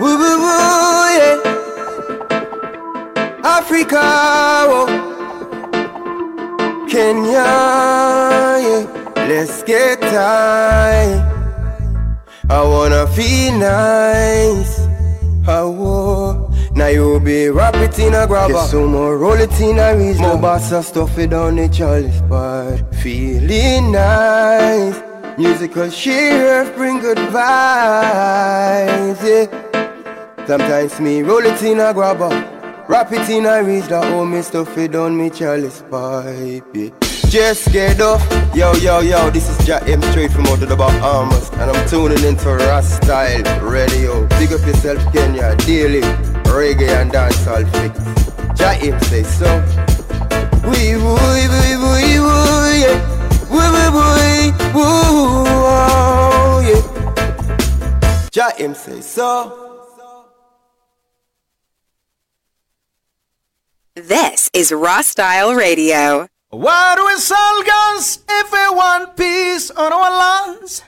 Woo woo woo, yeah. Africa, oh. Kenya, yeah. Let's get high. I wanna feel nice. Oh, now you be rap it in a grabber. Get some more roll it in a reach. More bossa stuff it down the chalice part. Feeling nice. Musical sheriff bring good vibes. Yeah. Sometimes me roll it in a grabber. wrap it in a reach. That old me stuff it down me chalice pipe. Just get off. Yo, yo, yo, this is Jack M straight from out of the Bahamas. And I'm tuning into Rastyle Radio. Big up yourself, Kenya, daily. Reggae and dancehall fix. Jack M say so. Wee woo, wee wee wee woo, yeah. Wee wee wee woo, oh, yeah. Jack M say so. This is Raw Style Radio. Why do we sell guns if we want peace on our lands?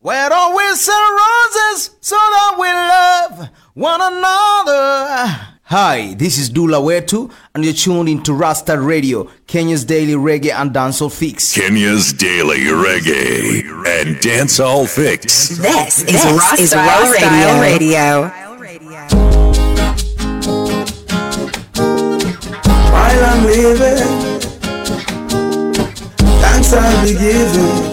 Why don't we sell roses so that we love one another? Hi, this is Dula Wetu, and you're tuned into Rasta Radio, Kenya's daily reggae and dancehall fix. Kenya's daily reggae and dancehall fix. This is This Raw is Style Raw Radio. While I'm living, thanks I'll be giving.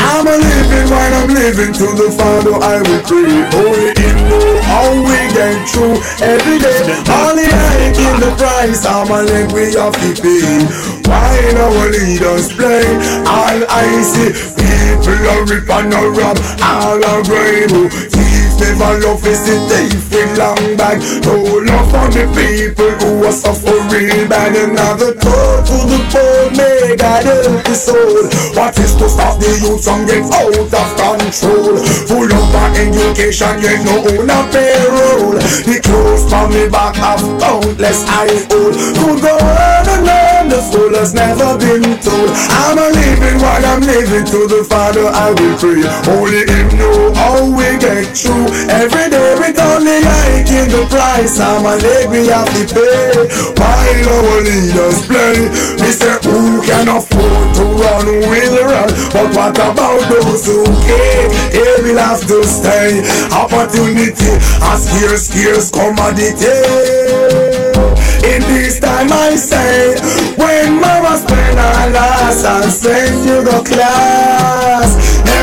I'm a living while I'm living to the Father I will pray. Only Him know how we get through every day. Only I give the price. I'm a leg we have to pay. While our leaders play, all I see people are rip and rob, all are brave. Never love is the thief with long bag. No love for the people who are suffering bad. Another thought to the poor, may God help the soul. What is to stop the youth from get out of control? Full of my education, yet no own a payroll. The clothes from me back have countless I old. Could go on and on, the fool has never been told. I'm a living while I'm living to the Father I will pray. Only Him know how we get through. Every day with only I give the price. I'm a leg we have to pay. While our leaders play, we say who can afford to run will run. But what about those who can't? They will have to stay. Opportunity, a scarce, scarce commodity. In this time I say, when mama spend her last and send you the class,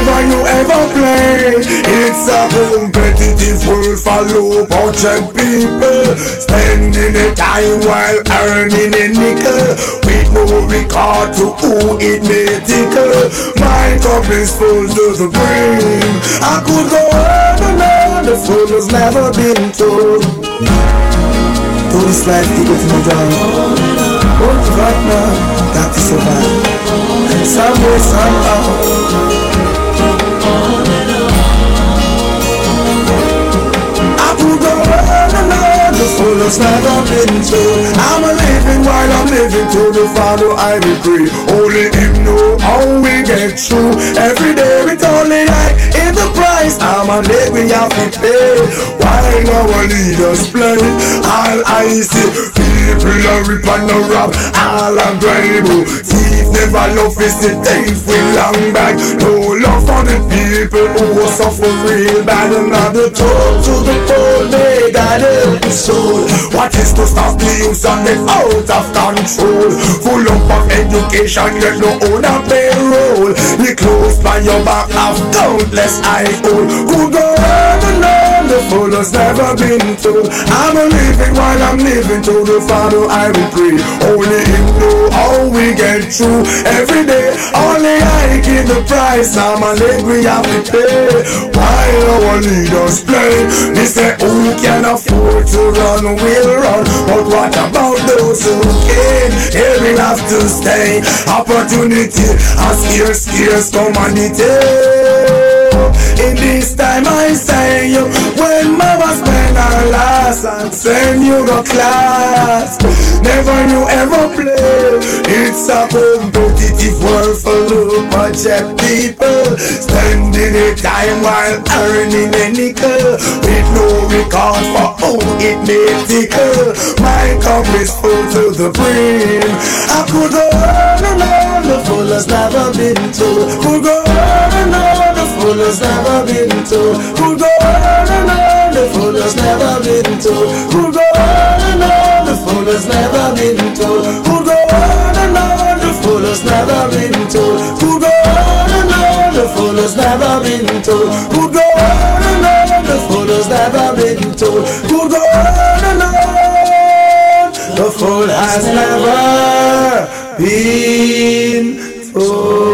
never you ever play. It's a competitive world for low budget people, spending the time while earning a nickel, with no regard to who it may tickle. My cup is full to the brim. I could go on and on, the fool has never been told. To this life to go to my down Won't give now Got to survive Somewhere, somehow on The fool has never been told. I'm a living while I'm living To the Father I will pray Only Him know how we get through. Every day with only I in the price I'm a leg we have to pay. While our leaders play All I see People are rip and a rob All are grable Thief never love is the thief with long back. No love for the people who are real bad. Another talk to the poor May God help the soul What is to stop the youth and get out of control? Full up of education yet no own a payroll. The clothes by your back have countless I own Who go and on the fool has never been told? I'm a living while I'm living to the Father I will pray. Only Him know how we get through. Every day Only I give the price. I'm a leg we have to pay. While our leaders play They say who can afford to run? Will run. But what about those who can't? They will have to stay Opportunity a scarce, scarce commodity in this time I say you When mama spend her last And send you to class. Never you ever play. It's a competitive world for of budget people Spending the time while earning a nickel. With no regard for who it may tickle. My cup is full to the brim. I could go on and on The fullest never been told. Could go has never been told. We'll go on and on, the phone has never been told. We'll go on and on, the phone has never been told. We'll go on and on, the phone has never been told. We'll go on and on, the phone has never been told. We'll go on and on, the phone has never been told. We'll go on and on, the phone has never been told.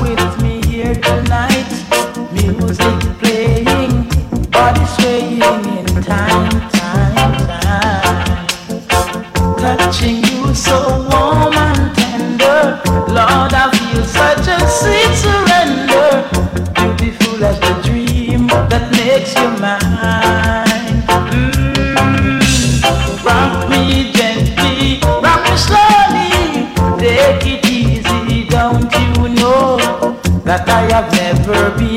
With me here tonight. Music I have never been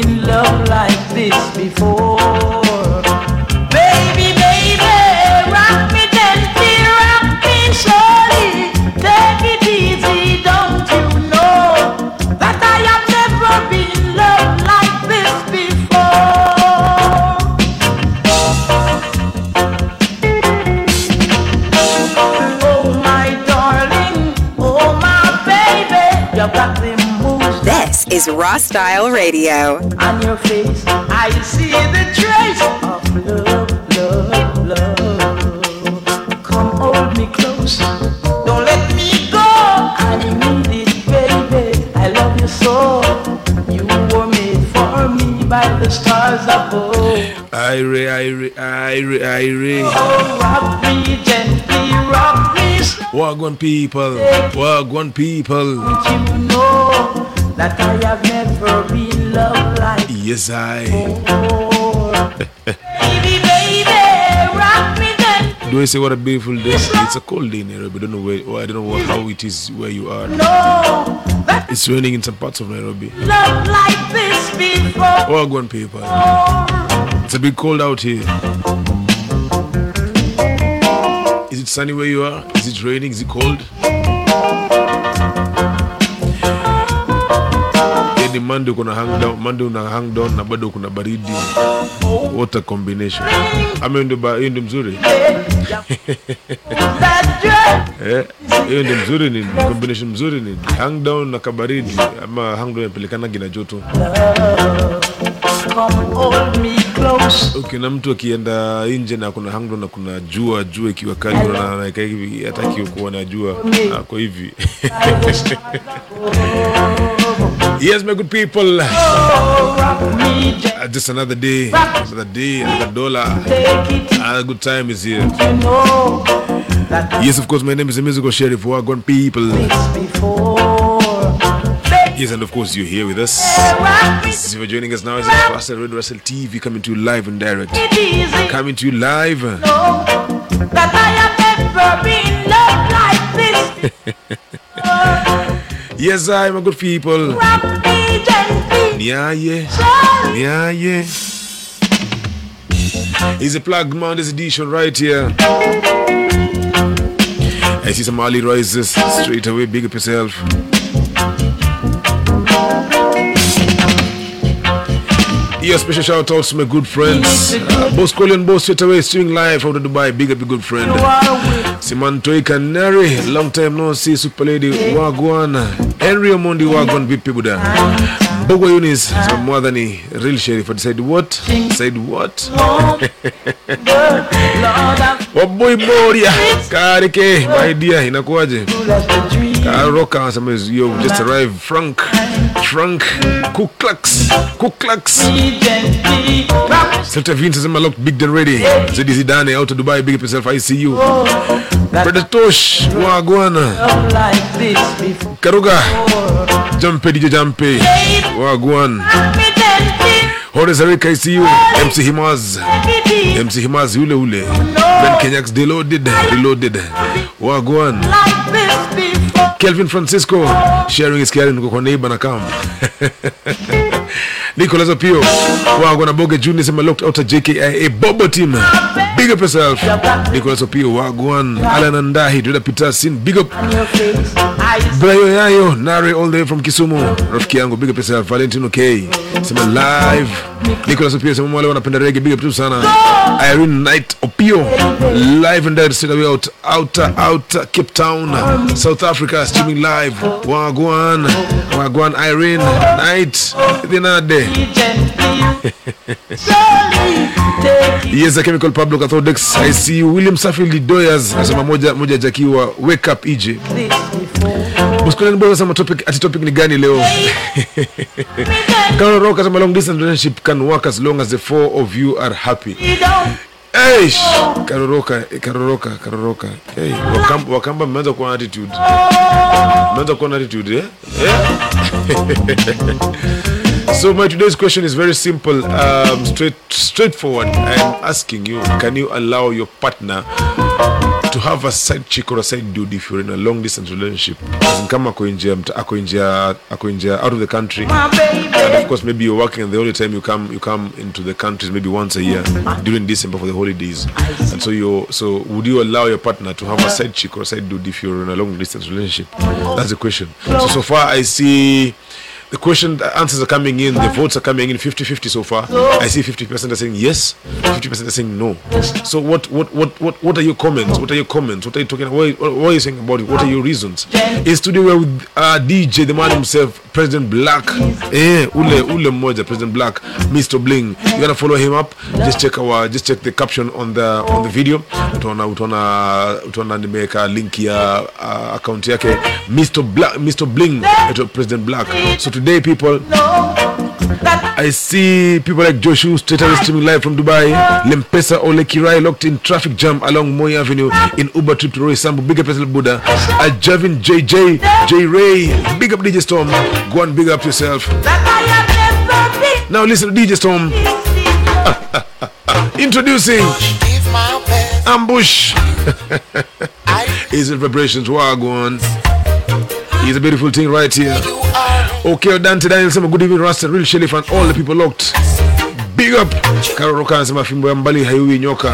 Style Radio. on your face. I see the trace of love, love, love. Come hold me close. Don't let me go. I need it, baby. I love you so. You were made for me by the stars above. Ire, ire, ire, ire. Oh, rock me gently, rock me slow. Wagwan people, wagwan people. Don't you know that I have never been loved like Yes, I. Oh, oh, oh. Baby, baby, rock me then. Do I say what a beautiful day? It's a cold day in Nairobi. I don't know where, or I don't know how it is where you are. No, It's raining in some parts of Nairobi. love like this before. Wagwan people. It's a bit cold out here. Is it sunny where you are? Is it raining? Is it cold? Yaani Monday kuna hang down, Monday una hang down na bado kuna baridi. What a combination. Ama ndio ba- hiyo ndio mzuri. Eh, hiyo ndio mzuri ni combination mzuri ni hang down na kabaridi ama hang down inapelekana gina joto. Okay, na mtu akienda nje na kuna hang down na kuna jua jua ikiwa kali na anaika hivi hataki kuona jua kwa hivi. Yes, my good people. me. Uh, just another day, another day, another dollar. Another good time is here. you Yes, of course, my name is the musical sheriff people. this before. Baby, Yes, and of course, you're here with us. me If you're joining us now, it's Russell Red Russell TV coming to you live and direct. Coming to you live. Yes, I, my good people. Rock me Niaye. Niaye. It's a plug Mondays edition right here. I see some early rises straight away. Big up yourself. Yeah, special shout outs to my good friends. Uh, Boss Colin Boss straight away streaming live out of Dubai. Big up your good friend. Simantoi Canary, long time no see, Super Lady Wagwan, Henry Omondi Wagwan, vipi buda? Bogo Yunis, than a real sheriff. Said what? Said what? Waboy Moria, Karike, my dear, inakuwaje? Karoka anasema is yo just arrived. Frank Frank Kuklux Kuklux. Celta Vince anasema locked big and ready. Zedi Zidane out of Dubai big up yourself I see you. Predatosh Wagwana Karuga Jampe DJ Jampe Wagwan Horace Eric I see you. MC Himaz MC Himaz ule ule Ben Kenyax Deloaded Reloaded Wagwan. Kelvin Francisco sharing is caring kwa neighbor na kam. Nicholas Opio Wagwan Aboge Boge Junior sema locked out JKIA Bobo team big up yourself. Nicholas Opio wagwan Alan Andahi Dada Peter Sin big up. Brayo Yayo Nare all the way from Kisumu. Rafiki yangu big up yourself. Valentino K sema live Nicholas Opio sema wale wanapenda reggae big up tu sana Irene Knight Opio live and direct straight out outer outer Cape Town South Africa streaming live wagwan wagwan Irene Knight Dinade Yes, a chemical Pablo Cathodex. I see. William Saffield Doyers nasema moja moja jakiwa wake up EJ. Muskuleni bora sama topic ati topic ni gani leo? Karo Rock asema long distance relationship can work as long as the four of you are happy. Eish, karoroka, karoroka, karoroka. Hey, wakamba, wakamba mmeanza kuwa attitude. Mmeanza kuwa attitude, eh? Eh? So my today's question is very simple, um, straight, straightforward. I am asking you, can you allow your partner to have a side chick or a side dude if you're in a long distance relationship? Kama ako nje, ako nje, ako nje out of the country, and of course maybe you're working and the only time you come you come into the country maybe once a year during December for the holidays. And so you so would you allow your partner to have a side chick or a side dude if you're in a long distance relationship? That's the question. So so far I see the question the answers are coming in, the votes are coming in 50-50 so far. I see 50% are saying yes, 50% are saying no. So what what what what what are your comments? What are your comments? What are you talking what, what, are you saying about it? What are your reasons? In studio we're with uh, DJ the man himself, President Black. Eh, ule ule mmoja President Black, Mr. Bling. You gotta follow him up. Just check our just check the caption on the on the video. Utaona utaona utaona nimeweka link ya uh, account yake Mr. Black Mr. Bling President Black. So today people I see people like Joshua straight away streaming live from Dubai. Lempesa Ole Kirai locked in traffic jam along Moy Avenue in Uber trip to Roy Sambu. Big up yourself, Buddha. Javin JJ, J Ray. Big up DJ Storm. Go and big up yourself. Now listen to DJ Storm. Introducing Ambush. Is it vibrations? Wagwan. He's a beautiful thing right here. Okay, Dante Daniel sema good evening Rasta real Shelif and all the people locked. Big up. Karoroka anasema fimbo ya mbali haiui nyoka.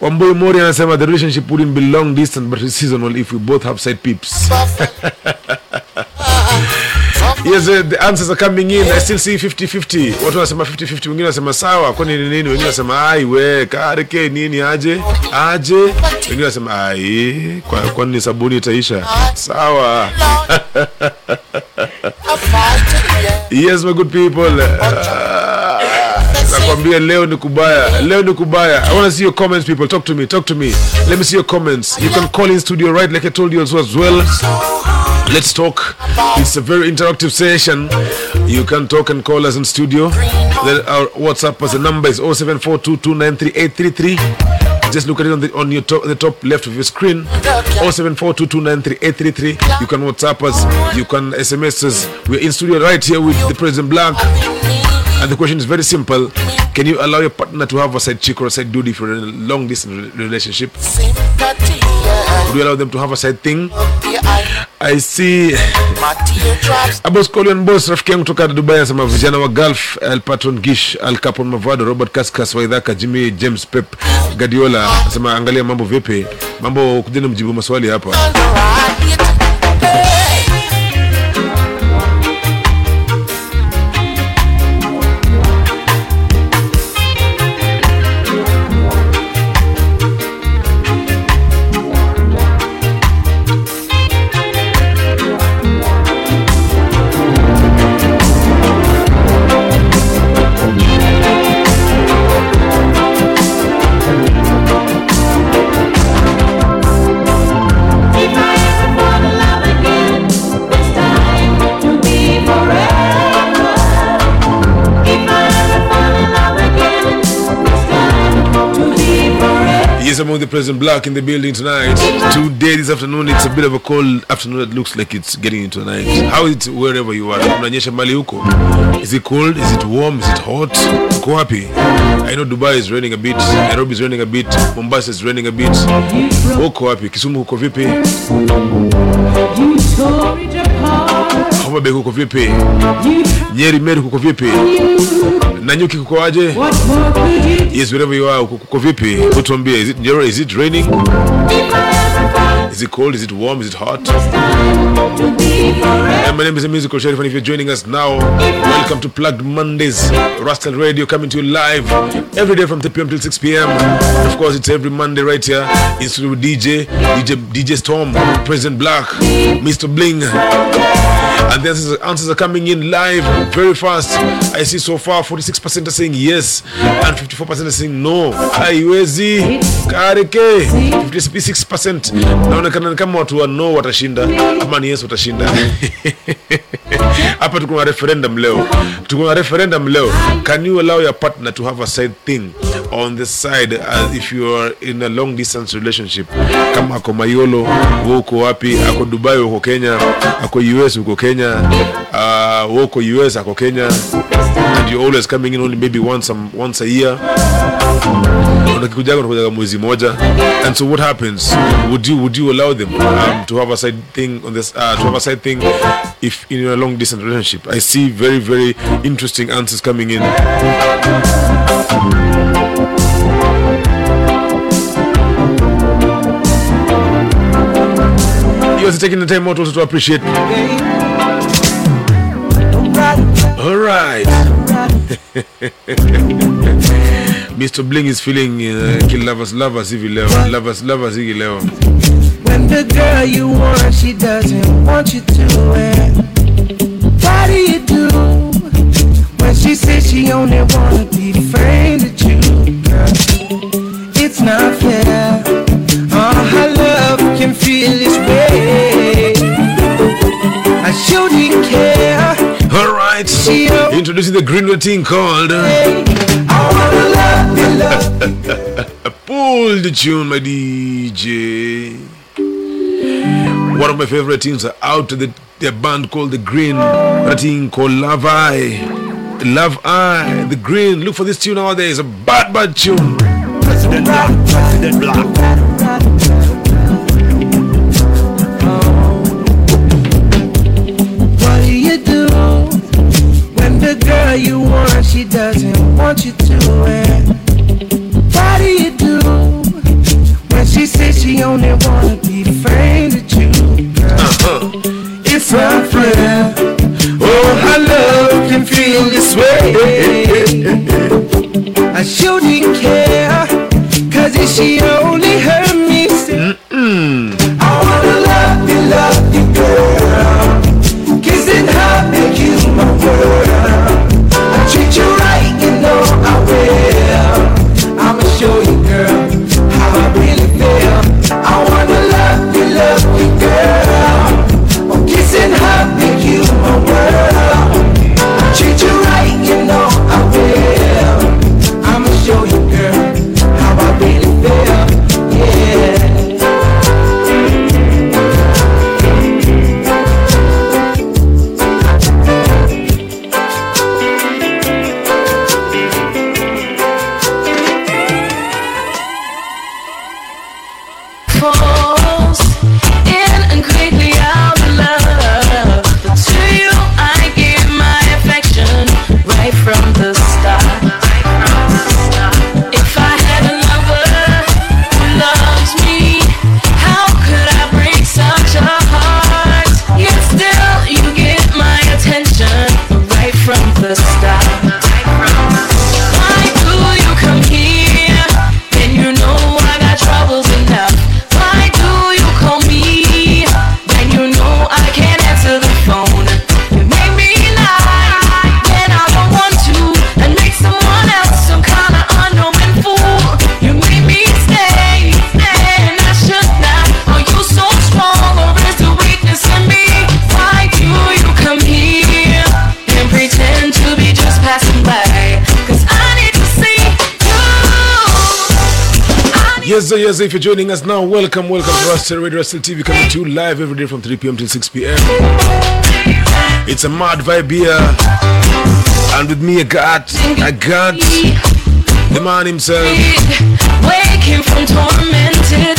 Wamboi Mori anasema the relationship wouldn't be long distance but seasonal if we both have side peeps. Yes, the answers are coming in. I still see 50-50. Watu wanasema 50-50, wengine wanasema sawa, kwani ni nini? Wengine wanasema ai we kareke nini aje aje, wengine wanasema ai kwa kwani ni sabuni itaisha. Sawa. yes, my good people. Uh, nakwambia leo ni kubaya, leo ni kubaya. I want to see your comments, people. Talk to me, talk to me. Let me see your comments. You can call in studio, right? Like I told you as well. Let's talk. It's a very interactive session. You can talk and call us in studio. Then our WhatsApp as the number is 0742293833. Just look at it on the on your top, the top left of your screen. 0742293833. You can WhatsApp us. You can SMS us. We're in studio right here with the President Black. And the question is very simple. Can you allow your partner to have a side chick or a side dude in a long distance relationship? yeah. Would allow them to have a side thing? I see. Abos Colion Boss, rafiki yangu kutoka Dubai anasema vijana wa Gulf, Al Patron Gish, Al Capon Mavado, Robert Kaskas, Waidhaka, Jimmy James, Pep Guardiola anasema angalia mambo vipi, mambo kujeni mjibu maswali hapa. Yes, I'm with the President Black in the building tonight. Today, this afternoon, it's a bit of a cold afternoon. that looks like it's getting into the night. How is it wherever you are? Unanyesha mali huko? Is it cold? Is it warm? Is it hot? Uko? I know Dubai is raining a bit. Nairobi is raining a bit. Mombasa is raining a bit. Uko wapi? Kisumu uko? Homa Bay kuko vipi? Nyeri Meru kuko vipi? Nanyuki kuko aje? Yes, wherever you are, kuko vipi? Utuambie, is it is it raining? Is it cold? Is it warm? Is it hot? And my name is Musical Sheriff, and if you're joining us now, welcome to Plugged Mondays, Rustle Radio coming to you live every day from 3 p.m. till 6 p.m. And of course, it's every Monday right here in studio with DJ, DJ, DJ Storm, President Black, Mr. Bling. And the answers, answers are coming in live very fast. I see so far 46% are saying yes and 54% are saying no. Haiwezi kareke 56% naonekana kama watu wa no watashinda ama ni yes watashinda. Hapa tuko na referendum leo, tuko na referendum leo. Can you allow your partner to have a side thing on the side as if you are in a long distance relationship? Kama ako Mayolo, wewe uko wapi? Ako Dubai, uko Kenya, ako US, uko Kenya, uh, wewe uko US, ako Kenya, and you're always coming in only maybe once a, once a year. Unakikujaga mwezi moja. And so what happens? Would you would you allow them um, to have a side thing on this uh, to have a side thing if in a long distance relationship i see very very interesting answers coming in. You also taking the time out also to appreciate. All right. Mr. Bling is feeling uh, kill lovers lovers hivi leo lovers lovers hivi leo When the girl you want, she doesn't want you to. And what do you do when she says she only wanna be friends with you? Girl, it's not fair. Oh, her love can feel this way. I shouldn't care. all right She introducing the green routine called uh, I wanna love you, love Pull the tune, my DJ. One of my favorite tunes are out to the, the band called The Green. A thing called Love Eye. Love Eye. The Green. Look for this tune nowadays. A bad, bad tune. President Black, President Black. What do you do when the girl you want she doesn't want you to? And what do you do when she says she only wanna be friends with you? Girl, it's unfair. Oh, her love can feel this way. I shouldn't care, cause if she only Sir. If you're joining us now, welcome, welcome to Rusty Radio Rusty TV coming to you live every day from 3 p.m. till 6 p.m. It's a mad vibe here. And with me, I got, I got the man himself. Waking from tormented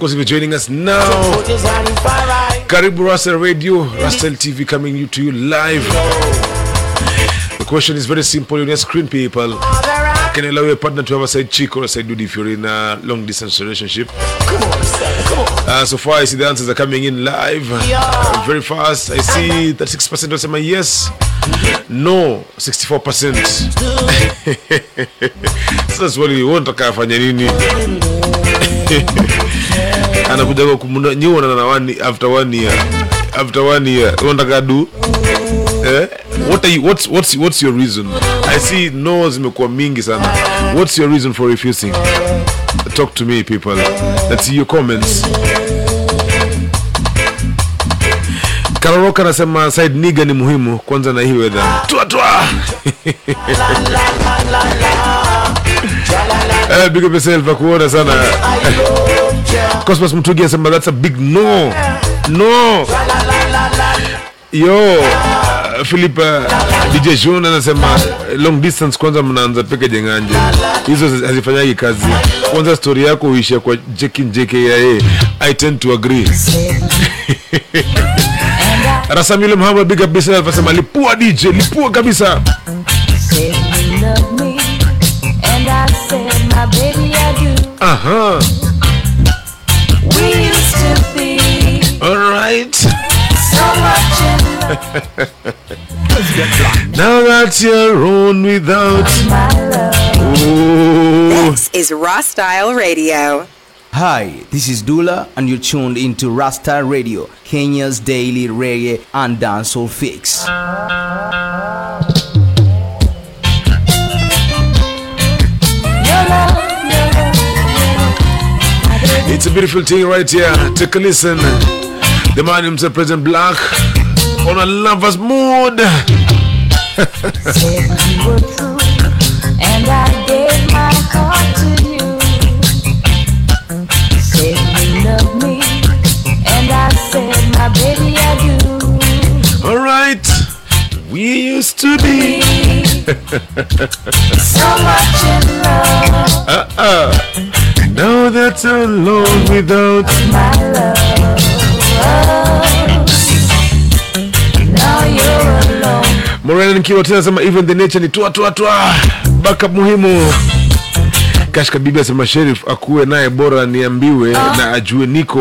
course, if you're joining us now. Karibu Russell Radio, Russell TV coming to you live. The question is very simple on your screen, people. Can you allow your partner to have a side chick or a side dude if you're in a long distance relationship? Uh, so far, I see the answers are coming in live uh, very fast. I see that 6% of say yes, no, 64%. Sasa swali wewe unataka afanye nini? Anakuja kwa kumuna nyiwa na one after one year. After one year, unataka do eh? What are you, what's, what's, what's your reason? I see no zimekuwa mingi sana. What's your reason for refusing? Talk to me people. Let's see your comments. Karoroka anasema Said Niga ni muhimu kwanza na hii weather. Twa twa. Eh, big up yourself kuona sana. Cosmos Mtugi asema that's a big no. No. Yo, Philip uh, DJ John anasema long distance kwanza mnaanza peke jenganje. Hizo hazifanyagi kazi. Kwanza story yako uishia kwa Jekin JKIA. I tend to agree. Rasamile Muhammad big up yourself anasema lipua DJ, lipua kabisa. Said right. so much in Now that you're on without my love. oh. This is Raw Style Radio. Hi, this is Dula, and you're tuned into Rasta Radio, Kenya's daily reggae and dancehall fix. Your love, your love, It's a beautiful thing right here. Take a listen. The man himself, President Black, on a lover's mood. Said you were true, and I gave my heart to you. Said you love me, and I said, my baby, I do. All right, we used to be. So much in love, Uh-uh. Now that's alone without. my love. Morena nikiwa tena sema even the nature ni twa twa. Backup muhimu. Kashka bibi asema Sheriff akuwe naye bora niambiwe na ajue niko.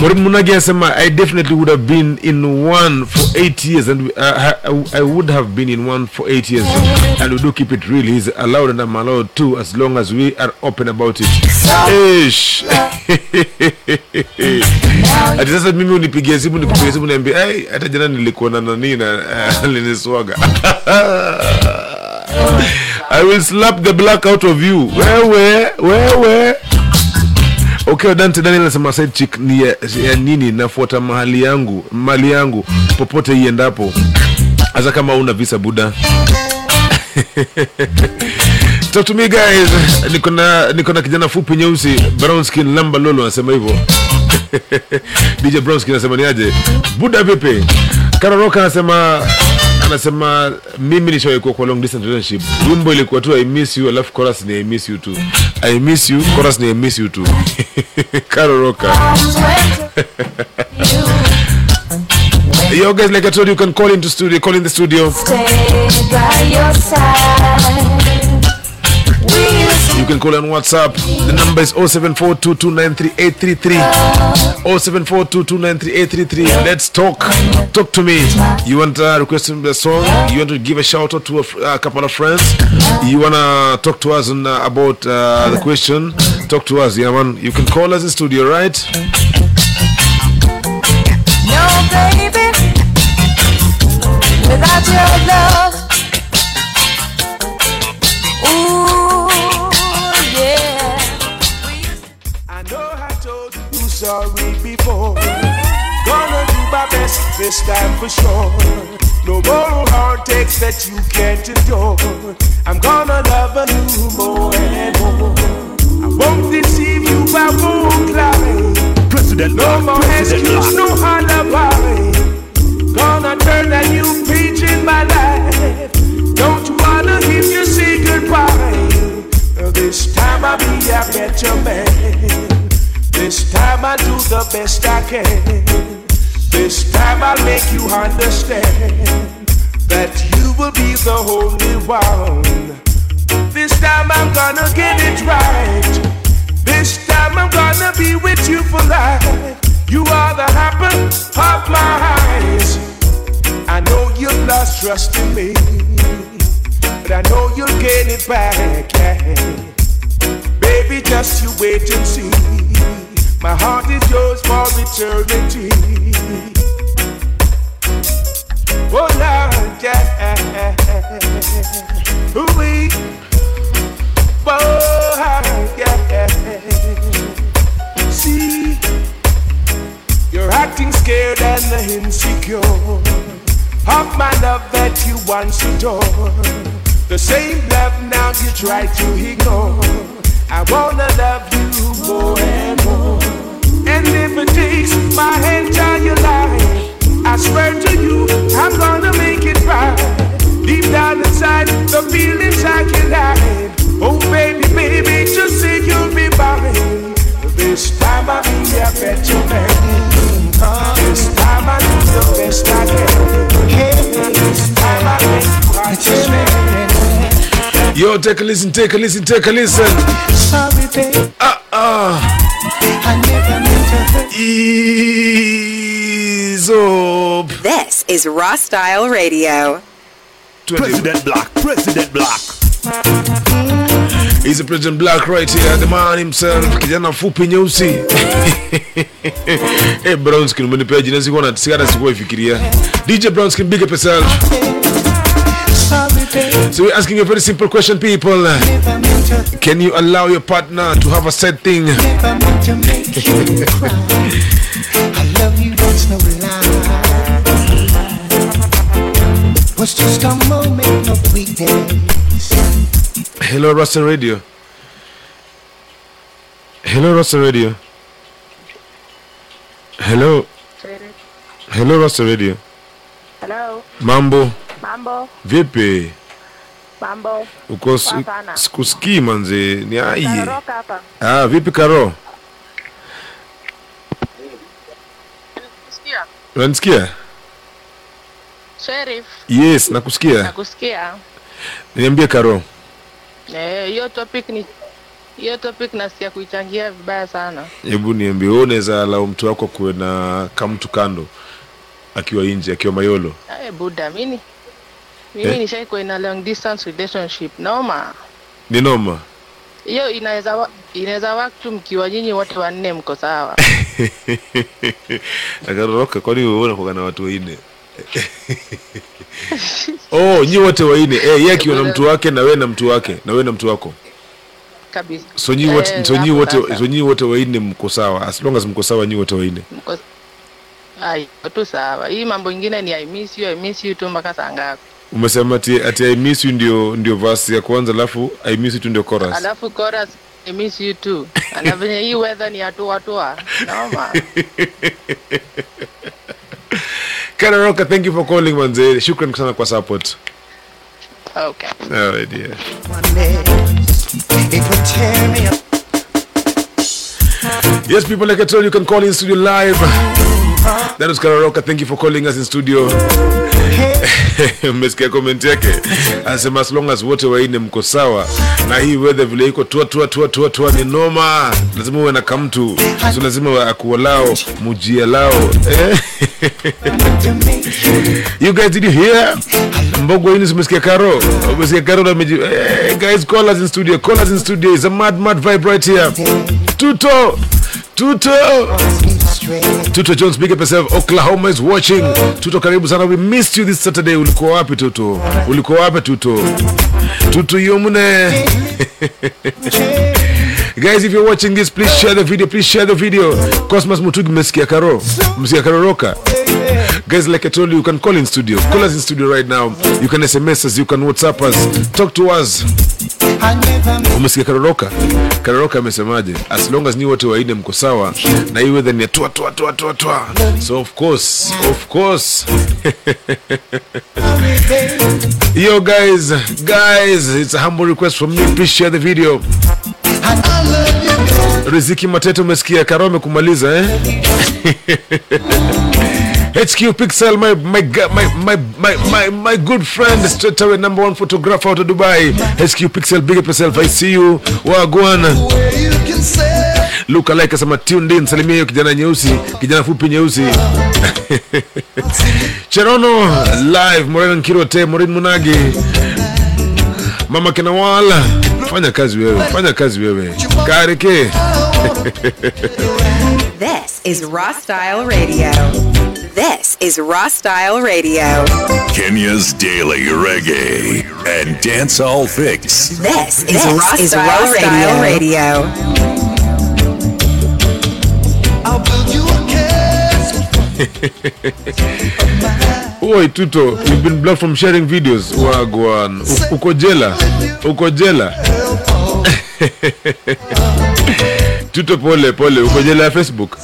Mwalimu Munagi anasema I definitely would have been in one for eight years and uh, I, I would have been in one for eight years and we do keep it real. He's allowed and I'm allowed too as long as we are open about it. Ish. Ati sasa mimi unipigie simu nikupigie simu niambie hey, hata jana nilikuwa na nani na aliniswaga. I will slap the black out of you. Wewe, wewe. Okay, Dante Daniel anasema side chick ni ya, ya nini nafuata mahali yangu, mali yangu popote iendapo. Hasa kama una visa buda. Talk to guys. Niko na kijana fupi nyeusi brown skin lamba lolo anasema hivyo. DJ Brown skin anasema niaje? Buda vipi? Karoroka anasema anasema mimi nishawahi kuwa kwa long distance relationship. Wimbo ilikuwa tu I miss you alafu chorus ni I miss you too. I miss you, chorus ni I miss you too. To you. Yo guys like I told you, you can call into studio, call in the studio. Stay by your side. We can call on WhatsApp. The number is 0742293833. 0742293833. Let's talk. Talk to me. You want to request a song? You want to give a shout out to a, a couple of friends? You want to talk to us on, uh, about uh, the question? Talk to us, yeah, man. You can call us in studio, right? No, baby, without your love. This time for sure. No more heartaches that you can't endure. I'm gonna love you more and more. I won't deceive you, I won't lie. President No more President excuse, Black. no alibi. Gonna turn a new page in my life. Don't you wanna hear you say goodbye. This time I'll be a better man. This time I'll do the best I can. This time I'll make you understand that you will be the only one. This time I'm gonna get it right. This time I'm gonna be with you for life. You are the apple of my eyes. I know you've lost trust in me, but I know you'll gain it back. Baby, just you wait and see. My heart is yours for eternity. Oh Lord, yeah. Ooh-wee. Oh, yeah. See, you're acting scared and insecure of my love that you once adored. The same love now you try to ignore. I wanna love you more and more. And if it takes my entire life, I swear to you, I'm gonna make it right. Deep down inside, the feelings I can hide. Oh, baby, baby, just say you'll be mine. This time I'll be a better man. This time I'll do the best I can. This time I'll make you understand. Yo, take a listen, take a listen, take a listen. Sorry, babe, Ah, ah. I never meant to hurt Ease up. This is Raw Style Radio. President Black, President Black. He's President Black right here, the man himself, kijana fupi nyeusi. hey, brown skin, umenipea jina sikuwa na sigara sikuwa ifikiria. DJ Brown skin, big up yourself. So we're asking a very simple question, people. Can you allow your partner to have a sad thing? Hello, Russell Radio. Hello, Russell Radio. Hello. Hello, Russell Radio. Hello. Mambo. Mambo, vipi? mambo. Uko sikusikii manze, ni hapa. Ah, vipi Karo? Unanisikia? Sheriff, Yes, nakusikia. nakusikia. Niambie Karo. Eh, hiyo topic ni hiyo topic nasikia kuichangia vibaya sana. Hebu niambie, wewe unaweza lao mtu wako kuwe na kamtu kando akiwa nje, akiwa Mayolo? Eh, buda, mimi mimi Eh? nishaikuwa in long distance relationship. Noma. Ni noma. Hiyo inaweza inaweza work tu mkiwa nyinyi wote wanne mko sawa. Akaroroka, kwani wewe unakuwa na watu wanne? oh, nyi wote wanne. Eh, yeye akiwa na mtu wake na wewe na mtu wake na wewe na mtu wako. Kabisa. So nyi wote Eh, so nyi wote so nyi wote wanne mko sawa. As long as mko sawa nyi wote wanne. Mko Ai, tu sawa. Hii mambo ingine ni I miss you, I miss you tu mpaka saa ngapi? Umesema ati ati I miss you ndio ndio verse ya kwanza alafu I miss you tu ndio chorus. Alafu chorus I miss you too. Na venye hii weather ni atua atua. Noma. Kararoka, thank you for calling manze. Shukran sana kwa support. Okay. All right, yeah. It would tear me up. Yes, people, like I told you, you can call in studio live. That was Kararoka. Thank you for calling us in studio. Mmesikia komenti yake, anasema as wote waine mko sawa na hii weather vile iko tua ni noma, lazima uwe na kamtu, so lazima akuolao mujia eh? You guys did you hear? Mbogo ini umesikia Karo? Umesikia Karo na meji hey, guys call in studio. Call in studio. is a mad mad vibe right here. Tuto Tuto Tuto Jones big up yourself. Oklahoma is watching. Tuto karibu sana. We missed you this Saturday. Ulikuwa wapi Tuto? Ulikuwa wapi Tuto? Tuto yomune. Guys, if you're watching this, please share the video. Please share the video. Cosmos Mutugi, mmesikia Karo? Mmesikia Karo Roka? Guys, like I told you, you can call in studio. Call us in studio right now. You can SMS us, you can WhatsApp us. Talk to us. Umesikia Karoroka? Karoroka amesemaje? As long as ni wote waine mko sawa na hii weather ni ya twa twa twa twa twa. So of course, of course. Yo guys, guys, it's a humble request from me. Please share the video. Riziki Matete umesikia Karome kumaliza eh? HQ Pixel, my my my my my my, good friend, straight away number one photographer out of Dubai. HQ Pixel, big up yourself. I see you. Wagwan. Luka like asema tuned in. Salimia hiyo kijana nyeusi, kijana fupi nyeusi. Cherono live, Moren Kirote, Morin Munagi. Mama Kenawala, fanya kazi wewe, fanya kazi wewe. Kareke. This is Raw Style Radio. This is Raw Style Radio. Kenya's daily reggae and dancehall fix. This is Raw Style Radio. Oi Tuto, you've been blocked from sharing videos. Wagwan. Uko jela. Uko jela. Tuto pole pole, uko jela ya Facebook.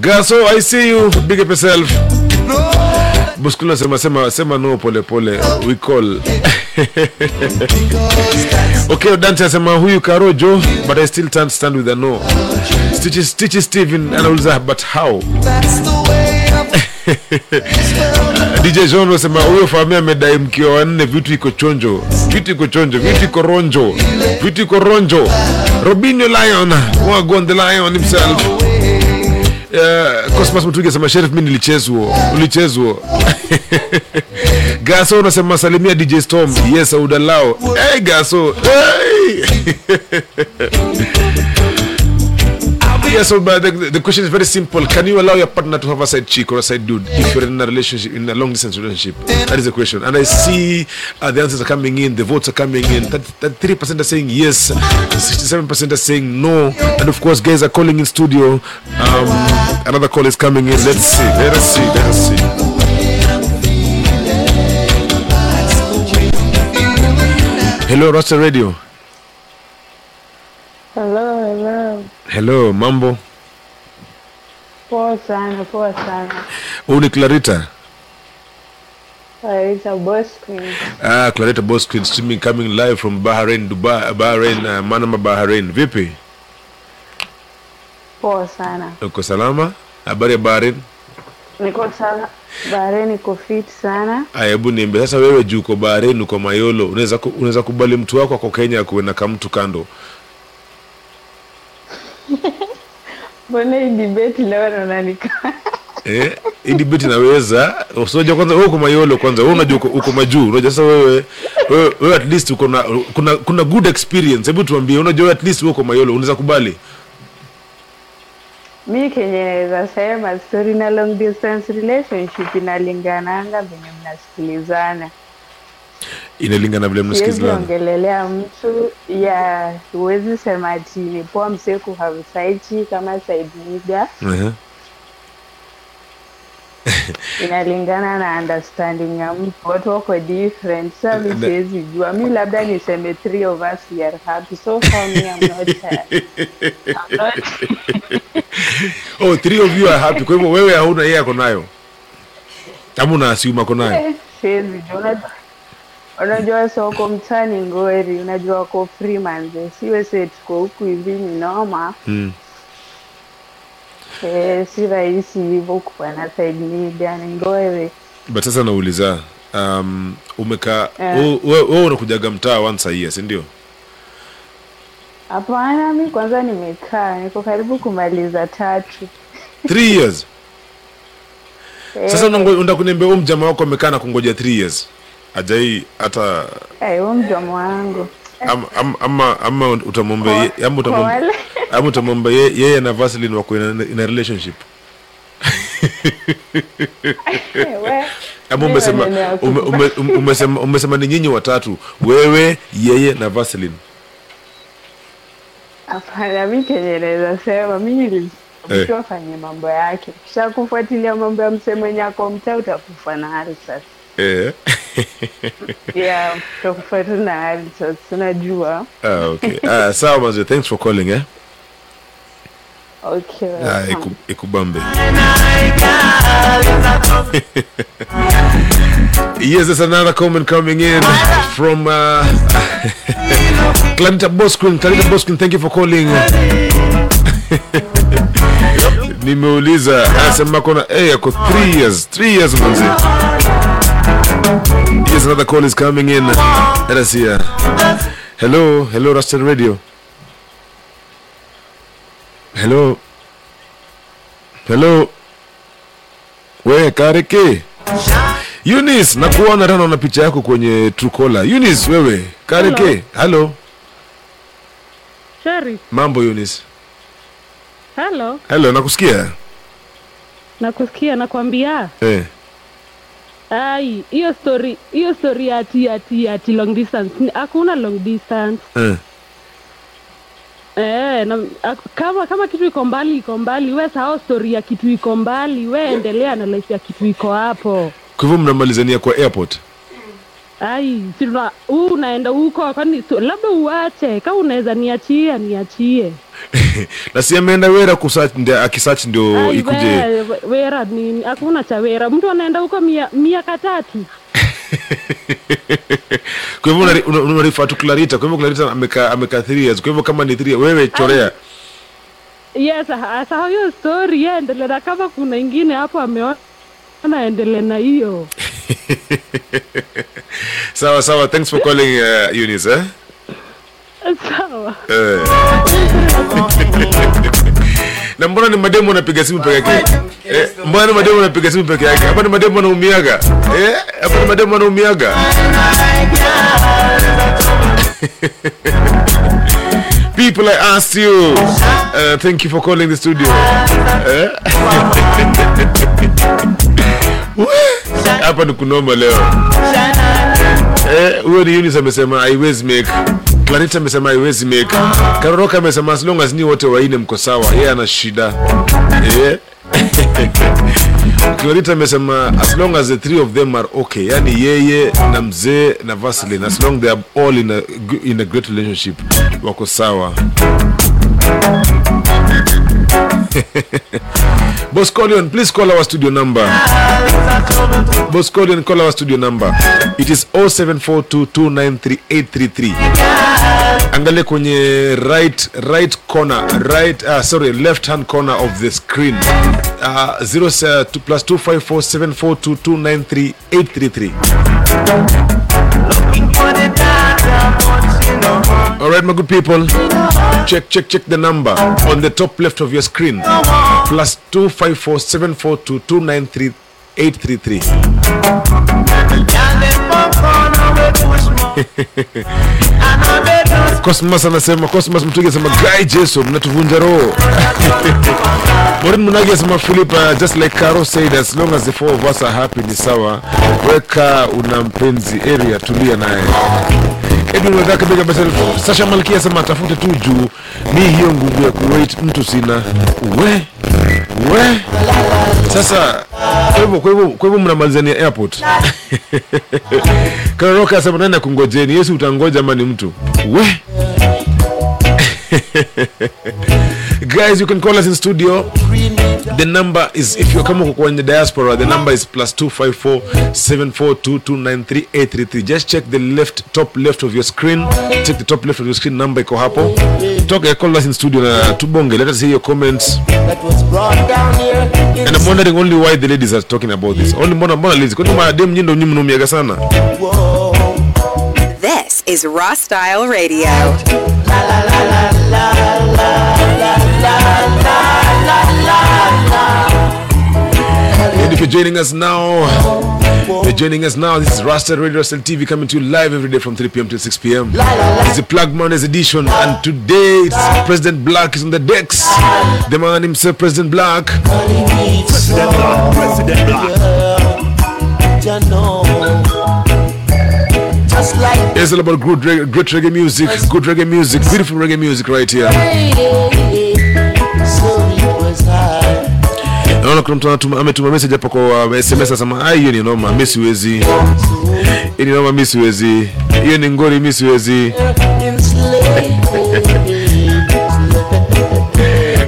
Gaso, I see you. Big up yourself. Buskula sema sema sema no pole pole. We call. okay, Dante asema huyu Karojo, but I still can't stand with a no. Stitches Stitches Steven anauliza but how? DJ John wasema huyo famia amedai mkiwa wanne, vitu iko chonjo, vitu iko chonjo, vitu iko ronjo, vitu iko ronjo. Robinho Lion, Wagwan the Lion himself. Uh, Cosmas Mtuge sema Sheriff, mimi nilichezwa, ulichezwa. Gaso unasema salimia DJ Storm. Yes, Audalao. Hey Gaso. Hey. Yeah, so but the, the question is very simple. Can you allow your partner to have a side chick or a side dude if you're in a relationship, in a long distance relationship? That is the question. And I see uh, the answers are coming in, the votes are coming in. That, 3% are saying yes, 67% are saying no. And of course, guys are calling in studio. Um, another call is coming in. Let's see, let us see, let us see. Hello, Roster Radio. Hello, hello. Hello mambo Poa sana, poa sana. huu ni clarita Clarita boss queen. ah, clarita bosquin streaming coming live from bahrain dubai bahrain uh, manama bahrain vipi Poa sana. uko salama habari ya bahrain Niko sana. Bahrain iko fit sana. Aya, hebu niambie sasa, wewe juu uko Bahrain, uko Mayolo, unaweza unaweza kubali mtu wako ako Kenya akuwe na kamtu kando? Mbona hii debate leo naona nika Eh, hii debate inaweza usije kwanza, wewe uko Mayolo kwanza, wewe unajua uko, uko majuu, unajua sasa wewe wewe, wewe at least uko na kuna kuna good experience. Hebu tuambie, unajua wewe at least wewe uko Mayolo, unaweza kubali? mi kenye naweza sema story na long distance relationship inalingananga venye mnasikilizana. Inalingana vile mnasikizana. ongelelea mtu ya huwezi sema ati ni poa msee kuhave kama nigga. Ehe. inalingana na understanding ya mtu watu wako different sa mi siwezi jua mi labda niseme three of us we are happy so far me I'm not, I'm not Oh, three of you are happy. Kwa hivyo wewe hauna, yeye ako nayo. Ama una assume ako nayo? Siwezi jua Unajua- soko mtani ngori unajua wako free manze siwe se tuko huku hivi ni noma Mm. eh, si rahisi hivyo kupana side media ni But sasa nauliza um, umekaa yeah. wewe wewe unakujaga mtaa once a year, si ndio? hapana mi kwanza nimekaa niko karibu kumaliza tatu Three years. Sasa Eh, unataka kuniambia huyu mjamaa wako amekaa na kungoja 3 years. Ajai hata eh, huyu mdomo wangu ama ama, ama, utamwomba ama utamwomba yeye na Vaseline wako in a, in a relationship. Ama umesema ume- umesema umesema ni nyinyi watatu, wewe, yeye na Vaseline. Hapana, mi kenye naweza sema mi Eh. nilimshauri afanye mambo yake, kisha kufuatilia mambo ya msee mwenye ako mtaa utakufa na hali sasa. Eh. Yeah, utakufa tu na hali sasa, ah, okay. Ah, sawa mazee, thanks for calling eh. Okay, Ah, iku, ikubambe. yes, there's another comment coming in from uh, Clarita Bosquin. Clarita Bosquin, thank you for calling. Nimeuliza anasema kona eh, ako 3 years, 3 years manzi. Yes, another call is coming in. Let us uh, Hello, hello, Rustin Radio. Hello. Hello. We Kareke. Eunice, nakuona tena na picha yako kwenye Trukola. Eunice wewe, Kareke. Hello. Sheri, Mambo Eunice. hello, Hello, nakusikia? nakusikia, nakwambia Eh. Ai, hiyo story hiyo story ati ati ati long distance, hakuna long distance Eh. eh, na, kama kama kitu iko mbali iko mbali, we sahau story ya kitu iko mbali, we endelea na life ya kitu iko hapo. Kwa hivyo mnamalizania kwa airport. Ai, sina huu unaenda huko, kwani labda uache, kama unaweza niachie niachie. na si ameenda Wera kusearch ndio akisearch ndio Ai, ikuje. we- we- wera nini? Hakuna cha wera, mtu anaenda huko mia, miaka tatu Kwa hivyo unari- una- tu Clarita. Kwa hivyo Clarita ameka ameka 3 years. Kwa hivyo kama ni 3 wewe chorea. Yes, sasa hiyo story yeye endelee na kama kuna ingine hapo ameona endelee na hiyo. Sawa sawa, thanks for calling uh, Eunice eh. Sawa. Eh. na mbona ni mademu anapiga simu peke yake eh, mbona ni mademu anapiga simu peke yake hapa ni mademu anaumiaga eh, hapa ni mademu anaumiaga people i asked you uh, thank you for calling the studio eh? Hapa ni kunoma leo Eh, huyo ni Eunice amesema haiwezi make. Clarita amesema haiwezi make. Karoroka amesema as long as ni wote waine mko sawa, yeye ana shida. Eh. Clarita amesema as long as the three of them are okay, yani yeye na mzee na Vaseline, as long they are all in a, in a great relationship, wako sawa. Boscolion, please call our studio number. Boscolion, call our studio number. It is 0742293833. Angalia kwenye right right corner, right uh, sorry, left hand corner of the screen. Uh, 0 uh, plus 254742293833. All right, my good people. Check, check, check the number on the top left of your screen. Plus two five four seven four two two nine three eight three three. Cosmas anasema Cosmas Mtugi anasema Guy Jeso mnatuvunja roho. Morin Munagi anasema Philip uh, just like Caro said as long as the four of us are happy ni sawa. Weka una mpenzi area tulia naye. Edwin Wadaka bega myself. Sasha Malkia sema tafute tu juu. Mi hiyo nguvu ya kuwait mtu sina. We we sasa kwa hivyo kwa mnamalizania airport. Karoka asema nani akungojeni Yesu utangoja ama ni mtu. We guys you can call us in studio. The number is if you're kama uko kwenye diaspora the number is plus 254 742293833 just check the left top left of your screen. Check the top left of your screen number iko hapo. Toka call us in studio na tubonge. Let us hear your comments. That was brought down here in and I'm wondering only why the ladies are talking about this. Only mbona mbona ladies. Kwani madem nyindo nyinyi mnumiaga sana? This is Raw Style Radio. And if you're joining us now, you're joining us now. This is Rasta Radio Rasta TV coming to you live every day from 3 p.m. to 6 p.m. It's the Plug Mondays edition, and today it's President Black is on the decks. The man himself, President Black. President Black, President Black. You just like It's all about good, reg- great reggae music, good reggae music, beautiful reggae music right here. Naona kuna mtu ametuma message hapo kwa uh, SMS asema, "Ah, hiyo ni noma, mimi siwezi. Hii ni noma, mimi siwezi. Hiyo ni ngori, mimi siwezi."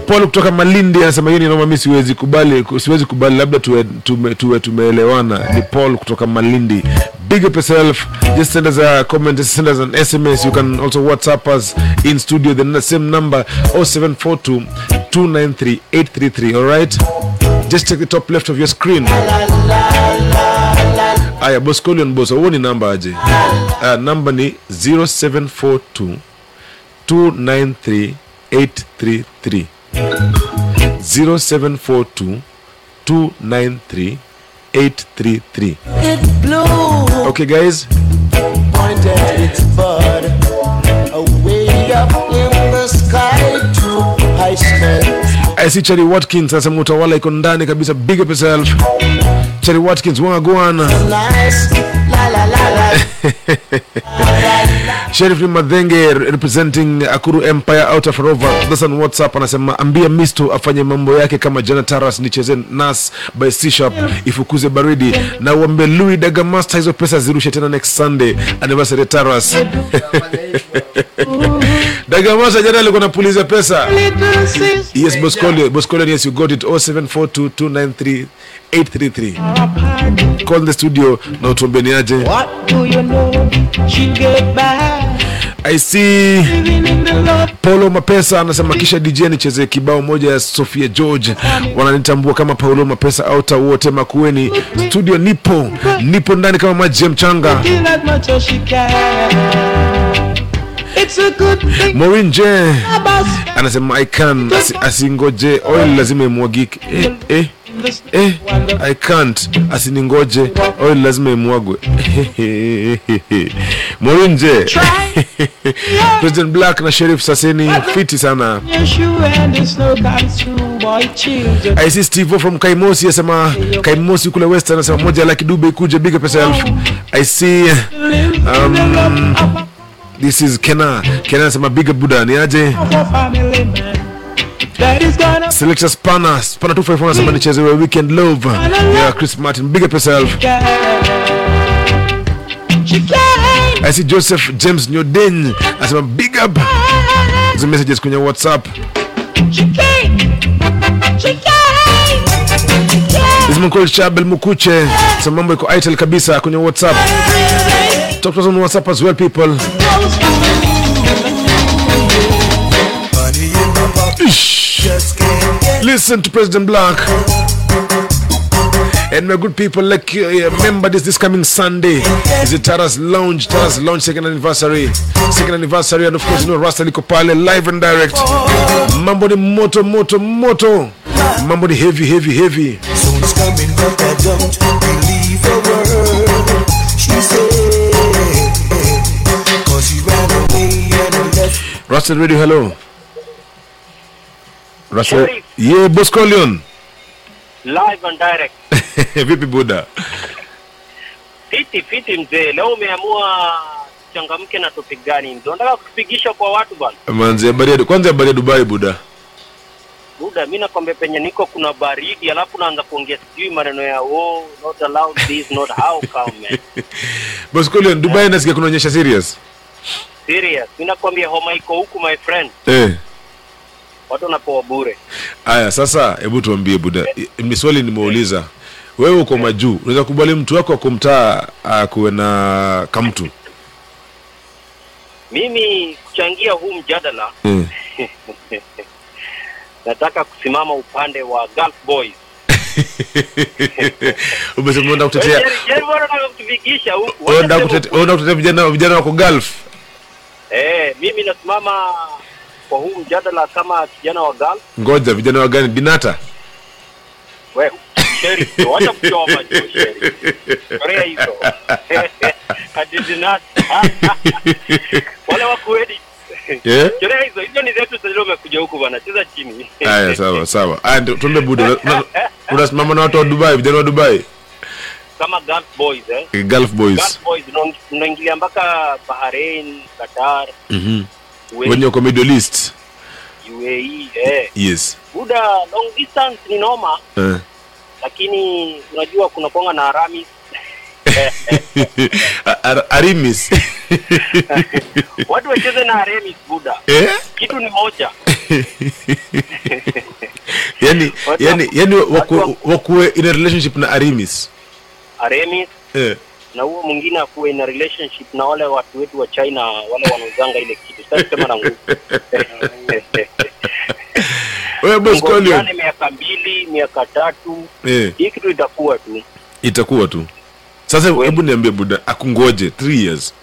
Paul kutoka Malindi anasema hiyo ni noma, mimi siwezi kubali, siwezi kubali, labda tuwe tume, tuwe tumeelewana. Ni Paul kutoka Malindi. Big up yourself. Just send us a comment, just send us an SMS. You can also WhatsApp us in studio. The same number 0742 293 833. All right. Just check the top left of your screen. Aya, Boscolion boss, huo namba aje? Uh, ni 0742 293 833 0742 293 833 It blew, okay guys pointed smell. Chari see Cherry Watkins anasema utawala iko ndani kabisa big up yourself. Chari Watkins wagwana Sheriff Madhenge representing Akuru Empire out of Rover. That's WhatsApp anasema ambia Misto afanye mambo yake kama Jana Taras nicheze Nas by C Sharp ifukuze baridi na uambe Louis Dagamasta hizo pesa zirushe tena next Sunday anniversary Taras. Dagamasta jana alikuwa anapuliza pesa. Yes, Boscolio, yes, you got it. 0742293833. Call the studio na do you know? She get back. I see Paulo Mapesa anasema kisha DJ nicheze kibao moja ya Sofia George, wananitambua kama Paulo Mapesa auta wote makueni. Studio nipo nipo ndani kama maji ya mchanga. Maureen J. Anasema I can asi, asingoje. Oil lazima imwagike. Eh, eh. Eh, I can't. Asiningoje. Oil lazima imwagwe. Maureen J. President Black na Sheriff Saseni fiti sana. I see Steve from Kaimosi asema Kaimosi kule West anasema moja laki dube ikuje big up elfu. I see um, this is Kena. Kena anasema big Buddha ni aje? Selector Spanner, Spanner 254 anasema nichezewe Weekend Love. Yeah, Chris Martin, big up yourself. I see Joseph James Nyoden anasema big up. Hizo messages kwenye WhatsApp. Ismail Chabel Mukuche, sema mambo iko idle kabisa kwenye WhatsApp. Talk to us on WhatsApp as well people. Listen to President Black. And my good people, like uh, remember this this coming Sunday is the Taras Lounge, Taras Lounge second anniversary, second anniversary, and of course you know Rasta liko pale live and direct. Mambo ni moto moto moto, mambo ni heavy heavy heavy. Soon's coming, but I don't believe a word she said. Rasta Radio, hello. Russell. Yeah, Bosco Leon. live and direct. Vipi buda? Fiti fiti mzee, leo umeamua changamke na topic gani mzee? Unataka kupigisha kwa watu bwana? Manzi habari ya kwanza habari ya Dubai buda. Buda, mimi nakwambia penye niko kuna baridi, alafu naanza kuongea sijui maneno ya oh, not allowed this, not how come man. Bosco Leon, Dubai nasikia kunaonyesha serious. Serious, Mimi nakwambia homa iko huku my friend, Eh. watu wanapoa bure. Aya, sasa hebu tuambie buda, ni swali nimeuliza. Wewe uko majuu, unaweza kubali mtu wako akumtaa akuwe na kamtu? Mimi kuchangia huu mjadala Mm. nataka kusimama upande wa Gulf Boys. Umesema unataka kutetea wewe Wacha unataka kutetea unataka kutetea vijana vijana wako Gulf. Eh, mimi nasimama kwa huu mjadala kama kijana wa Gulf. Ngoja vijana wa gani? Binata. Wewe Sheri, wacha kutoa macho Sheri. Korea hizo. Adidinat. Wale wa kuedi. Yeah? Korea hizo, hizo ni zetu sasa umekuja huku bwana, cheza chini. Aya, sawa sawa. Aya, ndio tuombe buda. Una- una- Unasimama na watu wa Dubai, vijana wa Dubai. Kama Gulf Boys eh. Eh, Gulf Boys. Gulf Boys unaingilia mpaka Bahrain, Qatar, Mhm. UAE, Wenye wako Middle East. UAE eh. Yes. Buda long distance ni noma, Eh. lakini unajua kuna konga na Aramis. Ar- Arimis. Watu wacheze na Aramis Buda. Eh? Kitu ni moja. yani yani yani waku- wakuwe in a relationship na Arimis. Aramis Eh. na huo mwingine akuwe na relationship na wale watu wetu wa China wale wanauzanga ile kitu. Sasa sema na nguvu. Wewe boss Collion. Miaka mbili, miaka tatu. Eh. Hii kitu itakuwa tu. Itakuwa tu. Sasa hebu niambie buda, akungoje 3 years.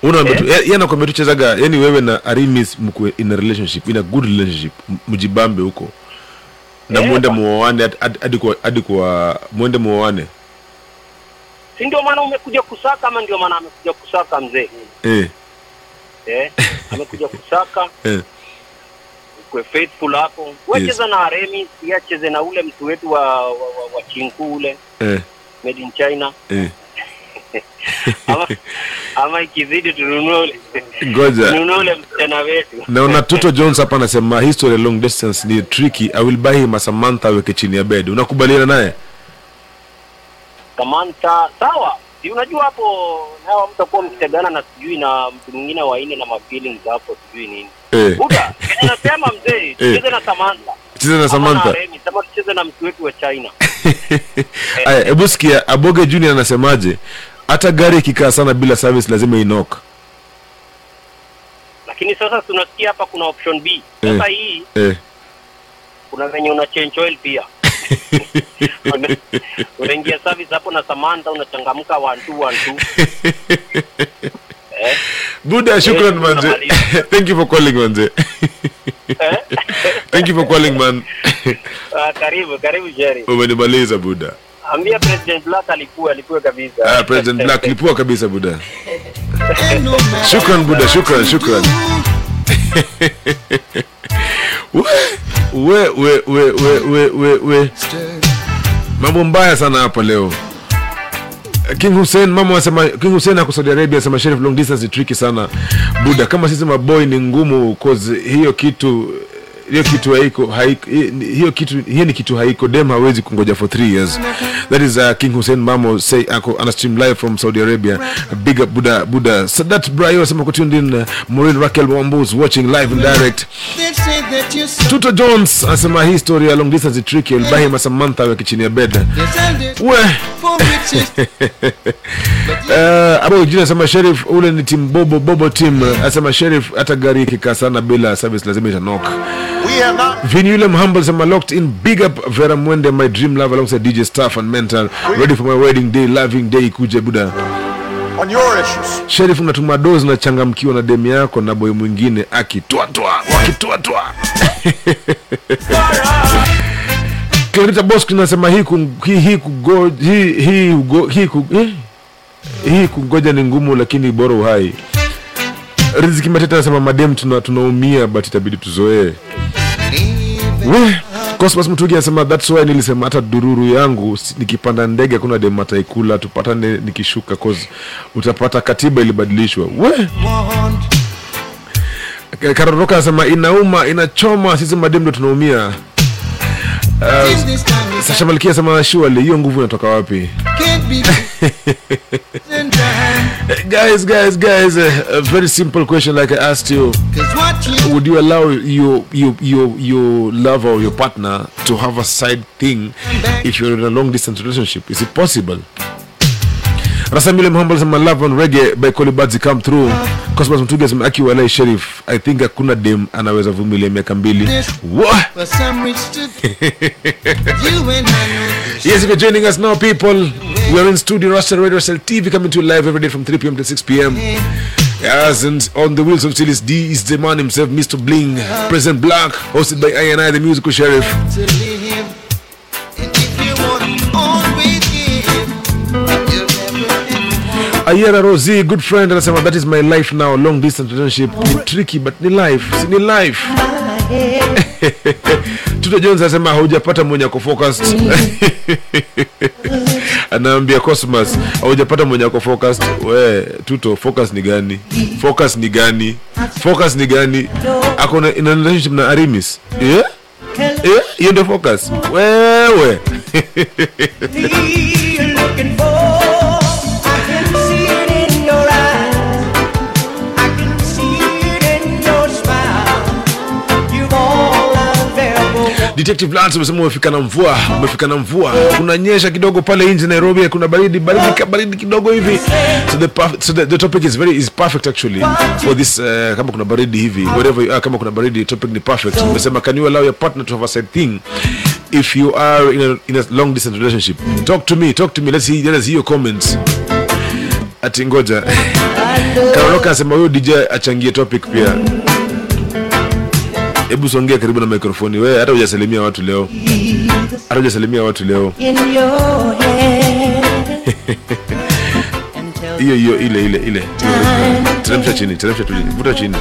Tu, yeye anakuambia tu yani wewe na Arimis mko in a relationship, in a good relationship, mjibambe huko. Na Eh, muende ba- muoane hadi- kwa muende muoane. Si ndio maana umekuja kusaka ama ndio maana amekuja kusaka mzee? Eh. Eh? Amekuja kusaka Eh. ukwe faithful hapo. Wewe Yes. na Aramis, yeye acheze na ule mtu wetu wa wa, wa, wa chinku ule Eh. made in China. Eh. ama, ama ikizidi tununue Ngoja. tununue msichana wetu Naona Tuto Jones hapa anasema history long distance ni tricky. I will buy him a Samantha aweke chini ya bed. Unakubaliana naye? Samantha sawa si unajua hapo hawa mtakuwa mkitegana na sijui na mtu mwingine wa nne na mafeelings hapo sijui nini Eh. buda nasema mzee cheze na Samantha cheze na Ama Samantha. Remi, sama tucheze na mtu wetu wa China Aya, hebu sikia Aboge Junior anasemaje? Hata gari ikikaa sana bila service lazima inok. lakini sasa tunasikia hapa kuna option B sasa Eh. hii Eh. kuna venye una change oil pia unaingia service hapo na Samantha unachangamka wantu wantu eh Buda, shukran Eh, manze. Thank you for calling manze. Thank you for calling man. Ah, karibu karibu Jerry Umenimaliza Buda. ambia President Black alikuwa alikuwa kabisa Ah, President Black alikuwa kabisa Buda. Shukran Buda, shukran, shukran. We, we, we, we, we, we, we. Mambo mbaya sana hapa leo. King Hussein mama anasema King Hussein ako Saudi Arabia anasema Sheriff long distance ni tricky sana. Buda kama sisi maboy ni ngumu cause hiyo kitu hiyo kitu haiko haiko hiyo kitu hiyo ni kitu haiko. Dem hawezi kungoja for 3 years. That is uh, king hussein mamo say ako ana stream live from saudi arabia. Big up buda buda sadat brayo asema ko tuned in uh, maureen raquel wambus watching live and direct. Tuto jones anasema hii story ya long distance is tricky. Will buy him samantha weke chini ya bed. We. Uh, abo jina asema sheriff ule ni team bobo bobo team. Asema sheriff hata gari ikikaa bila service lazima itanok We are not Vin Yulem Humble asema locked in big up Vera Mwende my dream love alongside DJ Staff and mental ready for my wedding day loving day kuje buda on your issues. sheriff unatuma dozi na changamkiwa na demu yako na boy mwingine akitwatwa akitwatwa Clarita Bosco nasema hii hii hii kugo hii hii hii eh? hii kungoja ni ngumu lakini bora uhai. Riziki Mateta anasema madem tuna tunaumia but itabidi tuzoee. Cosmas Mtugi anasema that's why nilisema hata dururu yangu nikipanda ndege hakuna dem ataikula tupatane nikishuka cause utapata katiba ilibadilishwa. We, Karoroka anasema inauma inachoma sisi madem ndo tunaumia. Uh, Sasha Malkia sema surely hiyo nguvu inatoka wapi? Guys, guys, guys, uh, a very simple question like I asked you Would you allow your your your your lover or your partner to have a side thing if you're in a long distance relationship? Is it possible? Rasamile Muhammad sema love on reggae by Kolibadzi come through. Cosmas Mtuga sema aki walai sheriff. I think hakuna dem anaweza vumilia miaka mbili. What? for some rich to you and I know Yes, if you're joining us now, people, we are in studio, Rasta Radio Cell TV, coming to you live every day from 3 p.m. to 6 p.m. Yes, and on the wheels of steel is D is the man himself, Mr. Bling, President Black, hosted by I and I, the musical sheriff. Ayera Rosie, good friend, anasema that is my life now, long distance relationship. Ni tricky, but ni life, si ni life. Tuto Jones anasema haujapata mwenye ako focused. Anaambia Cosmos, haujapata mwenye ako focused. We, Tuto, focus ni gani? Focus ni gani? Focus ni gani? Ako na in relationship na Arimis. Yeah? Yeah, hiyo the focus. Wewe. Detective Lance umesema umefika na mvua, umefika na mvua. Kunanyesha kidogo pale nje Nairobi, kuna baridi baridi baridi kidogo hivi. So the so the, the topic is very is perfect actually for this uh, kama kuna baridi hivi, wherever you are kama kuna baridi topic ni perfect. Umesema can you allow your partner to have a side thing if you are in a, in a long distance relationship? Talk to me, talk to me. Let's see, let's see your comments. Ati ngoja. Karoka asema huyo DJ achangie topic pia. Hebu songea karibu na mikrofoni wewe, hata hujasalimia watu leo, hata hujasalimia watu leo. Hiyo hiyo ile ile ile, teremsha chini, teremsha tu, vuta chini.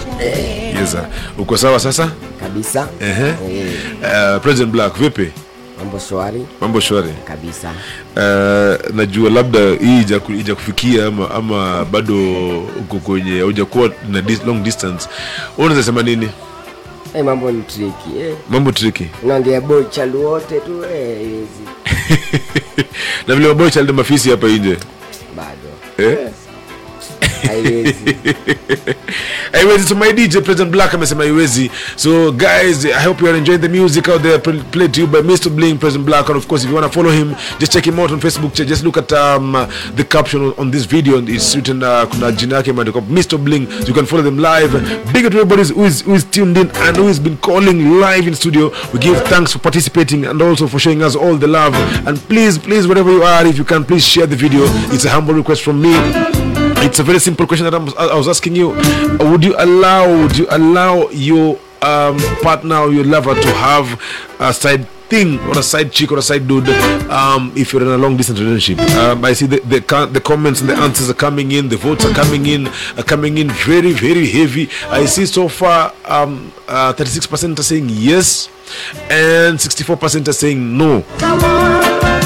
Yes, uko sawa sasa kabisa Ehe. Uh, President Black, vipi? mambo shwari Mambo shwari kabisa Uh, najua labda hii ija, ija ama, ama bado uko kwenye hujakuwa na long distance. Unaweza sema nini? Hey, mambo ni triki eh. Mambo tricky. unaongea boy child wote tu eh, hizi na vile boy child mafisi hapa nje bado eh? haiwezi haiwezi. So my dj president black amesema haiwezi. So guys i hope you are enjoying the music out there. Pl- played to you by mr bling president black. And of course if you want to follow him just check him out on facebook. Just look at um, the caption on, on this video. And it's written uh, kuna jina yake imeandikwa mr bling so you can follow them live. Big up to everybody who is, who is tuned in and who has been calling live in studio. We give thanks for participating and also for showing us all the love. And please please wherever you are if you can please share the video. It's a humble request from me it's a very simple question that I'm, I was asking you. Would you allow would you allow your um, partner or your lover to have a side thing or a side chick or a side dude um, if you're in a long distance relationship? Um, I see the, the the comments and the answers are coming in, the votes are coming in, are coming in very very heavy. I see so far um, uh, 36% are saying yes and 64% are saying no.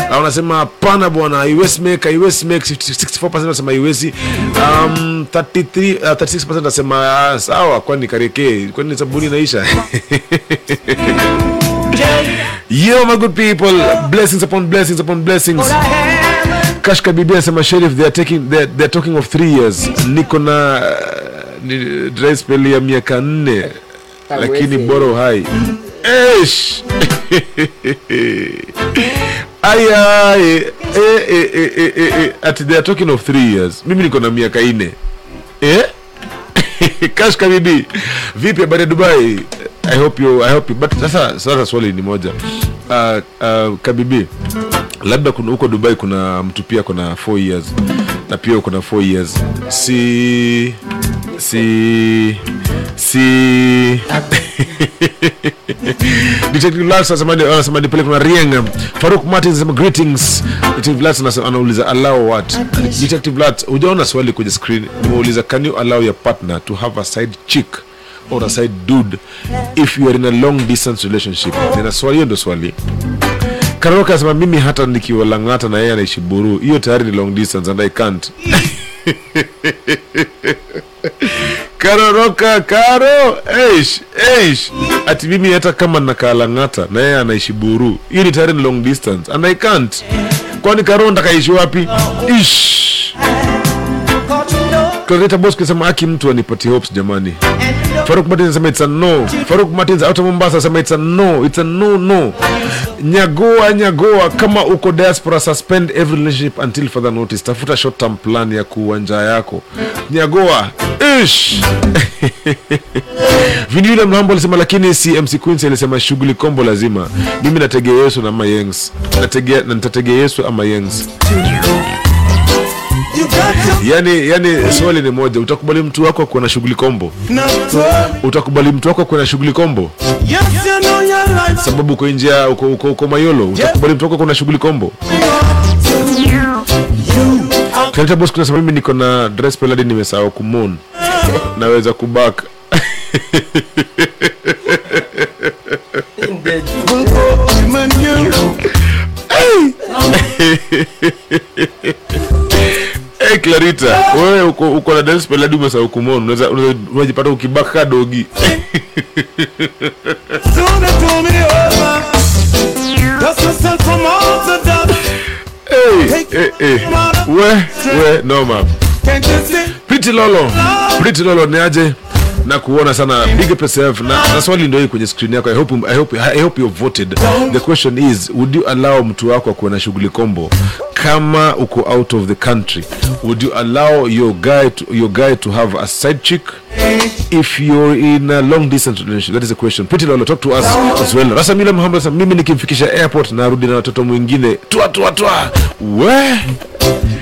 Naona anasema hapana bwana haiwezi make haiwezi make 64% anasema haiwezi um, 33 uh, 36% anasema uh, sawa kwani kareke kwani sabuni inaisha Yo, my good people, blessings upon blessings upon blessings. Kashka Bibi anasema Sheriff, they are taking they are, they are talking of 3 years. Niko na uh, dry spell ya miaka 4 lakini bora uhai. Eish. Aya, e, e, e, e, eh, ati they are talking of three years. Mimi niko na miaka ine Eh? Kashka Bibi, vipi habari ya Dubai? I hope you, I hope you. But sasa sasa swali ni moja. Uh, uh, Kabibi, labda kuna huko Dubai kuna mtu pia kuna 4 years na pia kuna 4 years. Si si si Detective Lars anasema anasema ni pale kuna Rieng. Faruk Martin anasema greetings. Detective Lars anauliza allow what? Detective Lars, hujaona swali kwenye screen. Nimeuliza can you allow your partner to have a side chick or a side dude if you are in a long distance relationship? Nina swali hiyo ndio swali. Karoka anasema mimi hata nikiwalang'ata na yeye anaishi Buru, hiyo tayari ni long distance and I can't. Karoroka Karo, eish eish, ati mimi hata kama nakalang'ata na yeye anaishi Buru, hii ni tayari long distance and I can't. Kwani Karo ndakaishi wapi? Ish. Clarita boss anasema aki mtu anipatie hopes jamani. Faruk Martin anasema it's a no. Faruk Martin out of Mombasa anasema it's a no. It's a no no. Nyagoa nyagoa kama uko diaspora suspend every relationship until further notice. Tafuta short term plan ya kuwanja yako. Nyagoa. Ish. Vinile Mlambo alisema lakini si MC Quincy alisema shughuli kombo lazima. Mimi nategea Yesu na ama. Nategea na nitategea Yesu ama Yengs. Yani, yani swali ni moja, utakubali mtu wako kuwa na shughuli kombo? Utakubali mtu wako kuwa na shughuli kombo? Sababu uko nje, uko, uko, uko Mayolo, utakubali mtu wako kuwa na shughuli kombo? Kaleta boss kuna mimi niko na dress peladi nimesahau kumon. Naweza kubaka. Hey Clarita, wewe uko, uko na dance peladi umesahau kumon. Unaweza unajipata ukibaka dogi. Hey, hey, hey. We, we, noma. Pretty Lolo, Pretty Lolo ni aje? Na kuona sana. Big PSF na, na swali ndio hii kwenye screen yako. I hope, I hope, I hope you voted. The question is would you allow mtu wako kuwa na shughuli kombo? Kama uko out of the country would you allow your guy to, your guy to have a side chick? If you're in a long distance relationship that is a question. Pretty lolo talk to us as well. Rasamila muhammad mimi nikimfikisha airport narudi na watoto mwingine. Twa twa twa we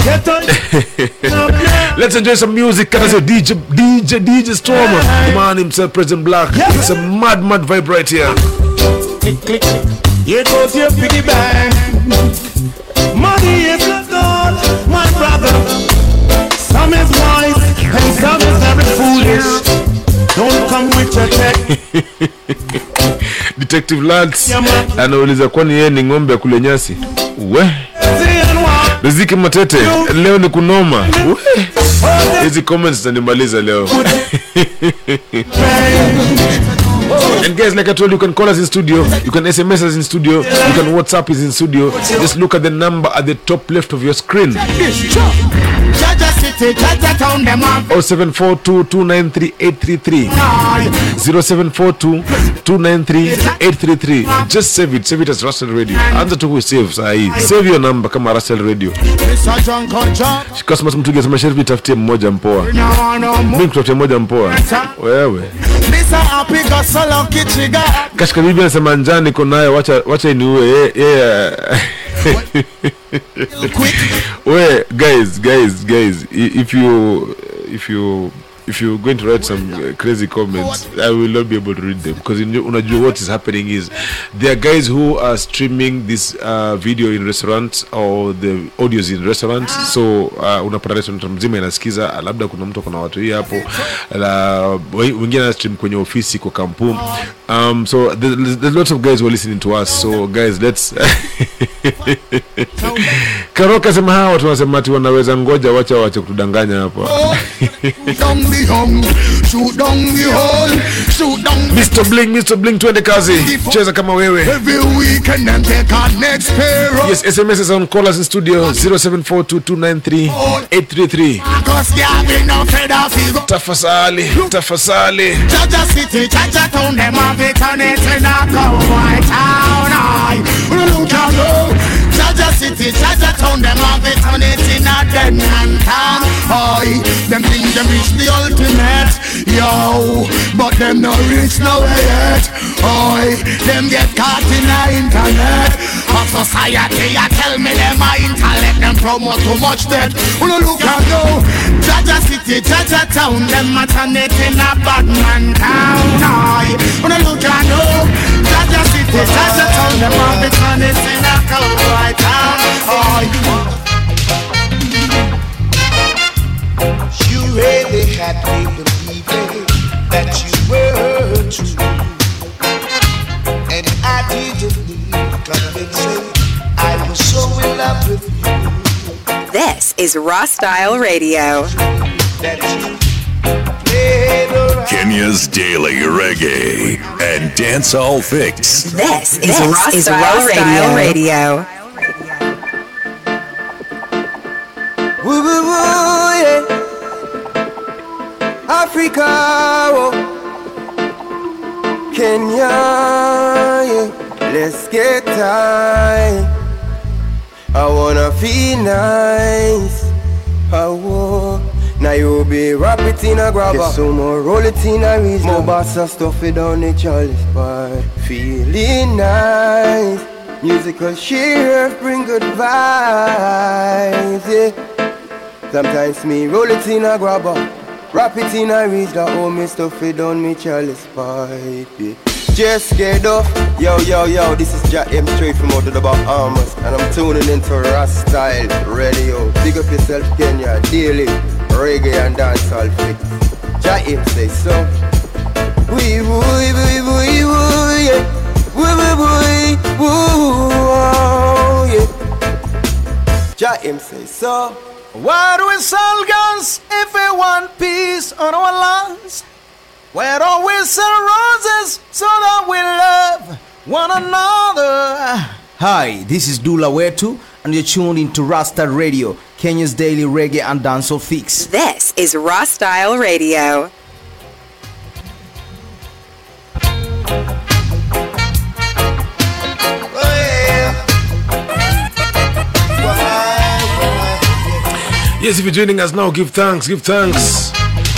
Let's enjoy some music. Can I say DJ DJ DJ Storm? The man himself, President Black. It's a mad mad vibe right here. Click, click, click. Here goes your piggy bank. Money is not gold, my brother. Some is wise and some is very foolish. Don't come with your tech. Detective Lads anauliza kwani yeye ni ng'ombe ya kule nyasi? We Riziki Matete, leo ni kunoma. Hizi comments zitanimaliza leo. And guys, like I told you, you can call us in studio, you can SMS us in studio, you can WhatsApp us in studio. Just look at the number at the top left of your screen. City, Jaja Town, them up. 0742293833 0742293833 just save it save it as Russell Radio anza tu kuisave saa hii save your number kama Russell Radio. Cosmas Mtugi asema Sheriff nitafutie mmoja mpoa mimi kutafutia mmoja mpoa wewe Mr. Kichiga. Kashka bibi anasema njaa niko nayo wacha wacha iniue yeah. we guys guys guys if you if you if you're going to write some uh, crazy comments, I will not be able to read them because unajua what is happening is there are guys who are streaming this uh, video in restaurants or the audios in restaurants. So uh, unapata restaurant mzima inasikiza, labda kuna mtu kuna watu hii hapo, la wengine ana stream kwenye ofisi kwa kampuni. Um, so there's, there's lots of guys who are listening to us. So guys, let's Karoka sema hawa watu wanasema ati wanaweza ngoja, wacha wache kutudanganya hapa. down the shoot down the hole, shoot down Mr. Bling, Mr. Bling, twende kazi, cheza kama wewe. every weekend and take our next pair. Yes, SMS is on call us in studio 0742293833. Cause yeah, we no afraid of ego. Tafasali, tafasali. Jaja City, Jaja Town, them have it on it in a cowboy town. I look at you. Jaja City, Jaja Town, them have it on it in a den and town. Oi, them think them reach the ultimate, yo, but them no reach nowhere yet. Oi, them get caught in the internet. Of society, I tell me them a intellect, them promote too much dead. Wanna look at you, Jaja City, Jaja Town, them it in a bad man town. Oi, wanna look at you, Jaja City, Jaja Town, them a be turn it in a cowboy town. Oi. You really had me believing that you were true. And I didn't need convincing. I was so in love with you This is Raw Style Radio. that you played around. Kenya's daily reggae and dancehall fix. This is Raw Style Radio. Woo woo woo, yeah. Africa, oh. Kenya, yeah. Let's get high. I wanna feel nice. Want. Now you be rap it in a grabber. Get some more roll it in a reason. More bossa stuff it down the chalice bar. Feeling nice. Musical sheriff bring good vibes, yeah. Sometimes me roll it in a grabber, wrap it in a reach that oh me stuff it down me chalice pipe. Just get off, yo yo yo. This is Jack M straight from out of the Bahamas, and I'm tuning into Ras Style Radio. Big up yourself, Kenya. Daily reggae and dancehall fix. Jack M say so. Wee woo wee woo woo yeah. Woo woo woo woo yeah. Jack M say so. Why do we sell guns if we want peace on our lands? Where do we sell roses so that we love one another? Hi, this is Dula Wetu, and you're tuned into Rasta Radio, Kenya's daily reggae and dancehall fix. This is Raw Style Radio. Yes, if you're joining us now, give thanks, give thanks.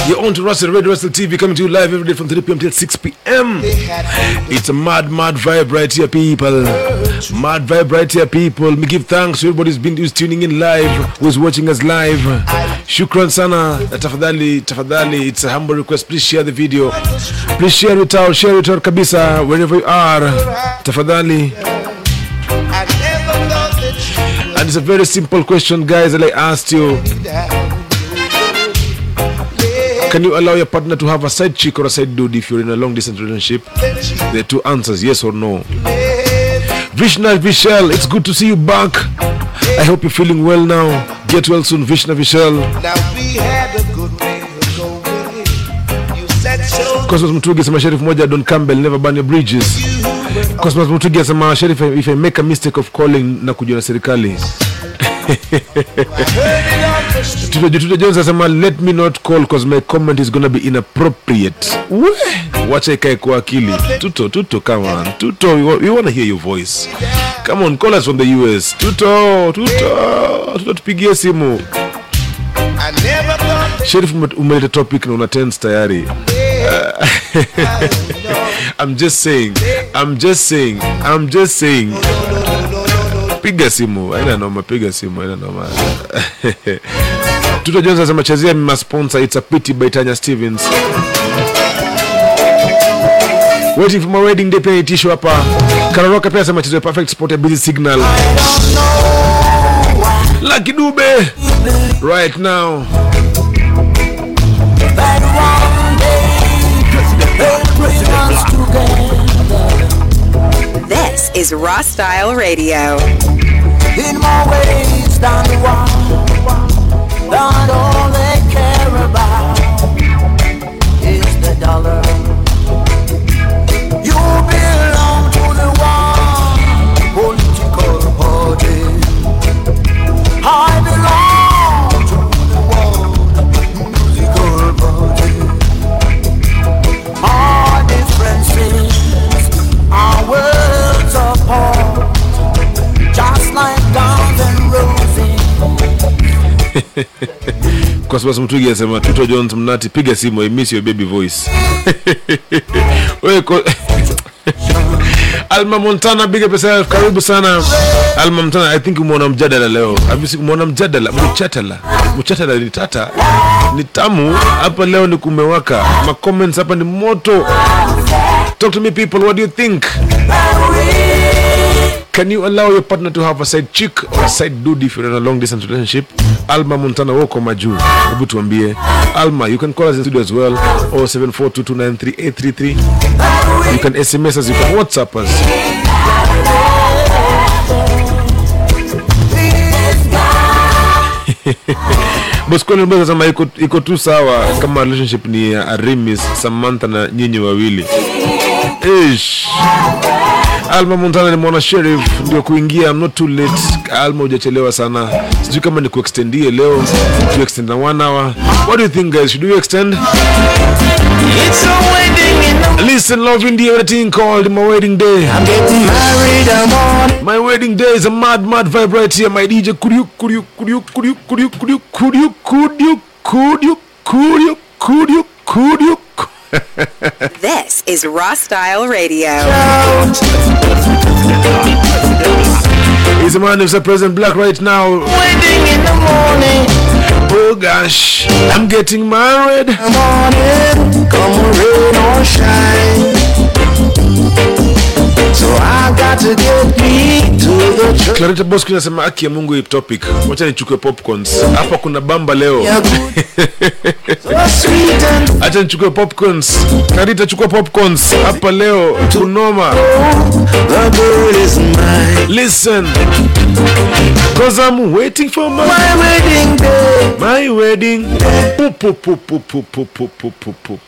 You're on to Russell Radio, Russell TV, coming to you live every day from 3 p.m. till 6 p.m. It's a mad, mad vibe right here, people. Mad vibe right here, people. Me give thanks to everybody who's been who's tuning in live, who's watching us live. Shukran sana. Na Tafadhali, tafadhali, it's a humble request. Please share the video. Please share it out, share it out kabisa, wherever you are. Tafadhali. It's a very simple question, guys, that I asked you. Can you allow your partner to have a side chick or a side dude if you're in a long distance relationship? There are two answers, yes or no. Vishna Vishal, it's good to see you back. I hope you're feeling well now. Get well soon, Vishna Vishal. Now we had a good way of going. You said so. Cosmos Mutugi asema Sheriff moja Don Campbell never burn your bridges. Cosmos Mutugi asema Sheriff if I make a mistake of calling na kujua na serikali. Tuto Tuto Jones asema let me not call because my comment is gonna be inappropriate. We, wacha ikae kwa akili. Tuto, Tuto, come on. Tuto, we, we wanna hear your voice. Come on, call us from the US. Tuto, Tuto, Tuto tupigie simu. Ume- umeleta topic na una tens tayari. Uh, I'm just saying. I'm just saying. I'm just saying. Piga simu. Haina noma, piga simu. Haina noma. tuto jones anasema chezea ma sponsor it's a pity by tanya stevens waiting for my wedding day pia itisho hapa karoroka pia anasema chezea perfect spot ya busy signal Lucky Dube right now This is Raw Style Radio. in more ways than one. All they care about is the dollar. sababu mtugi anasema Tito jones mnati piga simu i miss your baby voice. Wewe alma montana big pesa, karibu sana. Alma montana i think umeona mjadala leo. Hamisi, umeona mjadala? Mchatala mchatala ni tata. Ni tamu. Hapa leo ni kumewaka. Ma comments hapa ni moto. Talk to me people. What do you think? Can you allow your partner to have a side chick or a side dude if you're in a long distance relationship? Alma Montana woko majuu. Hebu tuambie. Alma, you can call us in studio as well. 0742293833. You can SMS us, you can WhatsApp us. Mbeza sema iko, iko tu sawa kama relationship ni ya Arimis, Samantha na nyinyi wawili. Ish. Alma Montana ni mwana sheriff ndio kuingia, I'm not too late. Alma hujachelewa sana, sijui kama ni kuextendie leo, tu extend na one hour. What do you think guys? Should we extend? It's a wedding Listen, love in the everything called my wedding day. I'm getting married, I'm on My wedding day is a mad, mad vibe right here. My DJ, could you, could you, could you, could you, could you, could you, could you, could you, could you, could you, could you, could you, This is Raw Style Radio. He's a man who's a President Black right now. wedding in the morning. Oh gosh, I'm getting married. morning, come rain or shine. So I got to get me to the church. Clarita Bosco inasema haki ya Mungu hii topic. Wacha nichukue popcorns. Hapa kuna bamba leo. Acha nichukue popcorns. Clarita chukua popcorns. Hapa leo kunoma. the girl is mine. Listen. Cause I'm waiting for my, My wedding day. my wedding. Pu, pu, pu, pu, pu, pu, pu, pu, pu, pu.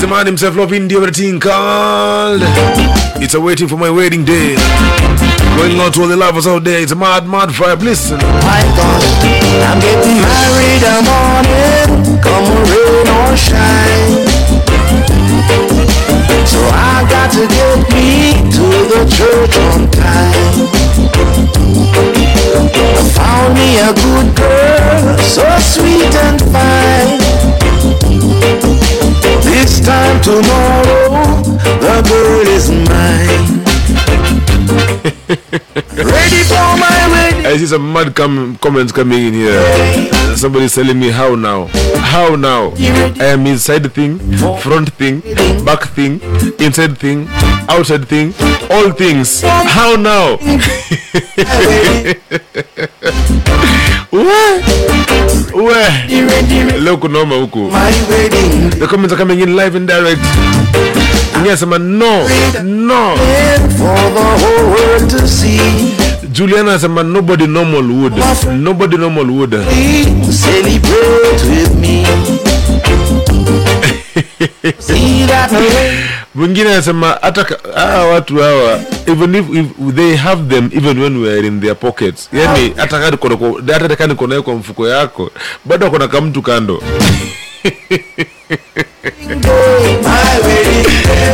He's a man himself loving the other thing called It's a waiting for my wedding day. Going on to all the lovers out there. It's a mad, mad vibe. Listen. My gosh, I'm getting married, I'm on it. Come rain or shine. So I got to get me to the church on time. I found me a good girl, Ready for my wedding. I see some mad com- comments coming in here. Somebody's telling me how now. How now? I am inside thing, front thing, back thing, inside thing, outside thing, all things. How now? Where? Where? Leo kunoma huku. My wedding The comments are coming in live and direct. Ngesema no, no. see. Juliana anasema nobody normal would. Nobody normal would. Mwingine anasema hata hawa watu hawa even if, if they have them even when we are in their pockets yani hata kama niko hata kama niko nayo kwa mfuko yako bado ako kamtu kando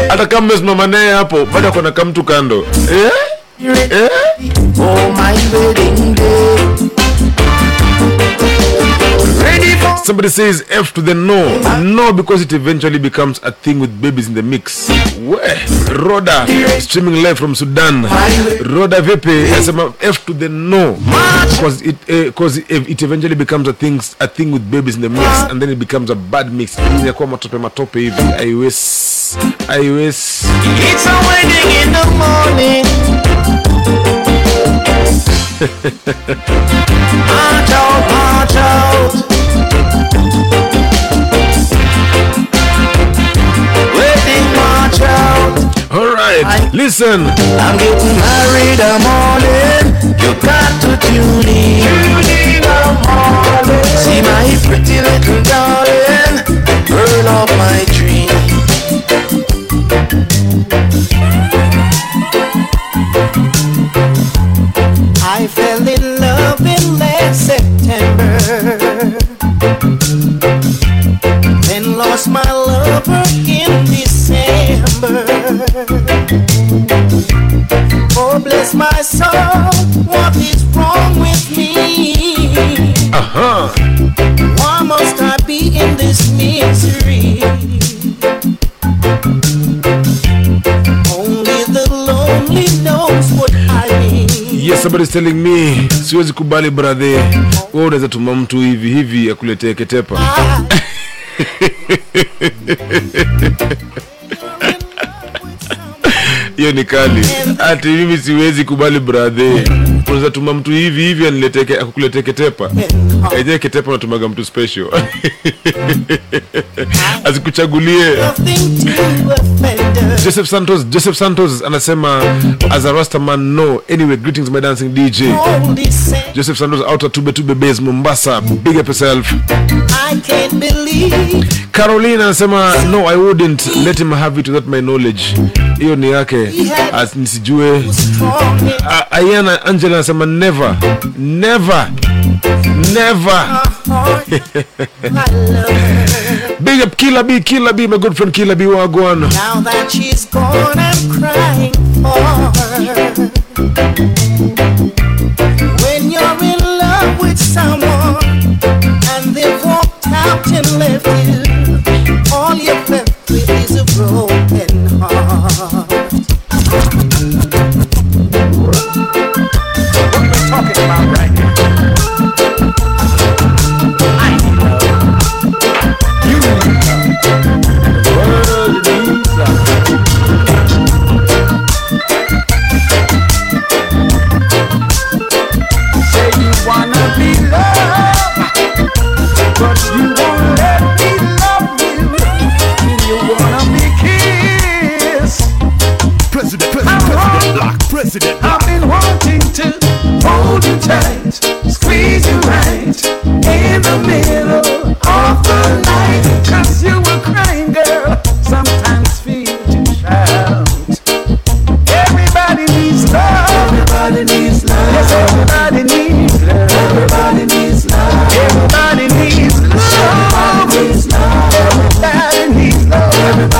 hata kama mmesimama naye hapo bado akona kamtu kando eh? Eh? Oh my wedding day. Somebody says F to the no. No, because it eventually becomes a thing with babies in the mix. Where? Roda streaming live from Sudan. Roda anasema F to the no because it eh, because it, eventually becomes a thing a thing with babies in the mix and then it becomes a bad mix. Inakuwa matope matope hivi. iOS It's a wedding in the morning. Out, out. Right, listen. I'm getting married, I'm all in. You got to tune in. Tune in, I'm all in. See my pretty little darling, girl of my dream. I fell in love in last September. Then lost my lover in. Oh, bless my soul, what is wrong with me? Uh-huh. Why must I be in this misery? Only the lonely knows what I mean. Yes, somebody's telling me siwezi kubali brother. Wewe unaweza tuma mtu hivi hivi akuletee ketepa. hiyo ni kali. Ati mimi siwezi kubali brother unaweza tuma mtu hivi hivi aniletee akukuletee ketepa enyewe ketepa unatumaga mtu special? Azikuchagulie. Joseph santos joseph santos anasema as a rastaman no. Anyway greetings my dancing dj joseph santos outer tube tube base mombasa. Big up yourself. Caroline anasema no i wouldn't. Let him have it without my knowledge. Hiyo ni yake. Nisijue. ayana angela anasema never. Never. Never. Big up killer b killer b my good friend killer b wagwan now that she's gone, I'm crying for her. When you're in love with someone and they've walked out and left you, in the middle of the you were crying, girl. Sometimes feel shout. Everybody needs love. Everybody needs love. Yes, everybody needs love. Everybody needs love. Everybody needs love. Everybody needs love. Everybody needs love. Everybody needs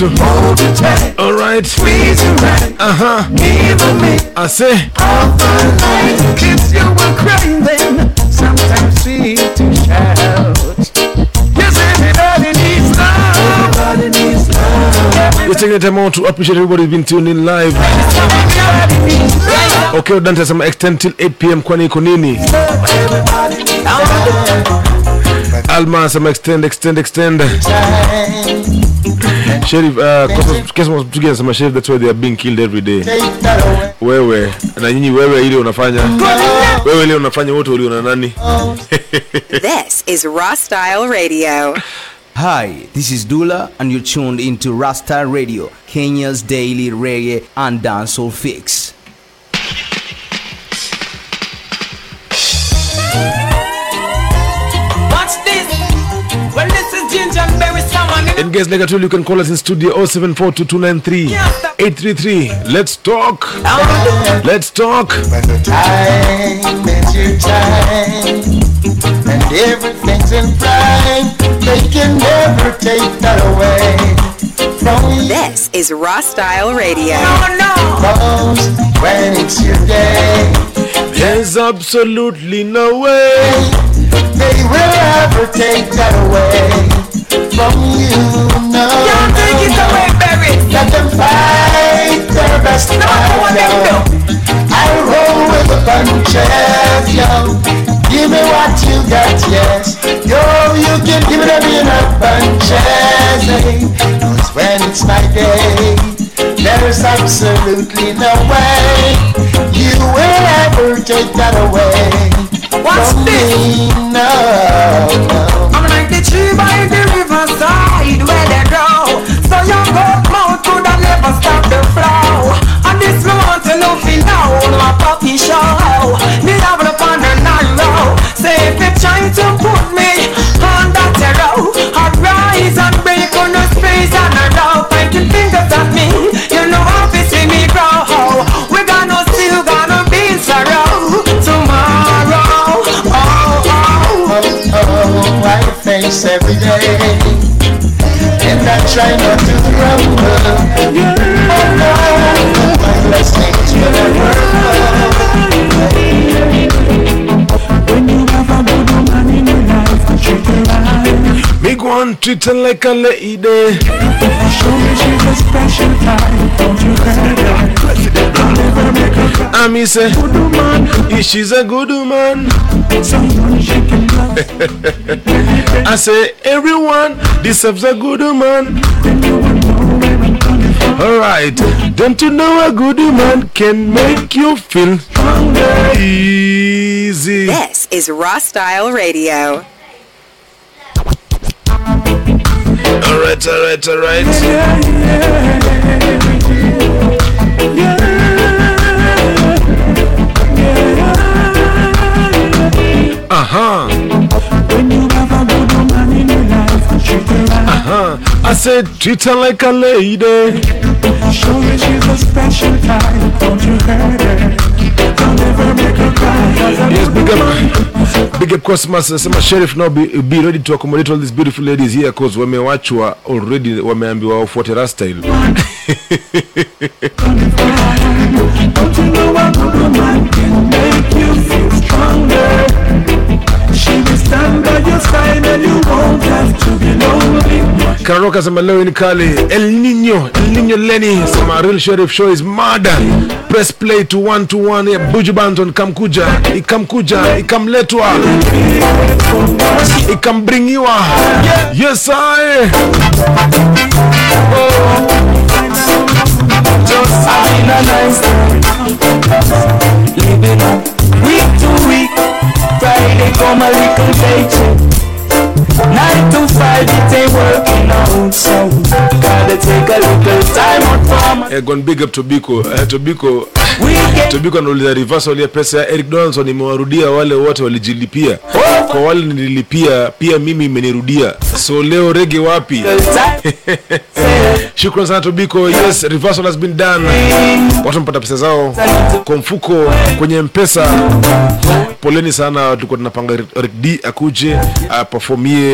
To hold you tight. all right Squeeze you right. uh-huh Even me. i say All the night. Kiss you were crying. Sometimes feel to shout. Yes, everybody needs love. Everybody needs love. We're taking the time out to appreciate everybody who's been tuning in live. Okay, Dante anasema extend till 8 pm kwani iko nini? Alma anasema extend extend extend. Sheriff uh Cosmos Cosmos Mtugi anasema Sheriff that's why they are being killed every day. Wewe na nyinyi wewe ile unafanya. Wewe ile unafanya wote uliona nani? This is Raw Style Radio. Hi, this is Dula, and you're tuned into Rasta Radio, Kenya's daily reggae and dancehall fix. And guys, like I told you, you can call us in studio 074223 Let's talk. Let's talk. Time is your time. and everything's in prime. They can never take that away from you. This is Raw Style Radio. Cause when it's your day, There's absolutely no way. they will ever take that away from you. No, Can't take it away, Barry. Let them fight their best no, fight, yo. I roll with the punches, yo. Give me what you got, yes. Yo, you can give it a in a bunches, eh? 'Cause when it's my day, there's absolutely no way you will ever take that away. What's from me, no, no. I'm like the tree by the where they grow. So your goat mouth could have never stop the flow. And this mountain of you know my puppy show. Me have up on the narrow. Say if you try to put me on that arrow, I'd rise and break on the space and I know pointing fingers at me. You know how to see me grow. We gonna still gonna be in sorrow tomorrow. Oh, oh. oh, oh, oh, oh, oh I face every day, I try not to grumble. Oh no, my blessings will never When treat her like a lady. Show me she's a special type. Don't you. I me say, Good woman, if she's a good woman. someone she can love. I say, everyone deserves a good woman. Alright, don't you know a good woman can make you feel easy? This is Raw Style Radio. Alright, alright, alright. Yeah, yeah, yeah. Uh-huh. When you have a good woman in your life, treat her right. Uh-huh. I said treat her like a lady. Show her she's a special type. Don't you hurt her. Yes, big up, Cosmas. Sema sheriff now be, be ready to accommodate all these beautiful ladies here cause wamewachwa already, wameambiwa wafuate Rastyle. Kararoka sema leo ni kali. El Nino, El Nino Leni sema real sheriff show is murder. Press play to one to one. ya Buju Banton kamkuja, ikamkuja, ikamletwa, ikambringiwa. Yes I. Paycheck. Nine to five, it ain't working out, so gotta take a little time out from Eh, gone big up Tobiko. Eh, Tobiko Tobiko anauliza reversal ya pesa ya Eric Donaldson imewarudia wale wote walijilipia. Kwa wale nililipia pia mimi imenirudia. So leo rege wapi? Shukran sana Tobiko. Yes, reversal has been done. Watu wamepata pesa zao kwa mfuko kwenye mpesa. Poleni sana, tulikuwa tunapanga Eric D akuje aperformie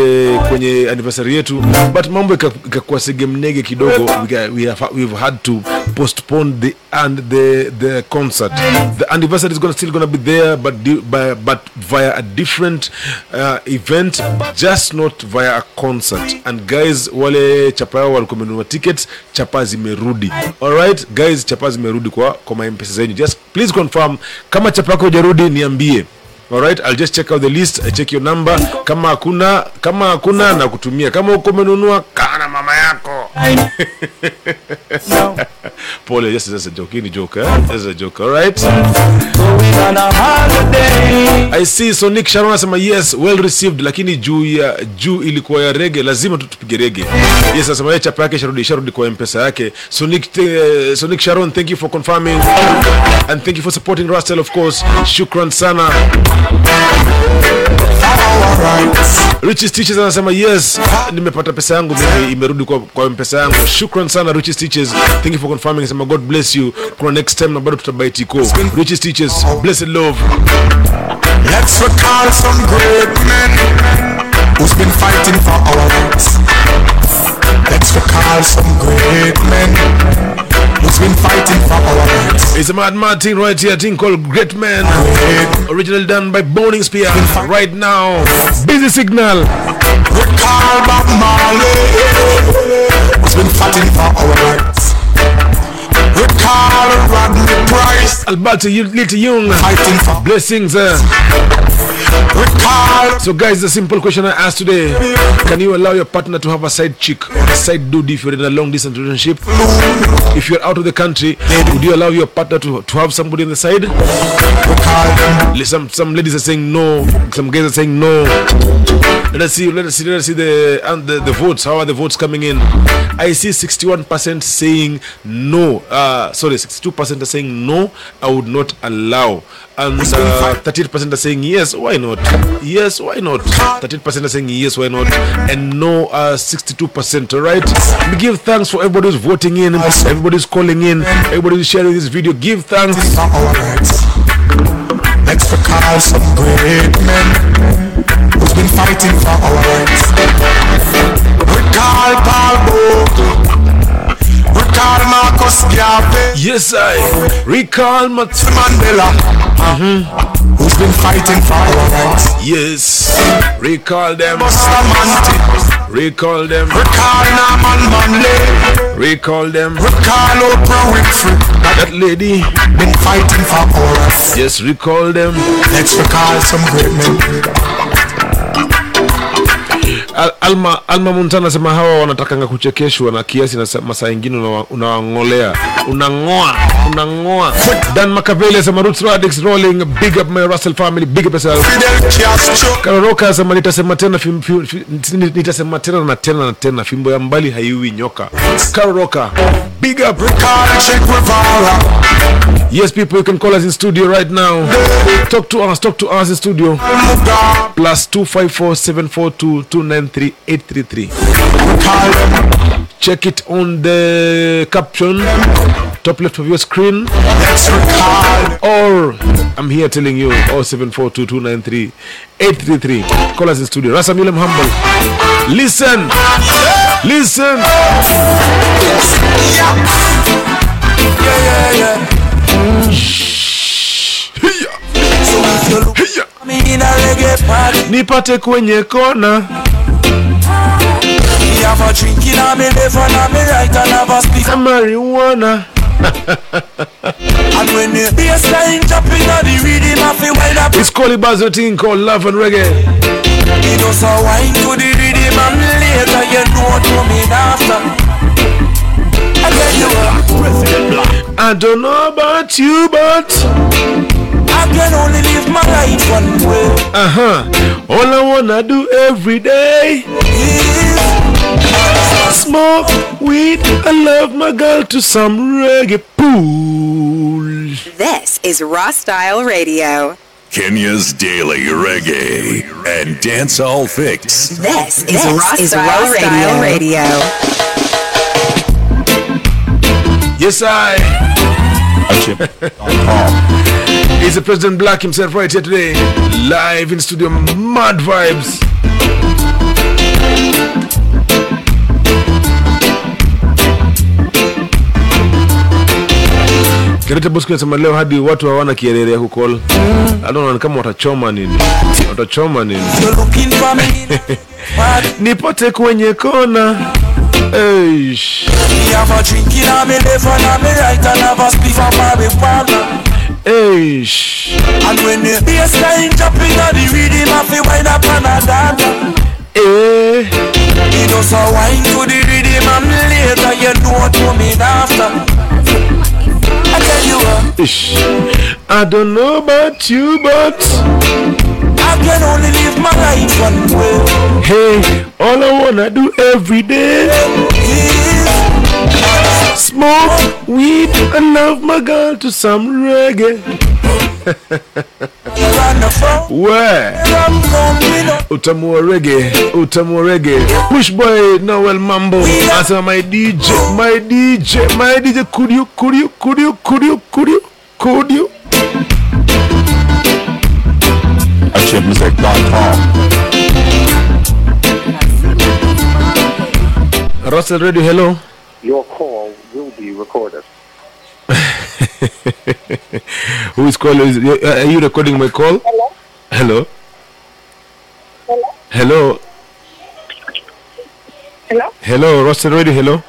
kwenye anniversary yetu, but mambo ika- ikakuwa segemnege kidogo. We, have, we've had to postpone the and the the concert. The anniversary is gonna still gonna be there, but by, but via a different uh, event, just not via a concert. And guys, wale chapa yao walikuwa tickets, chapa zimerudi. Alright guys, chapa zimerudi kwa kwa maempesa zenyu. Just please confirm kama chapa yako hujarudi, niambie. Alright, I'll just check out the list, I check your number. Kama hakuna, kama hakuna na kutumia. Kama uko umenunua, kaa na mama yako. Pole, just just a joke. Any joke, eh? Just a joke. Alright. on a holiday. I see Sonic Sharon anasema yes, well received, lakini juu ya juu ilikuwa ya rege, lazima tutupige rege. Yes, anasema yeye chapa yake sharudi sharudi kwa mpesa yake. So Nick, uh, so Nick Sharon, thank you for confirming and thank you for supporting Rastel of course. Shukran sana. Richie Stitches anasema yes, nimepata pesa yangu mimi imerudi kwa, kwa mpesa yangu. Shukran sana Richie Stitches. Thank you for confirming. Anasema God bless you. Kuna next time na bado tutabaitiko. Richie Stitches, blessed love. Let's recall some great men who's been fighting for our rights. Let's recall some great men who's been fighting for our rights. It's a mad mad thing right here, a thing called Great Man. Originally done by Boning Spear. Right now, Busy Signal. Recall Bob Marley who's been fighting for our rights. Recall Rodney Price Alberto you Little Young. fighting for Blessings. Uh. Recall So, guys, the simple question I asked today Can you allow your partner to have a side chick or a side dude if you're in a long distance relationship? If you're out of the country, would you allow your partner to, to have somebody on the side? Some, some ladies are saying no, some guys are saying no. Let us see, let us see, let us see the, and the, the votes. How are the votes coming in? I see 61% saying no. Uh, sorry, 62% are saying no, I would not allow. And uh, 38% are saying yes, why not? Yes, why not? 38% are saying yes, why not? And no, uh, 62%. All right. We give thanks for everybody who's voting in, everybody who's calling in, everybody who's sharing this video. Give thanks. for rights. Let's recall some great men who's been fighting for our rights. Recall Paul. Recall Marcus Garvey. Yes, I recall my Mandela. Been fighting for our rights. Yes, recall them. Recall them. Recall Norman Manley. Recall them. Recall Oprah Winfrey. That lady. Been fighting for rights. Yes, recall them. Let's recall some great men. Alma, Alma Munta anasema hawa wanatakanga kuchekeshwa na kiasi na masaa ingine unawang'olea unang'oa unang'oa. Dan Makaveli asema Roots Radix rolling big up my Russell family big up yourself. Karoroka asema nitasema tena fim, fim, fim, nitasema tena na tena na tena fimbo ya mbali haiwi nyoka. Karoroka big up. Yes people you can call us in studio right now. Talk to us talk to us in studio. Plus 254 742 29 73833. Check it on the caption, top left of your screen. Or I'm here telling you 0742293833. Call us in studio. Rasa Milam Humble. Listen. Listen. Nipate kwenye kona have a drink in a me left and a me right and have a speak. Marijuana. And when the bassline jump in a the rhythm, I feel wind up. It's Collie Bazo thing called Love and Reggae. Just a wine to the rhythm and later you know what coming after. I tell you what, I don't know about you, but I can only live my life one way. uh huh. All I wanna do every day smoke weed. I love my girl to some reggae pool. This is Raw Style Radio. Kenya's daily reggae and dancehall fix. This is Raw Style Radio. Radio. Yes, I. He's the President Black himself right here today, live in studio. Mad vibes. Kirete Bosco anasema leo hadi watu hawana kielele ya kukol. Anaona kama watachoma nini? Watachoma nini? Nipote kwenye kona. Eish. Eish. Eh. I tell you what, Ish. I don't know about you, but I can only live my life one way. hey, all I wanna do every day smoke weed and love my girl to some reggae. Where? I'm coming up. Utamu wa reggae, utamu wa reggae. Push boy Noel Mambo. Asema my DJ, my DJ, my DJ. Could you, could you, could you, could you, could you, could you? SoundChipMusic.com. Russell Radio, hello. Your call. Who is calling? Are you recording my call? Hello? Hello. Hello? Hello. Hello? Hello. Russell Radio, hello.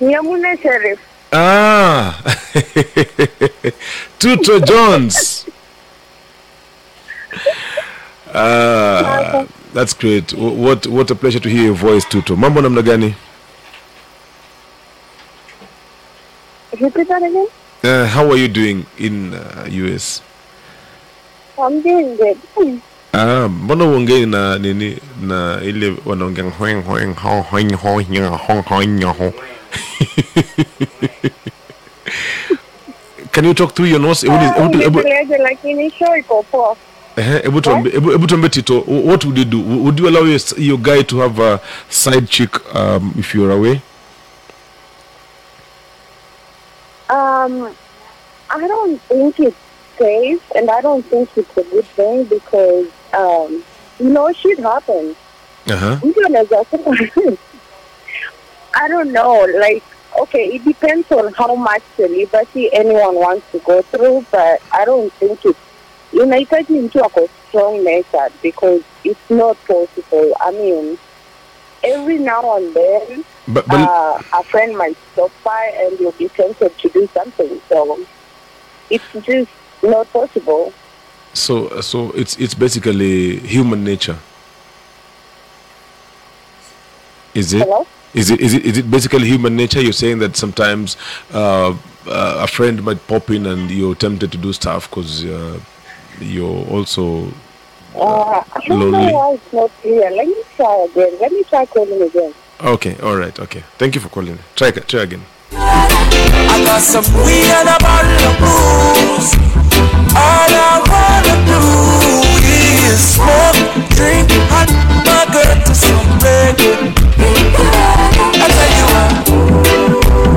Nyamune Sheriff. Ah. Tuto Jones. Ah, that's great. What what a pleasure to hear your voice, Tuto. Mambo namna gani? Repeat that again? Uh, how are you doing in uh, US? I'm doing good. Ah, mbona uongei na nini na ile wanaongea hweng hweng ho hweng ho nya ho ho ho. Can you talk through your nose? Hebu hebu- hebu- lakini show iko poa. Ehe, hebu tuambie hebu hebu tuambie Tito, what would you do? Would you allow your, your guy to have a side chick um, if you're away? Um, I don't think it's safe, and I don't think it's a good thing because, um, you know, shit happens. Uh-huh. Mtu anaweza sema- I don't know, like, okay, it depends on how much celibacy anyone wants to go through, but I don't think it's, unahitaji into a strong natured because it's not possible. I mean, every now and then, But, but uh, a friend might stop by and you'll be tempted to do something. So it's just not possible. so so it's it's basically human nature. Is it? Hello? Is it is it is it basically human nature? You're saying that sometimes uh, uh, a friend might pop in and you're tempted to do stuff because uh, you're also Uh, I don't Lonely. know why it's not clear. Let me try again. Let me try calling again. okay. All right. Okay. Thank you for calling. Try try again. I got some weed and a bottle of booze. All I wanna do is smoke, drink, and my girl to some reggae. I tell you what,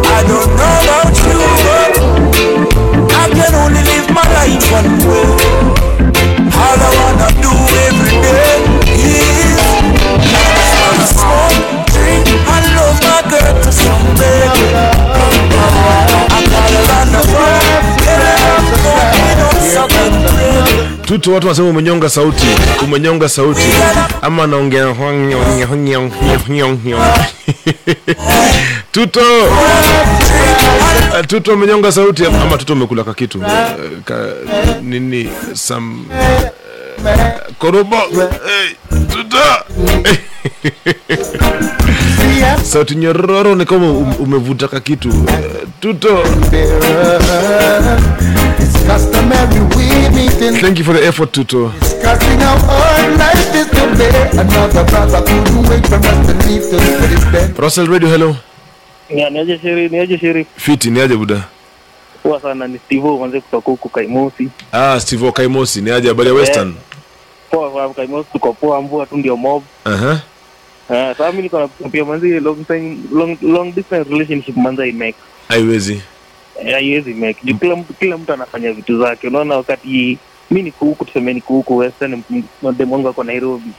I don't know about you, but I can only live my life one way. Tuto, watu wanasema umenyonga sauti, umenyonga sauti, ama anaongea Tuto, Eh, Tuto umenyonga sauti? Ama Tuto umekula ka kitu? Eh, ka, nini? Sam eh, korobo. Hey, Tuto. Sauti nyororo ni kama um- umevuta ka kitu. Tuto Thank you for the effort, Tuto. Discussing how our life is to be. Another brother couldn't wait for us to leave to put his bed. Russell Radio, hello. Ya, niaje sheri, niaje sheri. Fiti, ni aje buda? Poa sana ni Stivo mwanze kutoka huku Kaimosi. Ah, Stivo Kaimosi, ni aje habari ya Western? Poa kwa Kaimosi tuko poa, mvua tu ndio mob. Aha. Eh, sasa mimi niko na pia manzi long time long long distance relationship manzi make. Haiwezi. Eh, haiwezi make. Juu kila mtu kila mtu anafanya vitu zake. Unaona wakati mi niko huku tuseme niko huku Western mdem wangu ako Nairobi.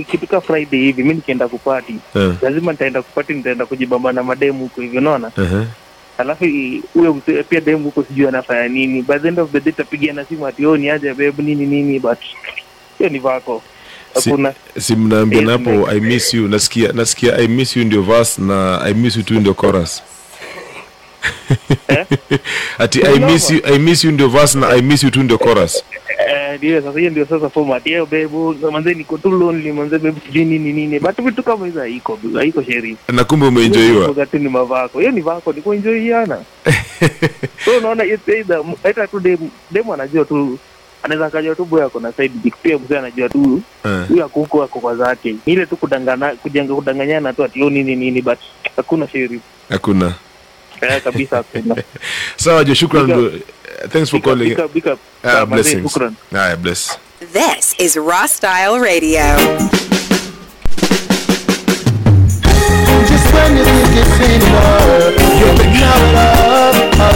Ikifika Friday hivi mi nikienda kupati Eh. lazima nitaenda kupati, nitaenda kujibamba na mademu huko hivi, unaona alafu huyo pia demu huko sijui anafanya nini by the end of the day tapigiana simu ati oh, ni aje babe nini nini but hiyo ni vako Si, si mnaambia napo I miss you, nasikia nasikia I miss you ndio verse na I miss you tu ndio chorus. Ati I miss you I miss you ndio verse na I miss you tu ndio chorus. Eh, ndio sasa hiyo ndio sasa format yao bebu manze niko tu lonely manze bebu sijui nini nini but vitu kama hizo haiko haiko sheri Na kumbe umeenjoyiwa. wakati ni mavako hiyo ni vako ni kuenjoyiana so unaona it's either hata tu dem dem anajua tu anaweza akajua tu boy ako na side dick pia mzee anajua tu Eh. huyu ako huko ako kwa zake ile tu kudangana kujenga kudanganyana tu ati oh, nini nini but hakuna sheri Hakuna. eh, kabisa sawa jo shukran thanks for calling big ah, blessings. Ah, bless. This is raw style radio.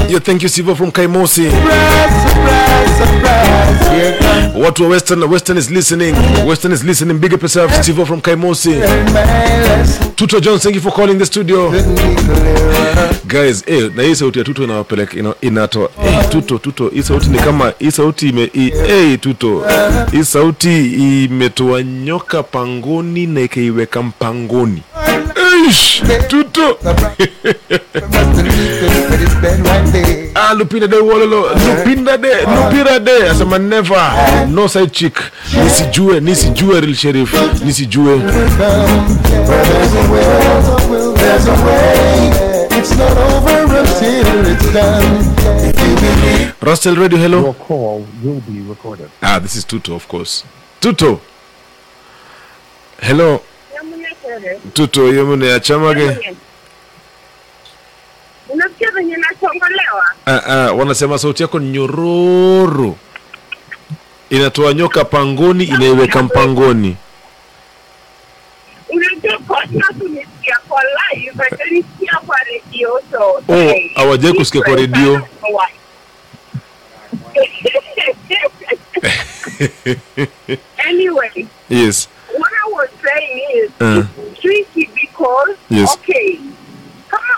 Yo, thank you Siva from Kaimosi. Watu wa Western, Western is listening. Western is listening. Big yourself, Steve from Kaimosi. Tuto John, thank you for calling the studio. Guys, eh, na hii sauti ya Tuto inawapeleka ina, inato eh, Tuto Tuto, hii sauti ni kama hii sauti ime hii, eh, Tuto, hii sauti imetoa nyoka pangoni na ikaiweka mpangoni. Eish, Tuto. ah, Lupinda de Wololo, Lupinda de, Lupira de, asema never, no side chick. Nisijue, nisijue real sheriff, nisijue. There's a way. It's not over until it's done. If Rustel Radio, hello. Your call will be recorded. Ah, this is Tuto, of course. Tuto. Hello. Tuto, yemune ya chamage. Unasikia venye nachongolewa Ah, ah, wanasema sauti yako ni nyororo. Inatoa nyoka pangoni, inaiweka mpangoni. unajua tunisikia kwa live atanisikia kwa redio so Oh, hawajai kusikia kwa redio. anyway yes. what i was saying is Uh, it's tricky because Yes. okay kama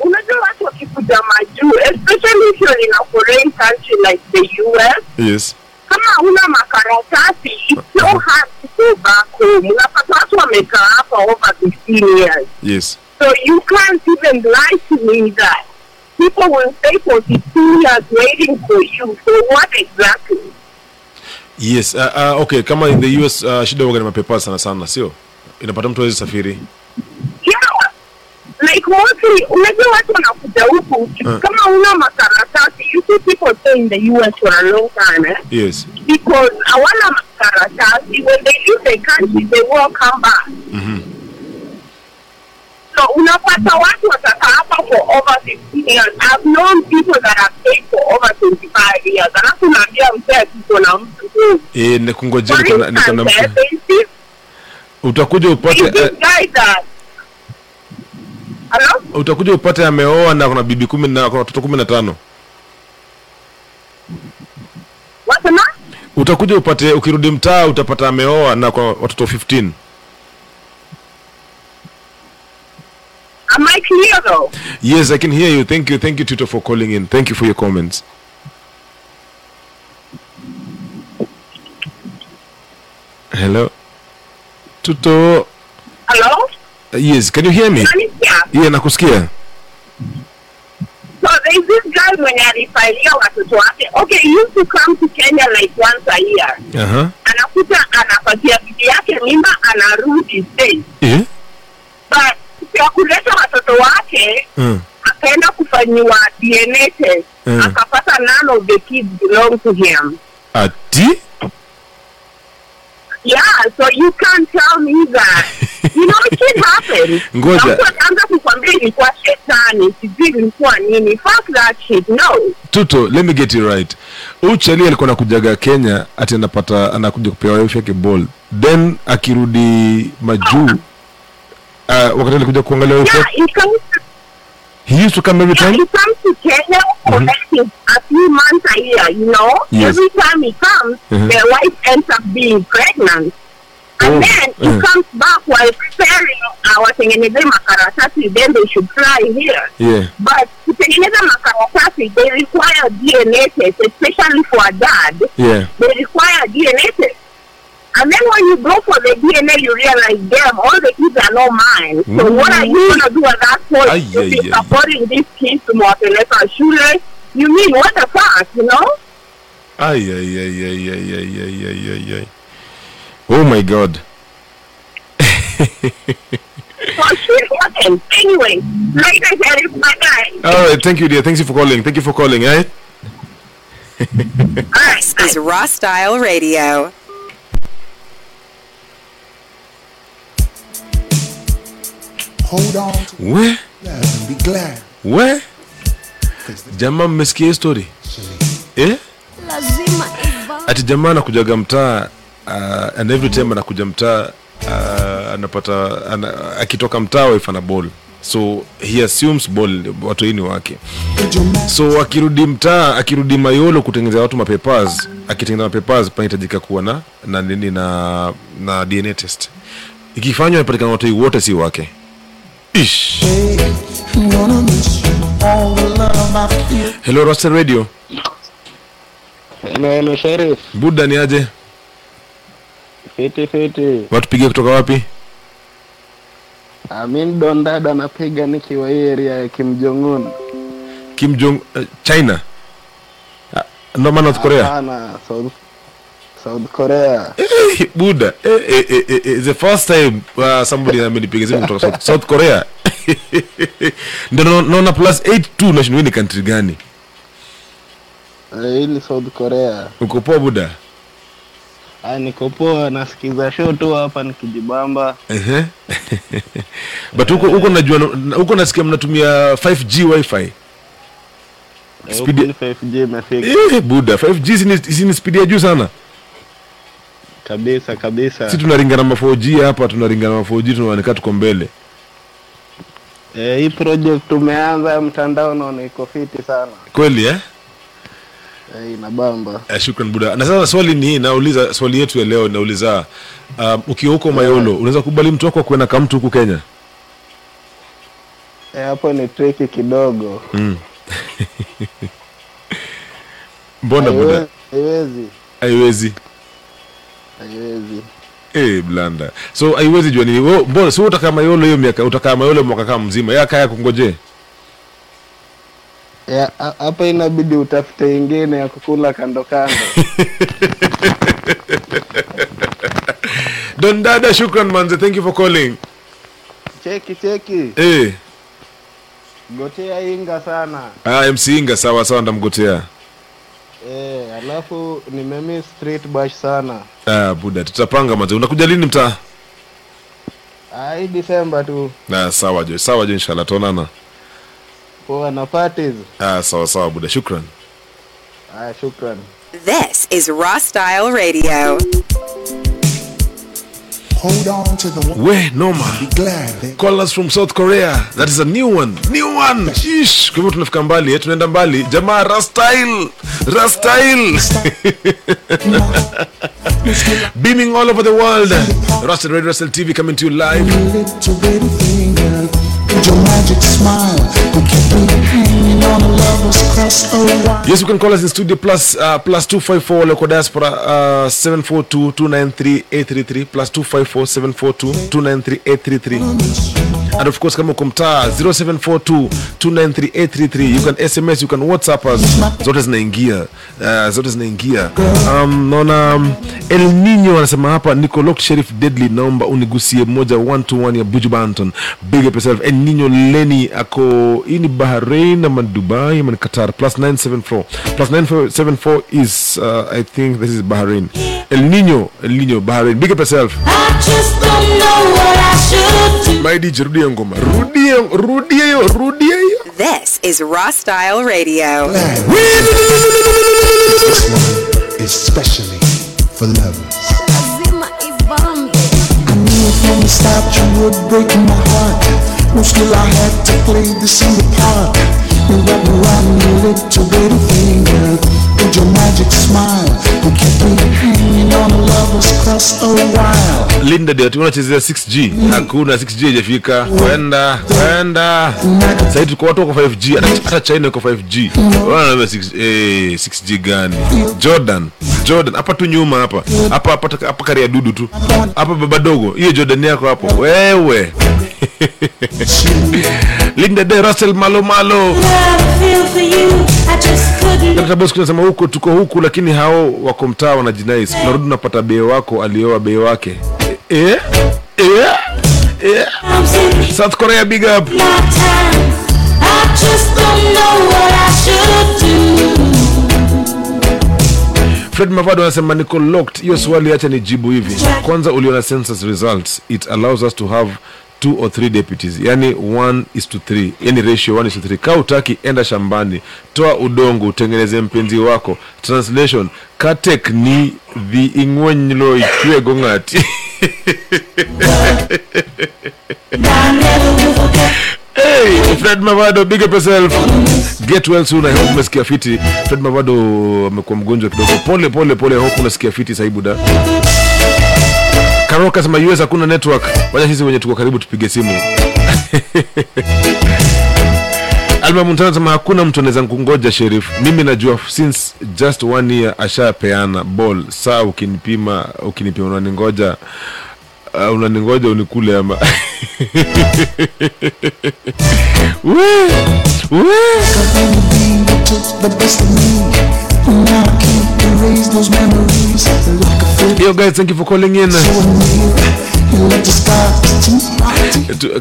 unajua watu wakikuja majuu especially if you're in a foreign country like the us yes. kama una makaratasi it's so hard to go back home unapata watu wamekaa hapa over 15 years Yes. so you can't even lie to me that people will stay for 15 years waiting for you for what exactly Yes. Uh, uh, okay, kama in the US uh, shida waga ni mapepa sana sana, sio? Inapata mtu awezi safiri. Like mostly unajua watu wanakuja huku Uh. kama una makaratasi you see people stay in the us for a long time eh? Yes. because hawana makaratasi when they leave the country they will come back Mhm. So unapata watu watakaa hapa for over 15 years. I've known people that have stayed for over 25 years. Alafu unaambia mzee tuko na mtu. Eh, nikungojea niko na eh, mtu. Utakuja upate there's this eh, guy that Hello? utakuja upate ameoa na kuna bibi kumi na kuna watoto kumi na tano. Wasema? Utakuja upate ukirudi mtaa utapata ameoa na kwa watoto 15. Am I clear though? Yes, I can hear you. Thank you. Thank you Tito for calling in. Thank you for your comments. Hello. Tuto. Hello? Yes, can you hear me? Unanisikia? Yeah, nakusikia. So there's this guy mwenye alifailia watoto wake. Okay, he used to come to Kenya like once a year. Aha. Anakuta anapatia bibi yake mimba anarudi States. Yeah. But kwa kuleta watoto wake Mm. akaenda kufanyiwa DNA test Mm. akapata none of the kids belong to him. Ati? Yeah, so you can't tell me that. you know, shit happens. Ngoja. Na mtu ataanza kukwambia ilikuwa shetani, sijui ilikuwa nini. Fuck that shit, no. Tuto, let me get it right. Uchali alikuwa anakujaga Kenya ati anapata anakuja kupewa wife yake ball. Then akirudi majuu uh, wakati alikuja kuangalia wife Yeah, he used to come every yeah, time. he comes to Kenya for Mhm. like a few months a year, you know? Yes. Every time he comes, Mhm. their wife ends up being pregnant. And Oh, then he eh. comes back while preparing awatengeneze makaratasi, then they should fly here. Yeah. But kutengeneza makaratasi, they require DNA test, especially for a dad. Yeah. They require DNA test. And then when you go for the DNA, you realize, damn, all the kids are not mine. So what are you gonna do at that point? Ay, be ay. supporting these kids to mwapeleka shule. You mean what the fuck, you know? Ay, ay, ay, ay, ay, ay, ay, ay, ay, ay. Oh my God. So shit happens. Anyway, like I said, it's my guy. All right, thank you, dear. Thanks for calling. Thank you for calling. Eh? This is Raw Style Radio. Hold on Where? And be glad. Where? Jamaa mmesikia hii story? Eh? lazima Ati jamaa anakujaga mtaa uh, and every time anakuja mtaa uh, anapata ana, akitoka mtaa wife ana ball. so he assumes ball watoi ni wake. So akirudi mtaa akirudi mayolo kutengeneza watu mapepers akitengeneza mapepers panahitajika kuwa na na nini na na dna test. Ikifanywa anapatikana watoi wote si wake. Ish. Hello Roster radio. Hello, hello, buda ni aje Fiti fiti. Watupigie kutoka wapi Amin Dondada napiga nikiwa hii area ya Kim Jong Un. kim jong uh, china Ah, noma north korea Hapana, South South Korea. Hey, buda Hey, hey, hey, hey, eh, the first time uh, somebody amenipiga simu kutoka south, south korea ndio naona plus 82 nashindwa ni country gani Eh, Hii ni South Korea. uko poa buda Ah, niko poa nasikiza show tu hapa nikijibamba. Ehe. but huko huko najua huko nasikia mnatumia 5g wifi Eh, Speed- 5G imefika. eh, buda 5g si ni- speed ya juu sana Kabisa kabisa. si tunaringana ma 4g hapa tunaringana ma 4g tunaonekana tuko mbele Eh, hii project tumeanza mtandao naona iko fiti sana. kweli eh? Eh, inabamba. Eh, shukran buda na sasa swali ni nauliza swali yetu ya leo nauliza um, ukiwa huko mayolo unaweza kubali mtu wako kuena kamtu huku kenya Eh, hapo ni tricky kidogo. mm. mbona buda Haiwezi. haiwezi Haiwezi. Eh, blanda so haiwezi jua nini Wewe- mbona si utakaa mayolo hiyo miaka utakaa mayolo mwaka kama mzima Yeye akaya kungoje Ya, ha- hapa inabidi utafute ingine ya kukula kando kando. don dada shukran manze thank you for calling. Cheki cheki, eh. Gotea inga sana. Ah, mc inga sawa sawa ndamgotea. Eh, alafu nimemi street bash sana. ah, buda tutapanga manze. Unakuja lini mtaa? Ah, hii December tu. Na sawa jo sawa jo inshallah tuonana poa na parties. ah, sawa sawa buda. Shukran. Ah, shukran. This is Raw Style Radio. Hold on to the we noma. call us from south korea. That is a new one. New one. Ish. kwa hivyo tunafika mbali eh, tunaenda mbali. Jamaa rastyle rastyle beaming all over the world. Rastyle Radio Rastyle TV coming to you live Yes, you can call us in studio plus uh, plus two five four local diaspora uh, seven four two two nine three eight three three plus two five four seven four two two nine three eight three three. And of course kama uko mtaa 0742 293833 you can sms you can whatsapp us. Zote zinaingia uh, zote zinaingia. Um, naona um, el nino anasema hapa niko locked sheriff deadly naomba unigusie moja one to one ya buju big up yourself el nino leni ako hii ni bahrain ama ni dubai ama ni qatar plus 974 plus 974 is uh, i think this is bahrain. El nino el nino bahrain. Big up yourself. My DJ rudia ngoma rudia rudia hiyo rudia hiyo This is Raw Style Radio. Especially for lovers. lazima ibambe I knew from the start you would break my heart. No, skill I had to play this in part. You wrap around your little bitty finger with your magic smile. You kept me hanging on a lover's cross a while. linda ndio ati unachezea 6g hakuna 6g haijafika. Kwenda kwenda. Sahii tuko watu kwa 5g hata- china kwa 5g wanaambia 6 eh, 6g gani? Jordan jordan hapa tu nyuma hapa. Hapa hapa hapa kari ya dudu tu. Hapa baba dogo. Hiyo jordan yako hapo. Wewe linda de russell malo malo Dr. Huko tuko huku lakini hao wako mtaa wanajinai, unarudi unapata bee wako alioa bee wake e? E? E? South Korea big up Fred Mavado anasema niko locked. Hiyo swali acha nijibu hivi. Kwanza uliona census results, it allows us to have two or three deputies, yani one is to three, yani ratio one is to three. Kaa utaki, enda shambani, toa udongo, utengeneze mpenzi wako. Translation, katek ni the ingwenylo ichwego ng'ati Hey, Fred Mavado, big up yourself. Get well soon. I hope umesikia fiti. Fred Mavado amekuwa mgonjwa kidogo. Pole pole pole. Hope unasikia fiti sasa buda. Karoka US hakuna network. Wacha sisi wenye tuko karibu tupige simu. Hakuna mtu anaweza kungoja Sheriff. Mimi najua since just one year ashapeana ball. Saa ukinipima ukinipima unaningoja uh, unaningoja unikule ama we, we. Yo guys, thank you for calling in.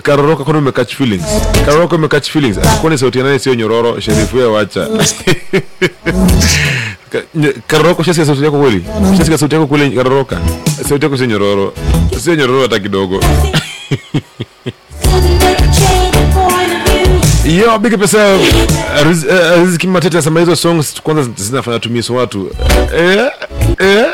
Karoroka kwani umecatch feelings? Karoroka umecatch feelings? Kwani sauti ya nani sio nyororo? sherifu ya wacha. Karoroka ushasikia sauti yako kweli? Ushasikia sauti yako kweli Karoroka? Sauti yako sio nyororo. Sio nyororo hata kidogo. Yo, big pesa yourself. Riz- eh, Riziki Matete anasema hizo songs kwanza zinafanya tumiso watu. Eh? Eh?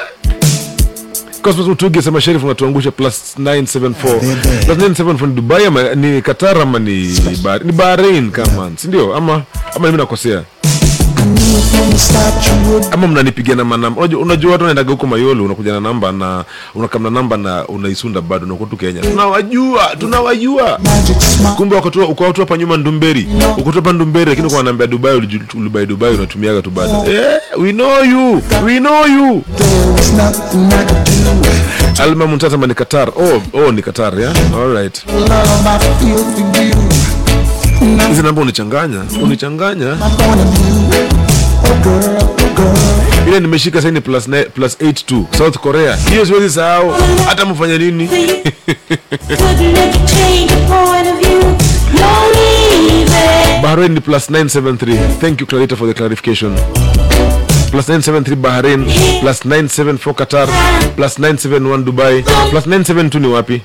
Cosmos Mutugi anasema Sheriff unatuangusha plus 974. Plus 974 ni Dubai ama ni Qatar ama ni Bahrain? Ni Bahrain kama, si ndio? Ama ama mimi nakosea? Ama mnanipigia na manamba. Unajua, unajua watu wanaendaga huko mayolo unakuja na namba na unakamna namba na unaisunda bado unakuwa tu kenya. Tunawajua tunawajua. Kumbe wakati uko watu hapa nyuma ndumberi uko tu hapa ndumberi lakini uko wanaambia dubai ulibai dubai unatumiaga tu bado. Eh, we know you we know you. Alma muntasema ni qatar. Oh, oh ni qatar yeah? all right. Hizi namba unichanganya unichanganya Ile nimeshika saini plus, plus 82 south korea. Hiyo siwezi sahau. Hata mfanya nini? Bahrain ni plus 973 thank you clarita for the clarification. Plus 973 bahrain plus 974 qatar plus 971 dubai. Plus 972 ni wapi?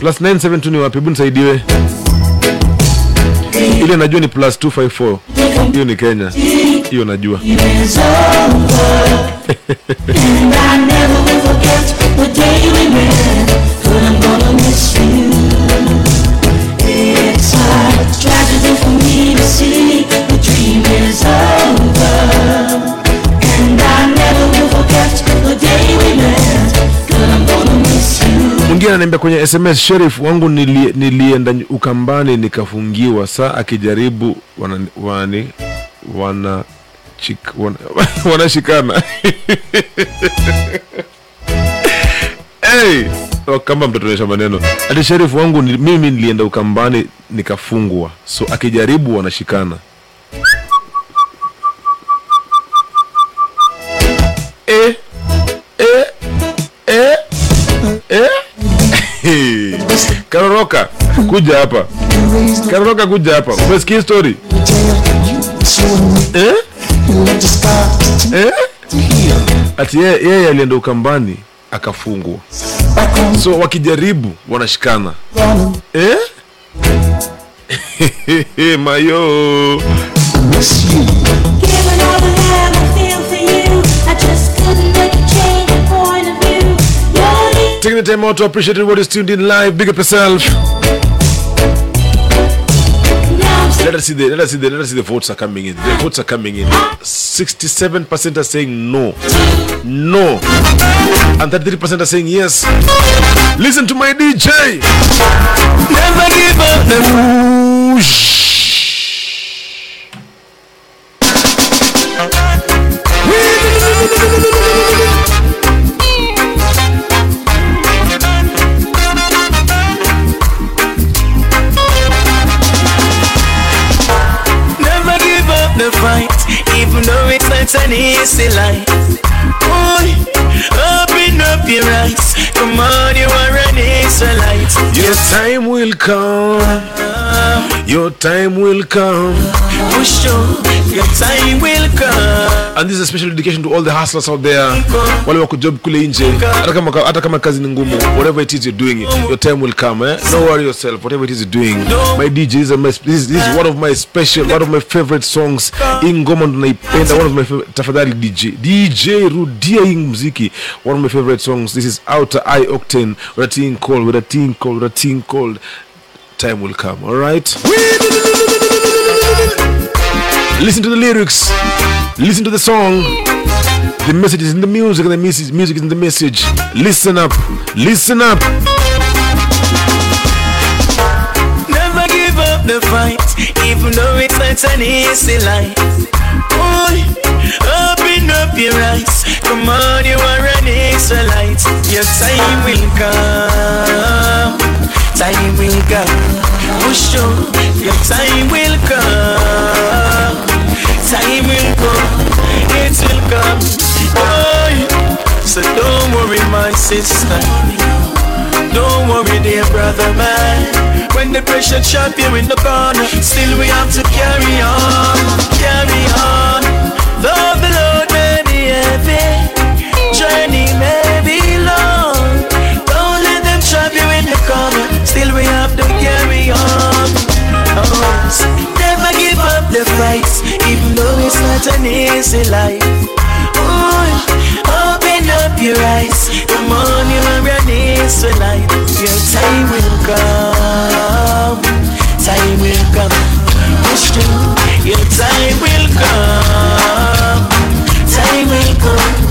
Plus 972 ni wapi? Hebu nisaidiwe ile najua ni plus 254 hiyo ni kenya. Hiyo najua mwingine ananiambia kwenye sms Sherif wangu nilie, nilienda ukambani nikafungiwa. Saa akijaribu wanani, wani, wana, wanashikana. Hey! Oh, kama mtatuonyesha maneno. Ati Sherifu wangu mimi nilienda ukambani nikafungwa. So akijaribu wanashikana karoroka kuja hapa karoroka kuja hapa umesikia story eh? Eh? ati yeye alienda ukambani akafungwa so wakijaribu wanashikana eh? mayo Taking the time out to appreciate everybody tuned in live. Big up yourself. Let us see the let us see the let us see the votes are coming in. The votes are coming in. Sixty-seven percent are saying no, no, and thirty-three percent are saying yes. Listen to my DJ. Never give up the an easy life. Boy, open up your eyes. Come on, you are an Israelite. Your time will come. Your time will come. Your time will come. And this is a special dedication to all the hustlers out there. Wale wako job kule nje. Hata kama hata kama kazi ni ngumu, whatever it is you're doing, your time will come, eh? Don't worry yourself, whatever it is you're doing. My DJ is, my, this, this is one of my special, one of my favorite songs. Ingoma ngoma ndo naipenda, one of my favorite, tafadhali DJ. DJ rudia hii muziki. One of my favorite songs. This is Outer Eye Octane with a thing called, with a thing called, with a thing called time will come. All right. Listen to the lyrics. Listen to the song. The message is in the music, and the message, music is in the message. Listen up. Listen up. Never give up the fight, even though it's not an easy life. Boy, open up your eyes. Come on, you are an Israelite. Your time will come. Time will come. Push through. Your time will come. Time will come. It will come. Boy, so don't worry, my sister. Don't worry, dear brother, man. When the pressure trap you in the corner, still we have to carry on, carry on. Though the load we have to carry on. Oh, never give up the fight, even though it's not an easy life. Ooh, open up your eyes. Come on, you are an Israelite. Your time will come. Time will come. Push through. Your time will come. Time will come.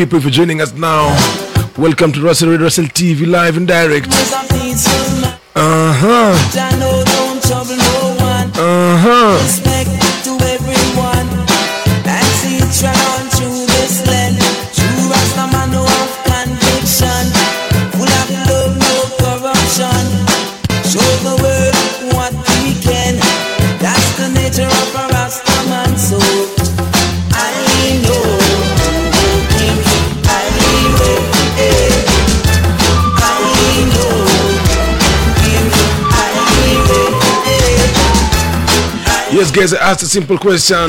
People, if you're joining us now, welcome to Russell Red Russell TV live and direct. Uh huh. I know don't trouble no one. Uh huh. Yes, guys, asked a simple question.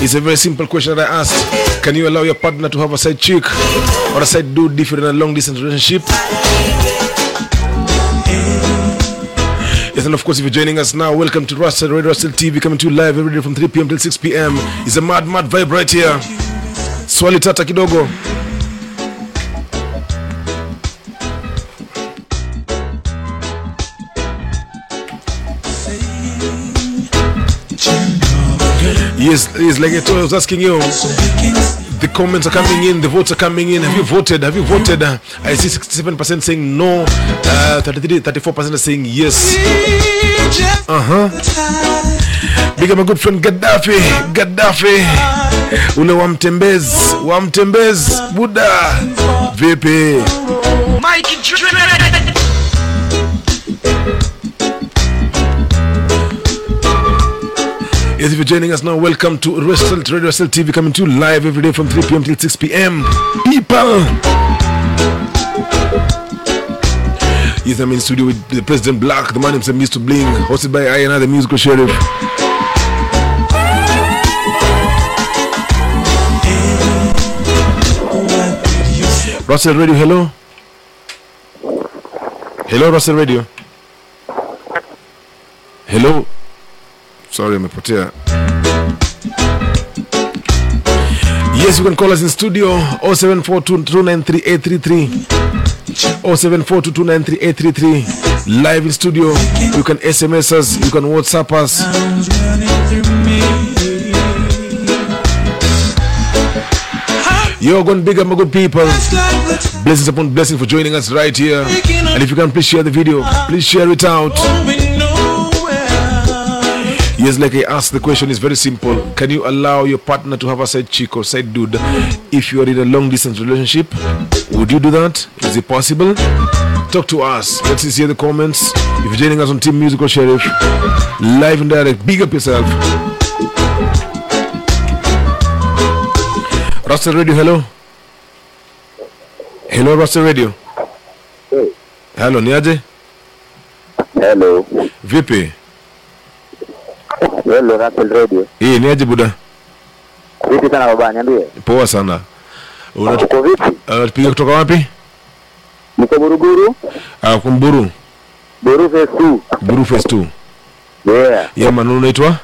It's a very simple question that I asked. Can you allow your partner to have a side chick or a side dude different in a long distance relationship? Yes, and of course, if you're joining us now, welcome to Russell Radio Russell TV, coming to you live every day from 3 p.m. till 6 p.m. It's a mad, mad vibe right here. Swali tata kidogo. Yes, like I was asking you, the comments are coming in, the votes are coming in. Have you voted? Have you voted? I see 67% saying no, uh, 33, 34% are saying yes. Uh huh. Big up my good friend Gaddafi, Gaddafi, ule wa mtembezi, wa mtembezi, Buda, vipi? Mikey Yes, if you're joining us now, welcome to Result Radio Result TV coming to you live every day from 3 p.m. till 6 p.m. People! Yes, I'm in studio with the President Black, the man himself, Mr. Bling, hosted by I, another musical sheriff. Russell Radio, hello. Hello, Russell Radio. Hello. Sorry, amepotea. Yes, you can call us in studio 0742293833. 0742293833. Live in studio. You can SMS us, you can WhatsApp us. You're going bigger, my good people. Blessings upon blessings for joining us right here. And if you can, please share the video. Please share it out. Yes, like I asked, the question is very simple. Can you allow your partner to have a side chick or side dude if you are in a long distance relationship? Would you do that? Is it possible? Talk to us. Let's see the comments. If you're joining us on Team Musical Sheriff, live and direct, big up yourself. Rasta Radio, hello. Hello, Rasta Radio. Hello, niaje? Hello. Vipi? Hello, Russell Radio. Hii niaje buda? Vipi sana baba, niambie. Poa sana. Unatu- Uko vipi? Unatupiga kutoka wapi? Niko Buruguru, Ah, kumburu. Buru Phase 2. Buru Phase 2. Yeah. Yeah, manu unaitwa?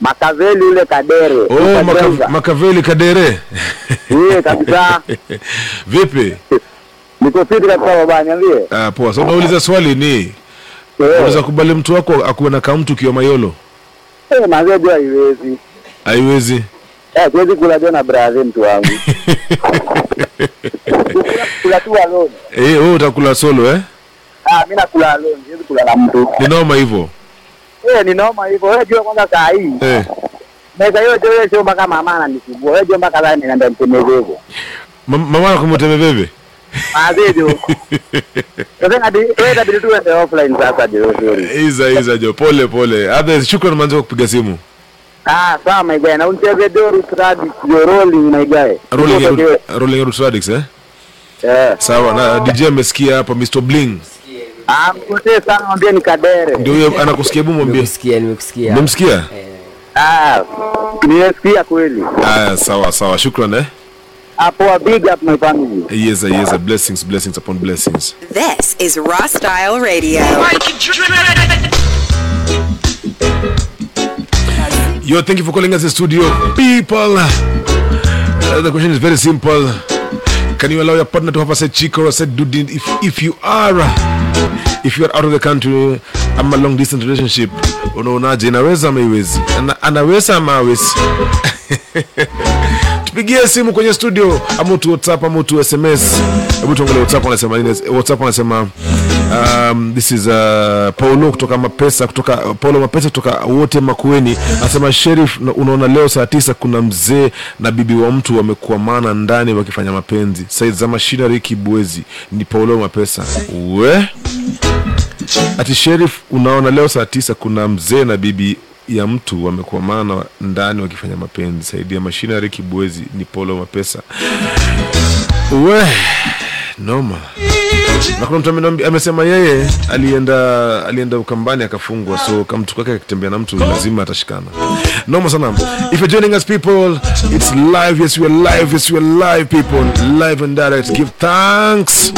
Makaveli ule Kadere. Oh, Makav Makaveli Kadere. Yeah, kabisa. Vipi? Niko fiti kabisa baba, niambie. Ah, poa. So unauliza swali ni unaweza kubali mtu wako akuwe na kamtu ukiwa mayolo? Eh, mazee jua haiwezi. Haiwezi. Eh, siwezi kula jua na brother mtu wangu. Kula tu alone. Eh, wewe utakula solo eh? Ah, mimi nakula alone, siwezi kula na mtu. Ni noma hivyo. Eh, ni noma hivyo. Wewe jua kwanza saa hii. Eh. Meza hiyo jua sio mpaka mama ananisumbua. Wewe jua mpaka sasa ninaenda mtemezevo. Mam- Mama anakumuteme Iza iza jo, pole pole. Otherwise, shukrani manzo kwa kupiga simu. Ah, sawa. Na Doru rolling. Rolling Rolling eh? Yeah. Sawa, na DJ amesikia hapa Mr. Bling. Ah, mkotee sana mwambie ni Kadere. Ndio huyo anakusikia hebu mwambie. Nimekusikia, nimekusikia. Umemsikia? Ah, nimesikia kweli. Aya, sawa sawa. Shukran eh. Hapo a big up my family. Yes, yes, blessings, blessings upon blessings. This is Raw Style Radio. Yo, thank you for calling us in studio. People, uh, the question is very simple. Can you allow your partner to have a side chick or a side dude if, if you are if you are out of the country ama long distance relationship unaonaje inaweza ama iwezi Ana, anaweza ama awezi tupigie simu kwenye studio. Ama tu whatsapp ama tu sms hebu tuangalie whatsapp wanasema nini? Whatsapp wanasema um, this is uh, paulo kutoka mapesa kutoka paulo mapesa kutoka wote makueni. Anasema sheriff unaona leo saa tisa kuna mzee na bibi wa mtu wamekuamana ndani wakifanya mapenzi. Said za machinery kibwezi ni paulo mapesa. We? Ati sheriff unaona leo saa tisa kuna mzee na bibi ya mtu wamekwamana ndani wakifanya mapenzi. Saidi ya machinery kibwezi ni Polo mapesa. We noma. Na kuna mtu amesema yeye alienda alienda ukambani akafungwa so kamtu kake akitembea na mtu lazima atashikana. Noma sana if you're joining us people it's live. Yes we live. Yes we live people. Live and direct. Give thanks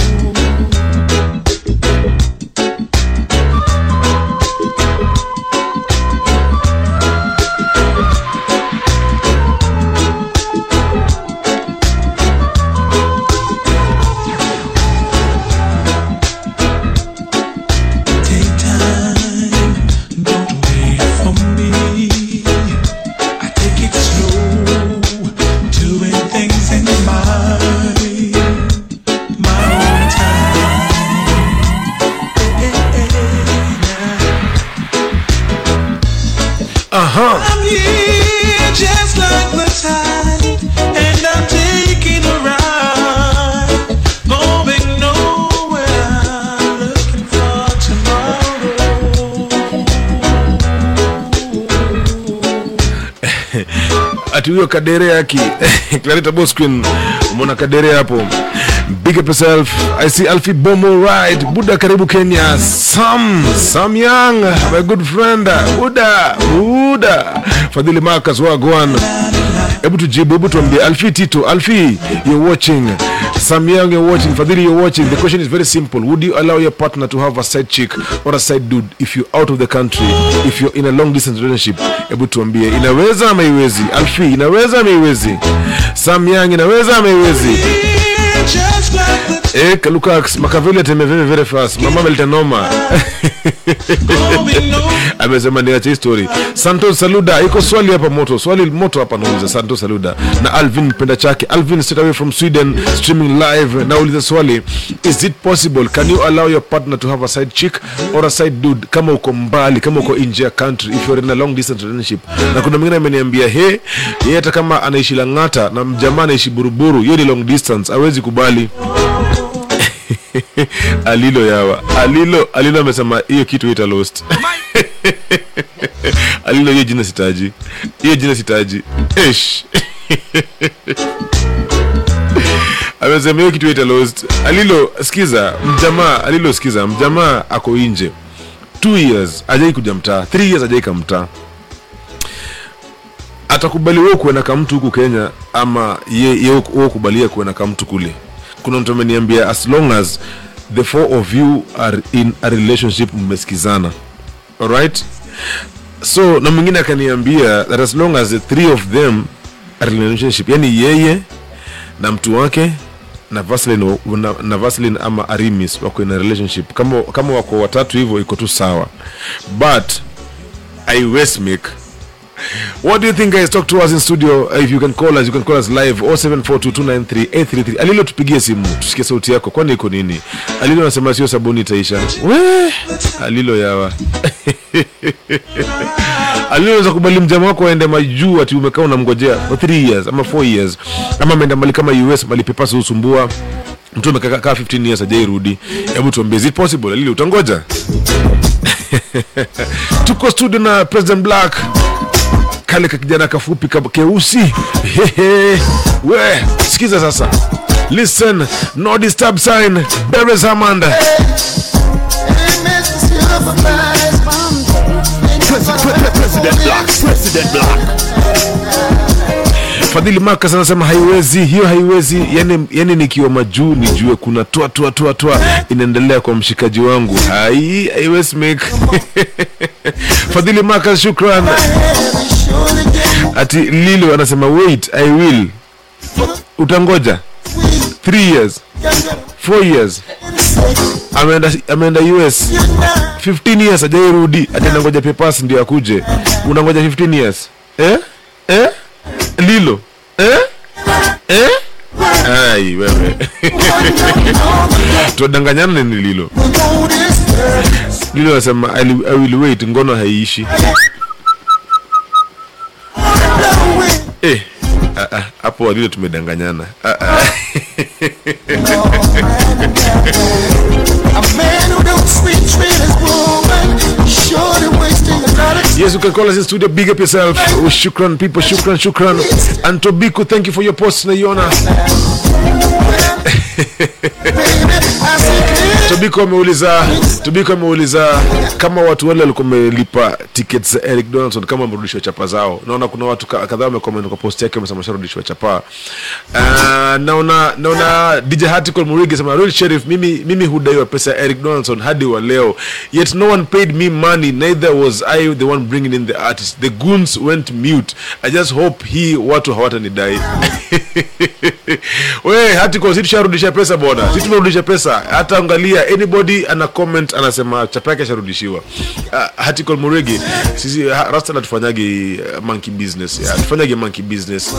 ati huyo kadere yaki clarita bosquin umeona kadere hapo. Big up yourself. I see alfi bomo right. Buda karibu kenya. Sam sam young my good friend. Buda buda. Fadhili marcus wagwan. Hebu tujibu hebu tuambie. Alfi tito alfi you're watching sam young you're watching fadhili you're watching. The question is very simple. Would you allow your partner to have a side chick or a side dude if you're out of the country if you're in a long distance relationship? Hebu tuambie inaweza ama iwezi alfi inaweza ama iwezi sam young inaweza ama iwezi Eh, Lukax Makaveli ateme very very fast. Mama Meltanoma. Amesema niache histori. Santos Saluda, iko swali hapa moto. Swali moto hapa nauliza Santos Saluda. Na Alvin mpenda chake. Alvin straight away from Sweden streaming live. Nauliza swali. Is it possible can you allow your partner to have a side chick or a side dude kama uko mbali, kama uko nje ya country if you're in a long distance relationship. Na kuna mwingine ameniambia he, yeye hata kama anaishi Lang'ata na mjamaa anaishi Buruburu, hiyo ni long distance, hawezi kubali. alilo yawa. Alilo alilo amesema hiyo kitu ita lost. Alilo hiyo jina sitaji. Hiyo jina sitaji. Amesema hiyo kitu ita lost. Alilo sikiza mjamaa alilo sikiza mjamaa ako nje. Two years ajai kuja mtaa. Three years ajai kamtaa. Atakubali wewe kuenda kamtu huku kenya ama ye, ye wewe kubalia kuenda kamtu kule kuna mtu ameniambia as long as the four of you are in a relationship mmesikizana. Alright so na mwingine akaniambia that as long as the three of them are in relationship yani yeye na mtu wake na Vaseline, na, na Vaseline ama Arimis wako in a relationship. Kama, kama wako watatu hivyo iko tu sawa. But I West make What do you think guys? Talk to us in studio. Uh, If you can call us, you can call us live 0742293833. Alilo tupigie simu tusikie sauti yako. Kwani iko nini? Alilo anasema sio sabuni itaisha. We, Alilo yawa. Alilo kubali mjama wako aende majuu ati umekaa unamngojea for 3 years ama 4 years ama ameenda mali kama US mali pepasi usumbua mtu amekaa kaa 15 years hajairudi. Hebu tuambie, is it possible? Alilo utangoja? Tuko studio na President Black kale ka kijana kafupi ka keusi Hehe. we sikiza sasa listen no disturb sign Black. Fadhili Makas anasema haiwezi, hiyo haiwezi. Yani, yani nikiwa majuu nijue kuna toa toa toa toa inaendelea kwa mshikaji wangu. Hai, haiwezi. Fadhili Makas, shukran. Ati Lilo anasema wait, I will. Utangoja. 3 years. 4 years. Ameenda ameenda US 15 years hajairudi, ati anangoja papers ndio akuje. Unangoja 15 years. Eh? Eh? Lilo. Eh? Eh? Ai wewe. Tudanganyana ni Lilo. Lilo anasema I will wait, ngono haiishi eh ah, ah, hapo walilo tumedanganyana ah. Yes, you can call us in studio. Big up yourself. Oh, shukran, people. Shukran, shukran. And Tobiku, thank you for your post, Naiona. Tobiko ameuliza Tobiko ameuliza kama watu wale walikuwa wamelipa tickets za Eric Donaldson kama wamerudishwa chapa zao. Naona kuna watu kadhaa wamecomment kwa post yake wamesema washarudishwa chapa. Uh, naona naona DJ Hatical Murigi sema Royal Sheriff mimi mimi hudaiwa pesa ya Eric Donaldson hadi wa leo. Yet no one paid me money neither was I the one bringing in the artist. The goons went mute. I just hope hii watu hawatanidai. we Harticle si tusharudisha pesa bwana. sisi tumerudisha pesa. Hata angalia anybody ana comment anasema chapa yake asharudishiwa. Uh, Harticle Murigi sisi Rasta tufanyage uh, monkey business. Yeah, tufanyage monkey business.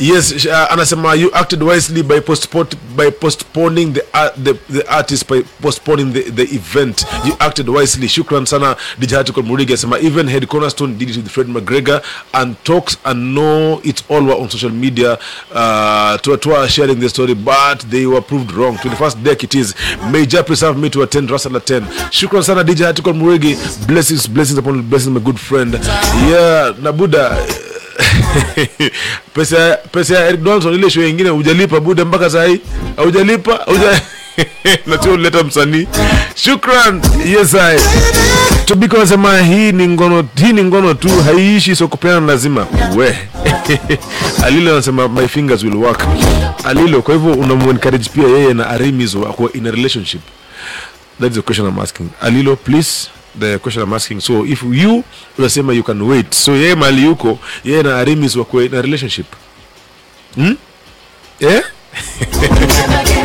Yes, uh, anasema you acted wisely by postpone, by postponing the, uh, the the artist by postponing the, the event. You acted wisely. Shukran sana DJ Hatikol Murigi anasema even head cornerstone did it with Fred McGregor and talks and know it all were on social media uh, to, to sharing the story but they were proved wrong. 21st deck it is. May preserve me to attend Russell at 10. Shukran sana DJ hatikon Murigi. Blessings, blessings upon blessings my good friend. Yeah, Nabuda pesa pesa ya Eric Donson ile show nyingine hujalipa bude mpaka saa hii hujalipa huja Nataka uleta msanii. Shukran. Yes I. Tobiko anasema hii ni ngono hii ni ngono tu haiishi so kupeana lazima. We. Alilo anasema my fingers will work. Alilo kwa hivyo unamu-encourage pia yeye na Arimis wako in a relationship. That is the question I'm asking. Alilo please the question I'm asking. So if you unasema you can wait. So yeye mali yuko yeye na Arimis wako in a relationship. Hmm? Yeah?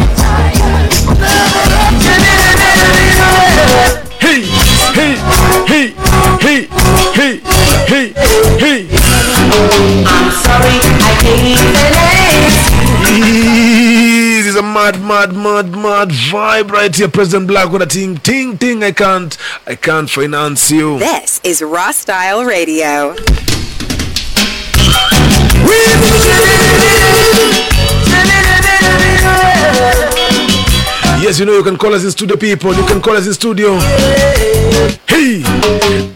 hey, hey, hey, hey, hey, hey, hey. I'm sorry, I can't This is a mad, mad, mad, mad vibe right here. President Black with a ting, ting, ting. I can't, I can't finance you. This is Raw Style Radio. Yes, you know you can call us in studio, people. You can call us in studio. Hey,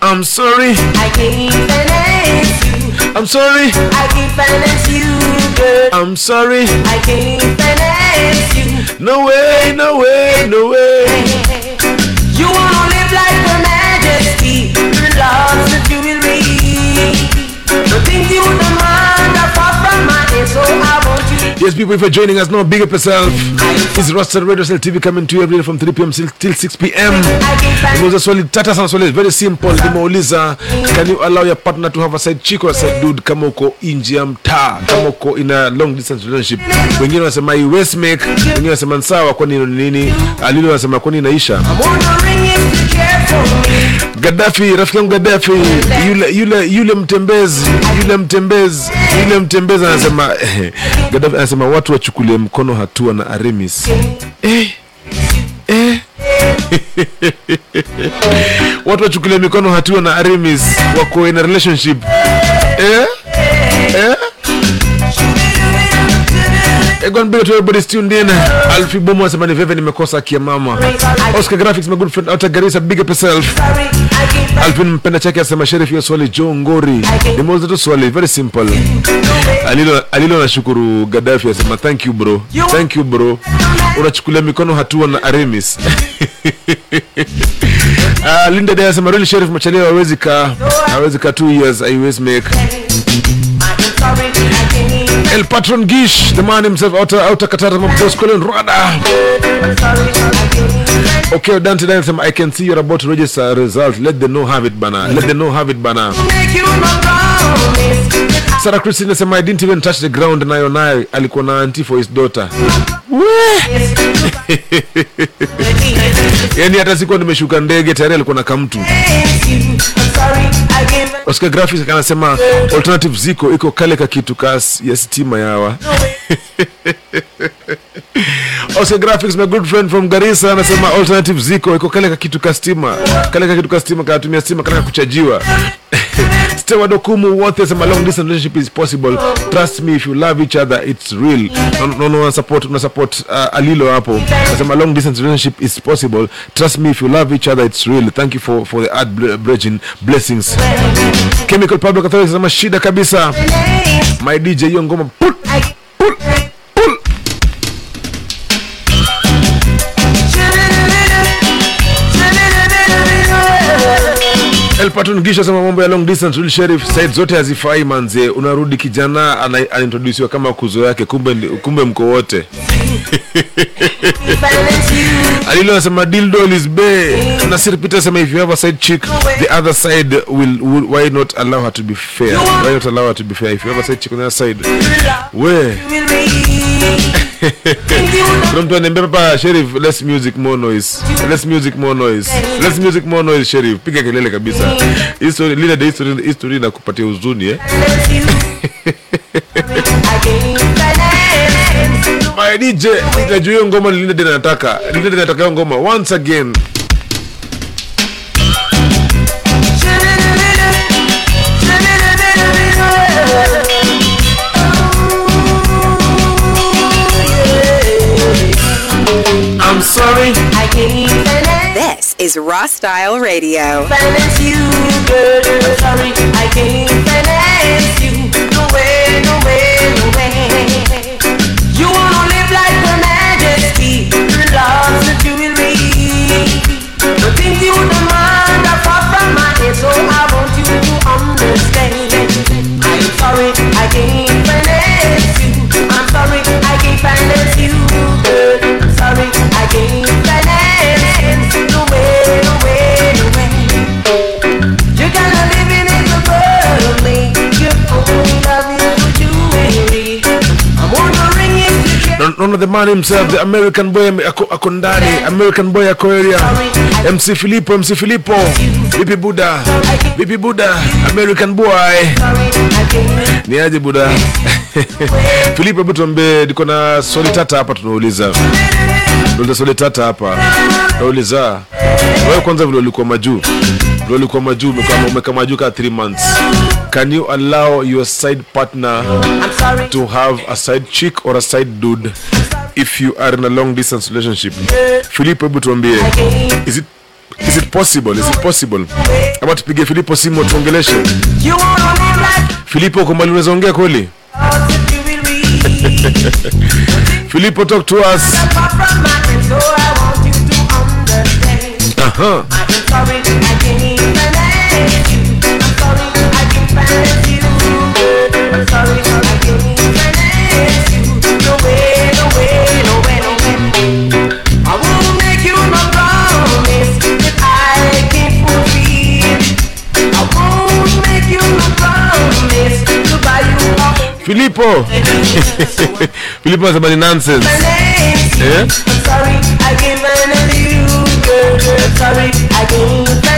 I'm sorry. I can't finance you. I'm sorry. I can't finance you, girl. I'm sorry. I can't finance you. No way, no way, no way. You wanna live like your majesty. Of you will read. The things you demand are far from my head, so I Yes, people, if you're joining us now, big up yourself. It's Roster Radio Cell TV coming to you every day from 3 p.m. till, till 6 p.m. Nimeuliza swali tata sana, swali very simple. Nimeuliza, can you allow your partner to have a side chick or a side dude kama uko nje ya mtaa, kama uko in a long distance relationship? Wengine wanasema haiwezi make, wengine wanasema sawa, kwani ni nini? Alilo wanasema kwani inaisha. Gaddafi, rafiki yangu Gaddafi, yule yule yule mtembezi, yule mtembezi, yule mtembezi anasema Gaddafi anasema watu wachukulie mkono hatua na Aramis. Eh. Eh. watu wachukulie mikono hatua na Aramis wako in a relationship. Eh? Eh? Egon Bale to everybody's tuned in. Alfie Bomo asema ni veve nimekosa kia mama. Oscar Graphics my good friend out of Garissa big up yourself. Alvin mpenda chake asema Sheriff hiyo swali Joe Ngori. Nimeuliza tu swali very simple. Alilo alilo nashukuru Gaddafi asema thank you bro. Thank you bro. Unachukulia mikono hatua na Aremis. Uh, Linda Day asema really Sheriff Machalia hawezi ka hawezi ka 2 years I always make. El Patron Gish, the man himself Mabos Colin Rwanda. Okay, Dante Dan I can see you're about to register a result. Let them know have it bana. Let them know have it bana. Sarah Christine nasema I didn't even touch the ground nayo naye alikuwa na auntie for his daughter. yani hata sikuwa nimeshuka ndege tayari alikuwa na kamtu. Oscar Graphics anasema alternative ziko iko kale ka kitu kas ya stima yawa. Oscar Graphics my good friend from Garissa anasema alternative ziko iko kale ka kitu ka stima. Kale ka kitu ka stima kanatumia stima kana kuchajiwa. Stewa Dokumu wote sema long distance relationship is possible. Trust me if you love each other it's real. No no, support una support uh, Alilo hapo. Anasema long distance relationship is possible. Trust me if you love each other it's real. Thank you for for the ad bridging blessings. Chemical Public Authority anasema shida kabisa. My DJ hiyo ngoma pull El Gisha sema mambo ya long distance real sheriff side zote hazifai manze. Unarudi kijana anaintrodusiwa kama kuzo yake, kumbe kumbe mko wote. Alilo anasema dildo. Nasir Peter sema if you have a side chick the other side will, will why not allow her to be fair? Why not allow her to be fair? If you have a side chick on the other side, we kuna mtu anaambia papa sheriff less music more noise less music more noise less music more noise sheriff piga kelele kabisa history lile history history na kupatia huzuni eh my DJ najua hiyo ngoma Linda Day nataka Linda Day nataka hiyo ngoma once again I'm sorry I can't finance. This is Raw Style Radio. finance you, girl. I'm sorry, I can't finance you. loves that you will be. You think you would demand a pop from my head, so I Na- the man himself the american boy ako ndani. American boy ako area mc filipo mc filipo. Vipi buda vipi buda american boy ni aje buda? Filipo hebu tuambie niko na swali tata hapa tunauliza. Tunauliza swali tata hapa. Nauliza wewe kwanza vile ulikuwa majuu. Vile ulikuwa majuu umekaa majuu kaa 3 months. Can you allow your side partner to have a side chick or a side dude if you are in a long distance relationship? Filipo hebu tuambie. Is it is it possible? Is it possible? Ama tupige filipo simu tuongeleshe. Filipo uko mbali unaweza ongea kweli? Filipo talk to us. Aha. Filipo filipo anasema ni nonsense eh? Sorry, I can't you, girl, girl. Sorry, I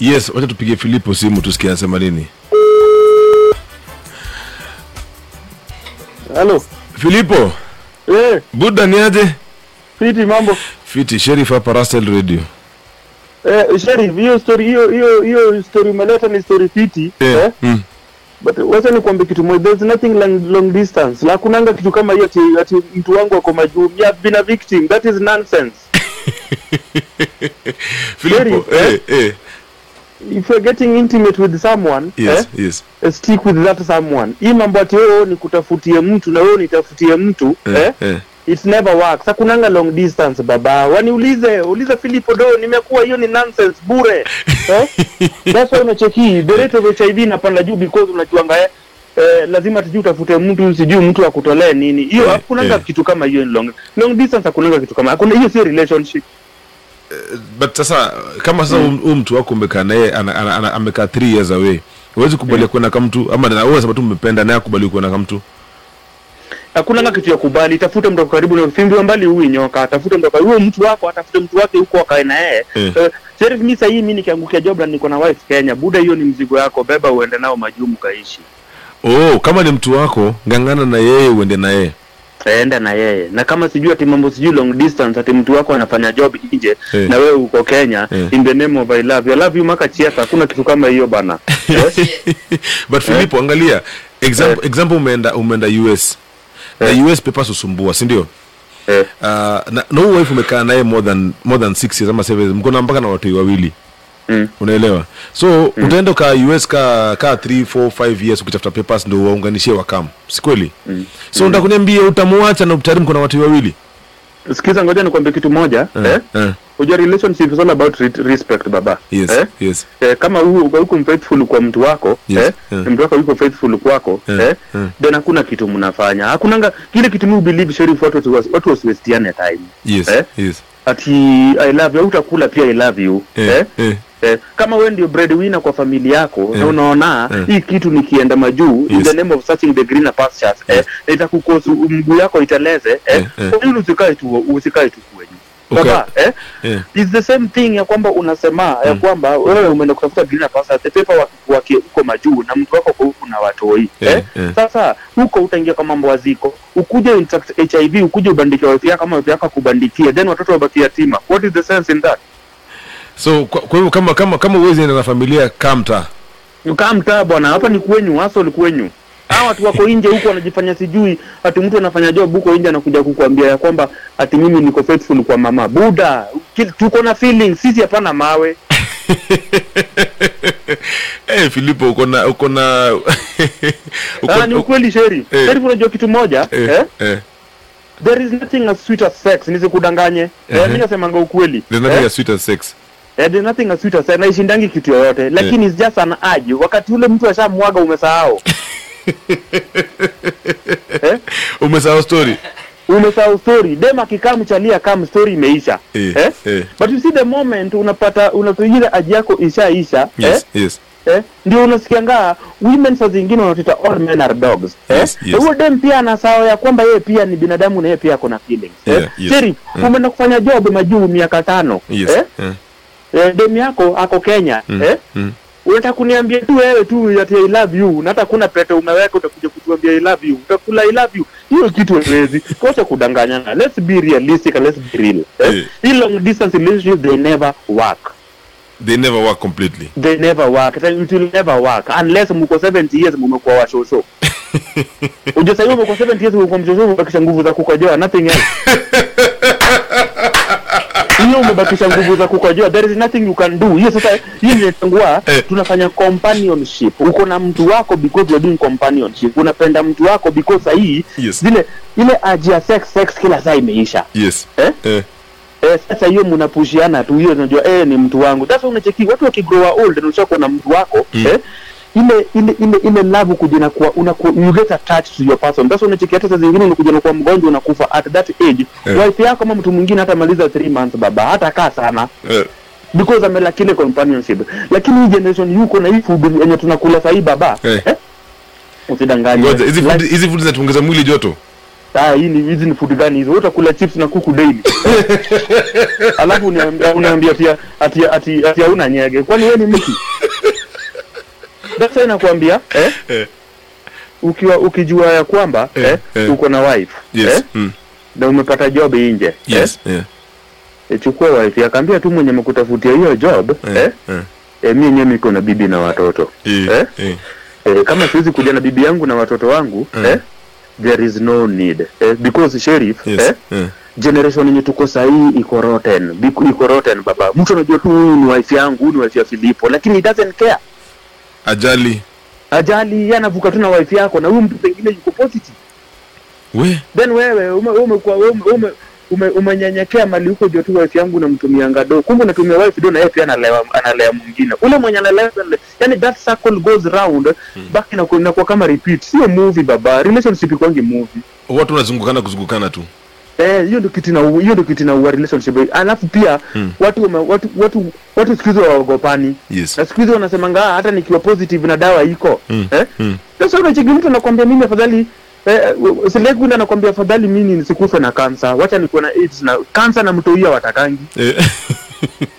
yes wacha tupige filipo simu tusikie anasema nini. Halo filipo eh, buda ni aje? Fiti mambo? Fiti sherif hapa rastel radio. Eh, Sheriff, hiyo story hiyo hiyo hiyo story umeleta ni story fiti eh? mm. but wacha nikwambie kitu moja there's nothing long, long distance. La kunanga kitu kama hiyo ati, ati mtu wangu ako majuu. You have been a victim. That is nonsense. Filipo eh, eh. If you're getting intimate with someone yes eh, yes eh, stick with that someone hii mambo ati wewe nikutafutie mtu na wewe nitafutie mtu eh, eh, eh. it never works hakunanga long distance baba waniulize ulize Philip Odo nimekuwa hiyo ni nonsense bure eh? that's why unacheki the rate of HIV inapanda juu because unajuanga eh, eh, lazima tujui utafute mtu sijui mtu akutolee nini hiyo Eh, hakunanga eh. kitu kama hiyo long long distance hakunanga kitu kama hakuna hiyo sio relationship but sasa kama sasa mm. huu mtu wako umekaa naye amekaa 3 years away huwezi kubalia kuenda kama mtu ama na- wewe sema tu mmependa naye akubali kuenda kama mtu. Hakunanga kitu ya kubali tafute mtu karibu na fimbi mbali huyu nyoka tafute mtu huyo mtu wako atafute mtu wake huko akae na yeye Eh. Eh, Sheriff, mi sahii mi nikiangukia job na niko na wife Kenya buda hiyo ni mzigo yako beba uende nao majumu kaishi. Oh kama ni mtu wako ngangana na yeye uende na yeye enda na yeye. Na kama sijui ati mambo sijui long distance ati mtu wako anafanya job nje Eh. na wewe uko Kenya Eh. in the name of I love you. I love you maka chiesa hakuna kitu kama hiyo bana. But Filipo angalia example, example umeenda umeenda US na US papers usumbua si ndio? Eh. Uh, na, na huyu wife umekaa naye more than more than 6 years ama 7 years. Mko na mpaka na watu wawili Mm. unaelewa so mm. utaenda ka us ka ka 3 4 5 years ukitafuta papers ndio waunganishie wakam si kweli Mm. so mm. kuniambia utamuacha na tayari kuna watu wawili sikiza ngoja nikwambie kitu moja uh, eh? uh. Ujua relationship is all about re respect baba yes eh? yes eh, kama huyu uko mfaithful kwa mtu wako Yes, eh, yeah. mtu wako yuko faithful kwako Yeah, eh, yeah. then hakuna kitu mnafanya hakunanga kile kitu mi believe sheriff watu watu wasiwestiane time yes eh? yes ati i love you utakula pia i love you Eh, eh? eh. Eh, kama wewe ndio breadwinner kwa familia yako na Eh, unaona yeah. hii kitu nikienda majuu in the name of searching the greener pastures eh, itakukosu mguu yako iteleze eh, yeah. yeah. kwa nini usikae tu usikae tu kwenye Okay. baba eh, Yeah. It's the same thing ya kwamba unasema ya kwamba wewe umeenda kutafuta greener pastures the paper wake huko majuu na mtu wako huko na watoi Yeah, eh? yeah. Sasa huko utaingia kwa mambo waziko, ukuje HIV, ukuje ubandike yako kama wife yako kubandikia, then watoto wabaki yatima. What is the sense in that? So kwa hivyo kama kama kama uwezi enda na familia kamta kaa mtaa bwana hapa ni kwenyu hasa ni kwenyu hawa watu wako nje huko wanajifanya sijui ati mtu anafanya job huko nje anakuja kukuambia ya kwamba ati mimi niko faithful kwa mama buda tuko na feeling sisi hapana mawe Eh, Filipo uko na uko na ah, ni ukweli sheri Eh. sheri unajua kitu moja eh, eh? eh. there is nothing as sweet as sex nisikudanganye eh, mimi nasemanga ukweli There's nothing eh? as sweet as sex. Eh, there's nothing as sweet as kitu yoyote lakini it's just an urge wakati ule mtu ashamwaga umesahau eh? Umesahau story. umesahau story dem akikaa mchalia kam story imeisha yeah, eh? yeah. but you see the moment unapata unatuile aji yako ishaisha Yes, yes. eh? ndio unasikianga women saa zingine wanatita all men are dogs eh? Yes, yes. huyo dem pia anasahau ya kwamba yeye pia ni binadamu na yeye pia ako na feelings Yeah, eh? yes. Sheriff, Mm. umeenda kufanya job majuu miaka tano Yes. eh? eh, Eh, dem yako ako Kenya mm, eh? mm. unataka kuniambia tu wewe tu ati I love you. Na hata kuna pete umeweka utakuja kutuambia I love you. Utakula I love you. Hiyo kitu haiwezi. Kocha kudanganyana. Let's be realistic and let's be real eh? hii long distance relationship they never work. They never work completely. they never work. It will never work unless mko 70 years mmekuwa washosho. Hivi mko 70 years mko mshosho umebakisha nguvu za kukojoa nothing else hiyo umebakisha nguvu za kukojoa there is nothing you can do. Hiyo sasa hiyo inatangua tunafanya companionship. Uko na mtu wako because you're doing companionship. Unapenda mtu wako because sahii Yes. zile ile aji ya sex sex kila saa imeisha. Yes. eh? Eh. Eh, sasa hiyo mnapushiana tu. Hiyo unajua eh, ni mtu wangu. Sasa unacheki watu wakigrow old na ushakuwa na mtu wako Mm. eh, ile ile ile ile love kuja na kuwa unakuwa you get attached to your person sasa unacheki hata saa zingine unakuja na kuwa mgonjwa unakufa at that age Yeah. wife yako ama mtu mwingine hata maliza 3 months baba hata kaa sana Yeah. because amela ile companionship lakini hii generation yuko na hii food yenye tunakula sahii baba Yeah. eh? usidanganye hizi food hizi food zinatuongeza mwili joto. Ah, hii ni hizi ni food gani hizo? Wewe utakula chips na kuku daily. Alafu unaambia ati ati ati ati hauna nyege. Kwani wewe ni mtu? Sasa inakwambia eh? Eh. Ukiwa ukijua ya kwamba Eh, eh, eh. uko na wife Yes. eh? Mm. na umepata job nje Yes. Eh? yeah. chukua wife akaambia tu mwenye mkutafutia hiyo job eh? Eh. Eh. Eh, mimi niko na bibi na watoto Eh. eh? Eh. eh, kama siwezi kuja na bibi yangu na watoto wangu Mm. eh? there is no need eh, because sheriff Yes. eh? yeah generation yenye tuko sahii iko rotten iko rotten baba mtu anajua tu huyu ni wife yangu huyu ni wife ya Filipo lakini he doesn't care Ajali. ajali yeye anavuka tu na wife yako na huyu mtu pengine yuko positive We. then wewe ume, ume, ume, ume, ume, ume, umenyenyekea mali huko jua tu wife yangu namtumia ngado, kumbe unatumia wife do na yeye pia analewa analea mwingine ule mwenye analewa yani that circle goes round back inakuwa kwa kama repeat sio movie baba relationship kwangi movie Watu wanazungukana kuzungukana tu. Eh, hiyo ndio kitu na hiyo ndio kitu na relationship. Alafu pia Mm. watu watu watu watu siku hizo waogopani. Yes. Na siku hizo wanasemanga "Ah, hata nikiwa positive na dawa iko. Mm. Eh? Mm. Sasa unacheki mtu anakuambia mimi afadhali eh, Selegu ule anakuambia afadhali mimi nisikufe na kansa. Wacha nikuwe na AIDS na kansa na mtoia watakangi. Eh.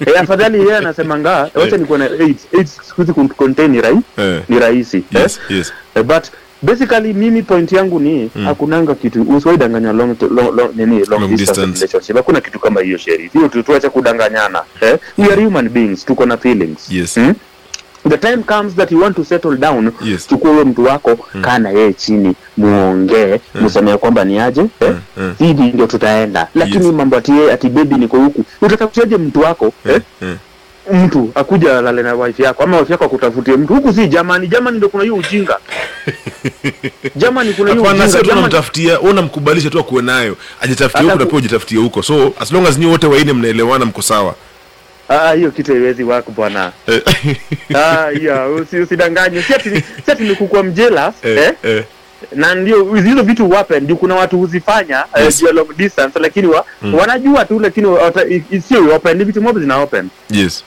Eh, afadhali yeye anasemanga wacha nikuwe na AIDS. AIDS siku hizi contain right? Eh. Ni rahisi. Yes. Yes. Eh, but basically mimi point yangu ni Mm. hakunanga kitu usiwaidanganya long, long, long, nini, long, Long distance, distance. relationship hakuna kitu kama hiyo sheriff hiyo tu tuache kudanganyana eh? we are human beings tuko na feelings Yes. hmm? the time comes that you want to settle down Yes. chukua huyo mtu wako mm. kaa na yeye chini muongee Mm. msemee kwamba ni aje eh? Mm. ndio tutaenda lakini Yes. mambo ati ati bebi niko huku utatafutiaje mtu wako eh? Eh. Mtu akuja alale na wife yako ama wife yako akutafutie mtu huku si jamani jamani ndio kuna hiyo ujinga jamani kuna hiyo ujinga jamani unamtafutia, wewe unamkubalisha tu akuwe nayo. Ajitafutie huko na pia ujitafutie huko. So as long as nyinyi wote waine mnaelewana mko sawa. Ah, hiyo kitu haiwezi wako bwana. Eh. Ah, hiyo usi, usidanganye. Si ati si ati nikukua mjealous Eh. eh? Eh. Na ndio hizo vitu wape ndio kuna watu huzifanya Yes. yes. uh, long distance lakini wa, Mm. wanajua tu lakini sio open, ni vitu mob zina open. Yes.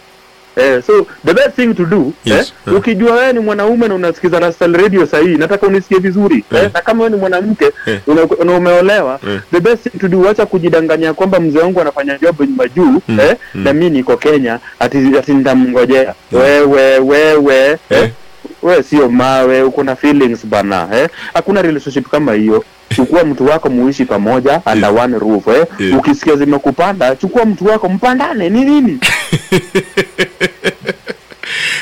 Eh, so the best thing to do Yes. eh, ukijua wewe ni mwanaume na unasikiza Rastal Radio sahii, nataka unisikie vizuri eh, na kama wewe ni mwanamke yeah. una, umeolewa yeah. the best thing to do, acha kujidanganya kwamba mzee wangu anafanya job nyuma juu Mm. eh, Mm. na mimi niko Kenya ati, ati nitamngojea wewe wewe eh. we sio mawe, uko na feelings bana eh, hakuna relationship kama hiyo. Chukua mtu wako muishi pamoja under one roof eh. Yeah. Ukisikia zimekupanda, chukua mtu wako mpandane, ni nini?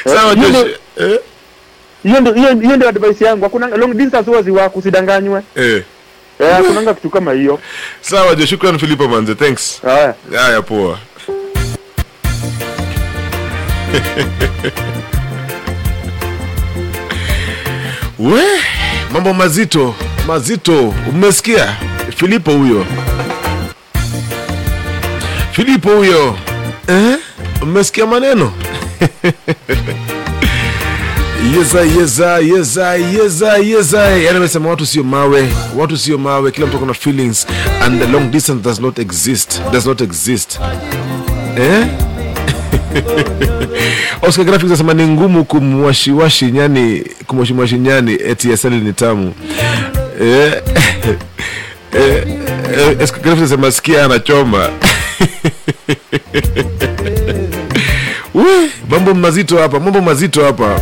Sawa hiyo ndio- Eh? hiyo ndio advice yangu. Hakuna long distance huwa ziwaku kusidanganywe. eh. eh hakunanga kitu kama hiyo. Sawa jo shukrani filipo manze thanks. Haya. Haya poa. We mambo mazito mazito. Umesikia? Filipo huyo. Filipo huyo. Eh? umesikia maneno yeza yeza yani amesema watu sio mawe watu sio mawe kila mtu akona feelings. And the long distance does not exist does not exist. Eh? Oscar Graphics anasema ni ngumu kumwashiwashi nyani kumwashiwashi nyani eti asali ni tamu. Eh, eh, eh, Oscar Graphics anasema sikia anachoma Mambo mazito hapa mambo mazito hapa.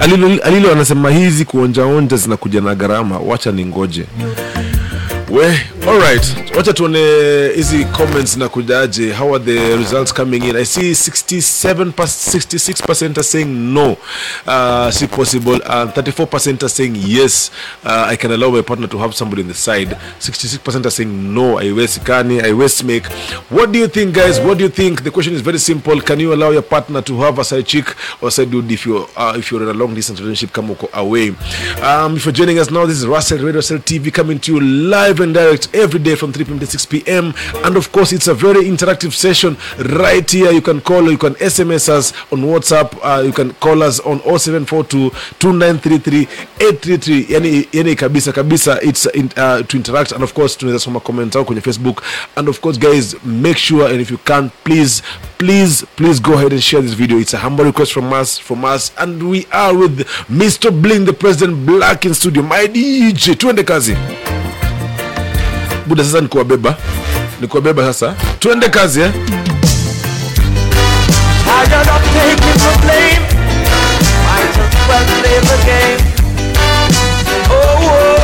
Alilo, alilo anasema hizi kuonjaonja zinakuja na gharama wacha ni ngoje we alright wacha tuone hizi comments na kujaje. How are the results coming in? I see 67 66% are saying no. Uh, si possible. And 34% are saying yes. Uh, i can allow my partner to have somebody on the side. 66% are saying no. Aiwezikani aiwezi make. What do you think guys? What do you think? The question is very simple. Can you allow your partner to have a side chick or side dude if you're uh, if you're in a long distance relationship kama away? Um, if you're joining us now this is Russell Radio Cell TV coming to you live and direct every day from 3 p.m. to 6 p.m. And of course, it's a very interactive session right here. You can call, you can SMS us on WhatsApp, uh, you can call us on 0742 2933 833. Yani, yani kabisa kabisa, it's in, uh, to interact and of course tunaweza soma comment au kwenye Facebook. And of course, guys, make sure and if you can, please, please, please go ahead and share this video. It's a humble request from us, from us, and we are with Mr. Bling, the President Black in studio. My DJ, tuende kazi buda sasa nikuwabeba, nikuwabeba sasa. Tuende kazi eh? Oh, oh,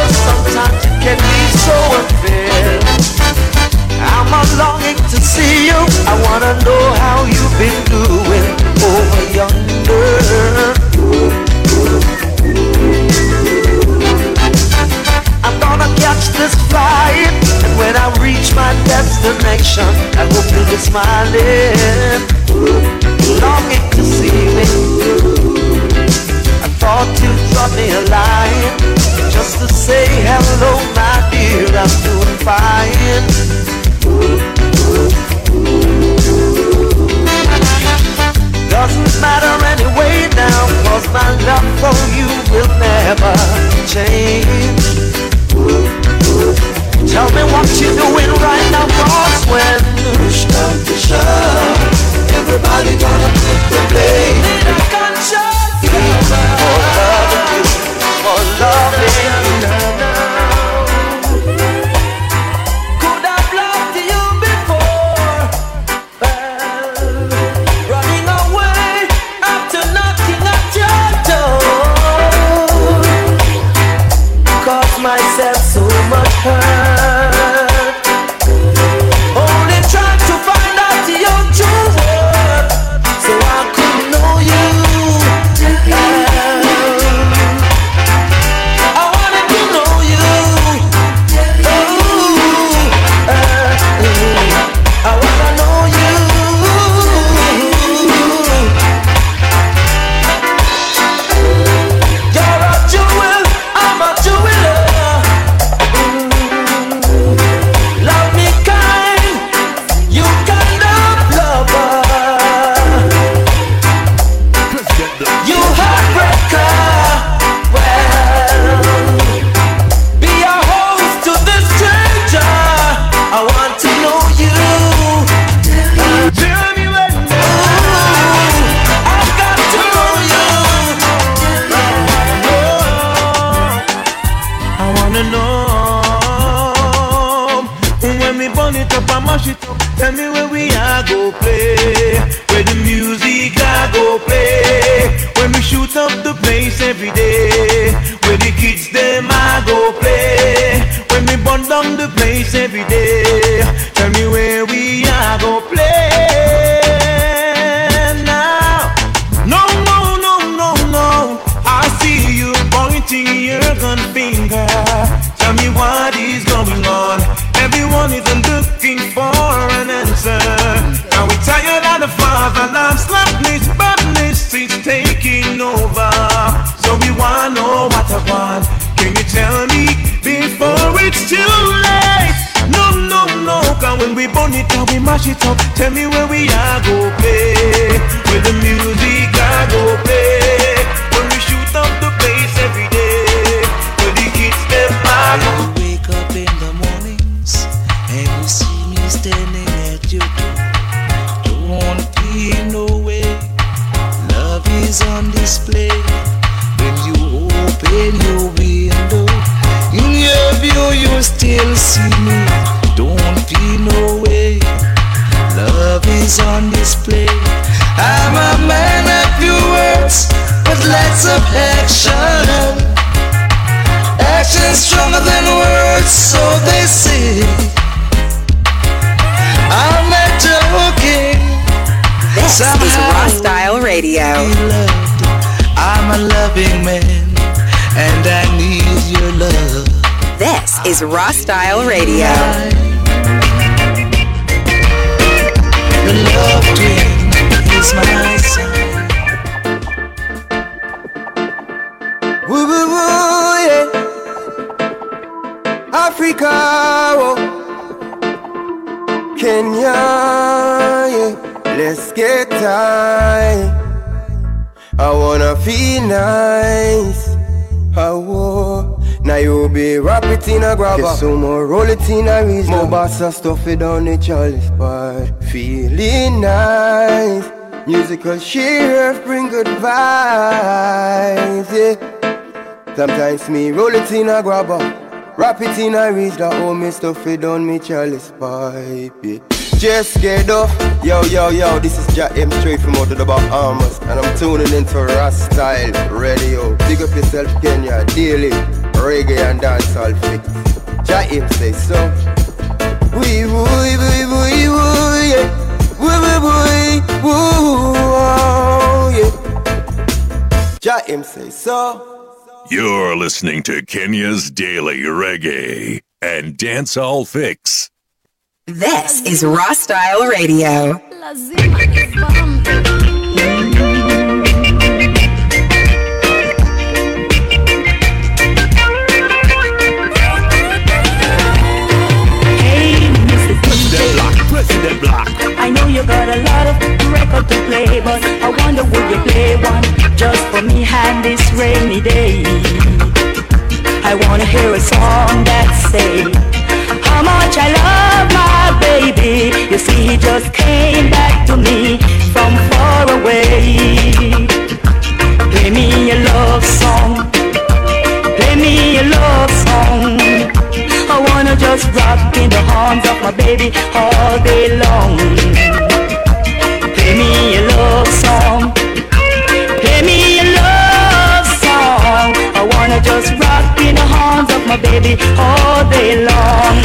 this flight, when I reach my destination, I hope you'll be smiling, longing to see me. I thought you'd drop me a line just to say hello, my dear. I'm doing fine. Doesn't matter anyway now, cause my love for you will never change. Tell me what you're doing right now, cause when push comes to shove, everybody gonna put the blame. In a conscience, for loving you, for loving Tell me where Let's get tight. I wanna feel nice. Oh, now you be wrap it in a grabber. Get some more roll it in a reach. More bossa stuff it down the chalice part. Feeling nice. Musical cheer, bring good vibes, yeah. Sometimes me roll it in a grabber, wrap it in a reach that old me stuff it on me chalice pipe. Yeah. Just get off, yo yo yo. This is Jack M straight from out of the Bahamas, and I'm tuning into Ras Style Radio. Big up yourself, Kenya, daily reggae and dancehall fix. Jack M say so. Wee woo wee wee wee yeah. Wee wee wee woo yeah. M say so. You're listening to Kenya's Daily Reggae and Dancehall Fix. This is Raw Style Radio. Hey. President Block, President Block. I know you got a lot of record to play, but I wonder would you play one just for me on this rainy day? I wanna hear a song that say how much I love my baby. You see, he just came back to me from far away. Play me a love song. Play me a love song. I wanna just rock in the arms of my baby all day long. Play me a love song. Play me a love song. I wanna just rock arms of my baby all day long.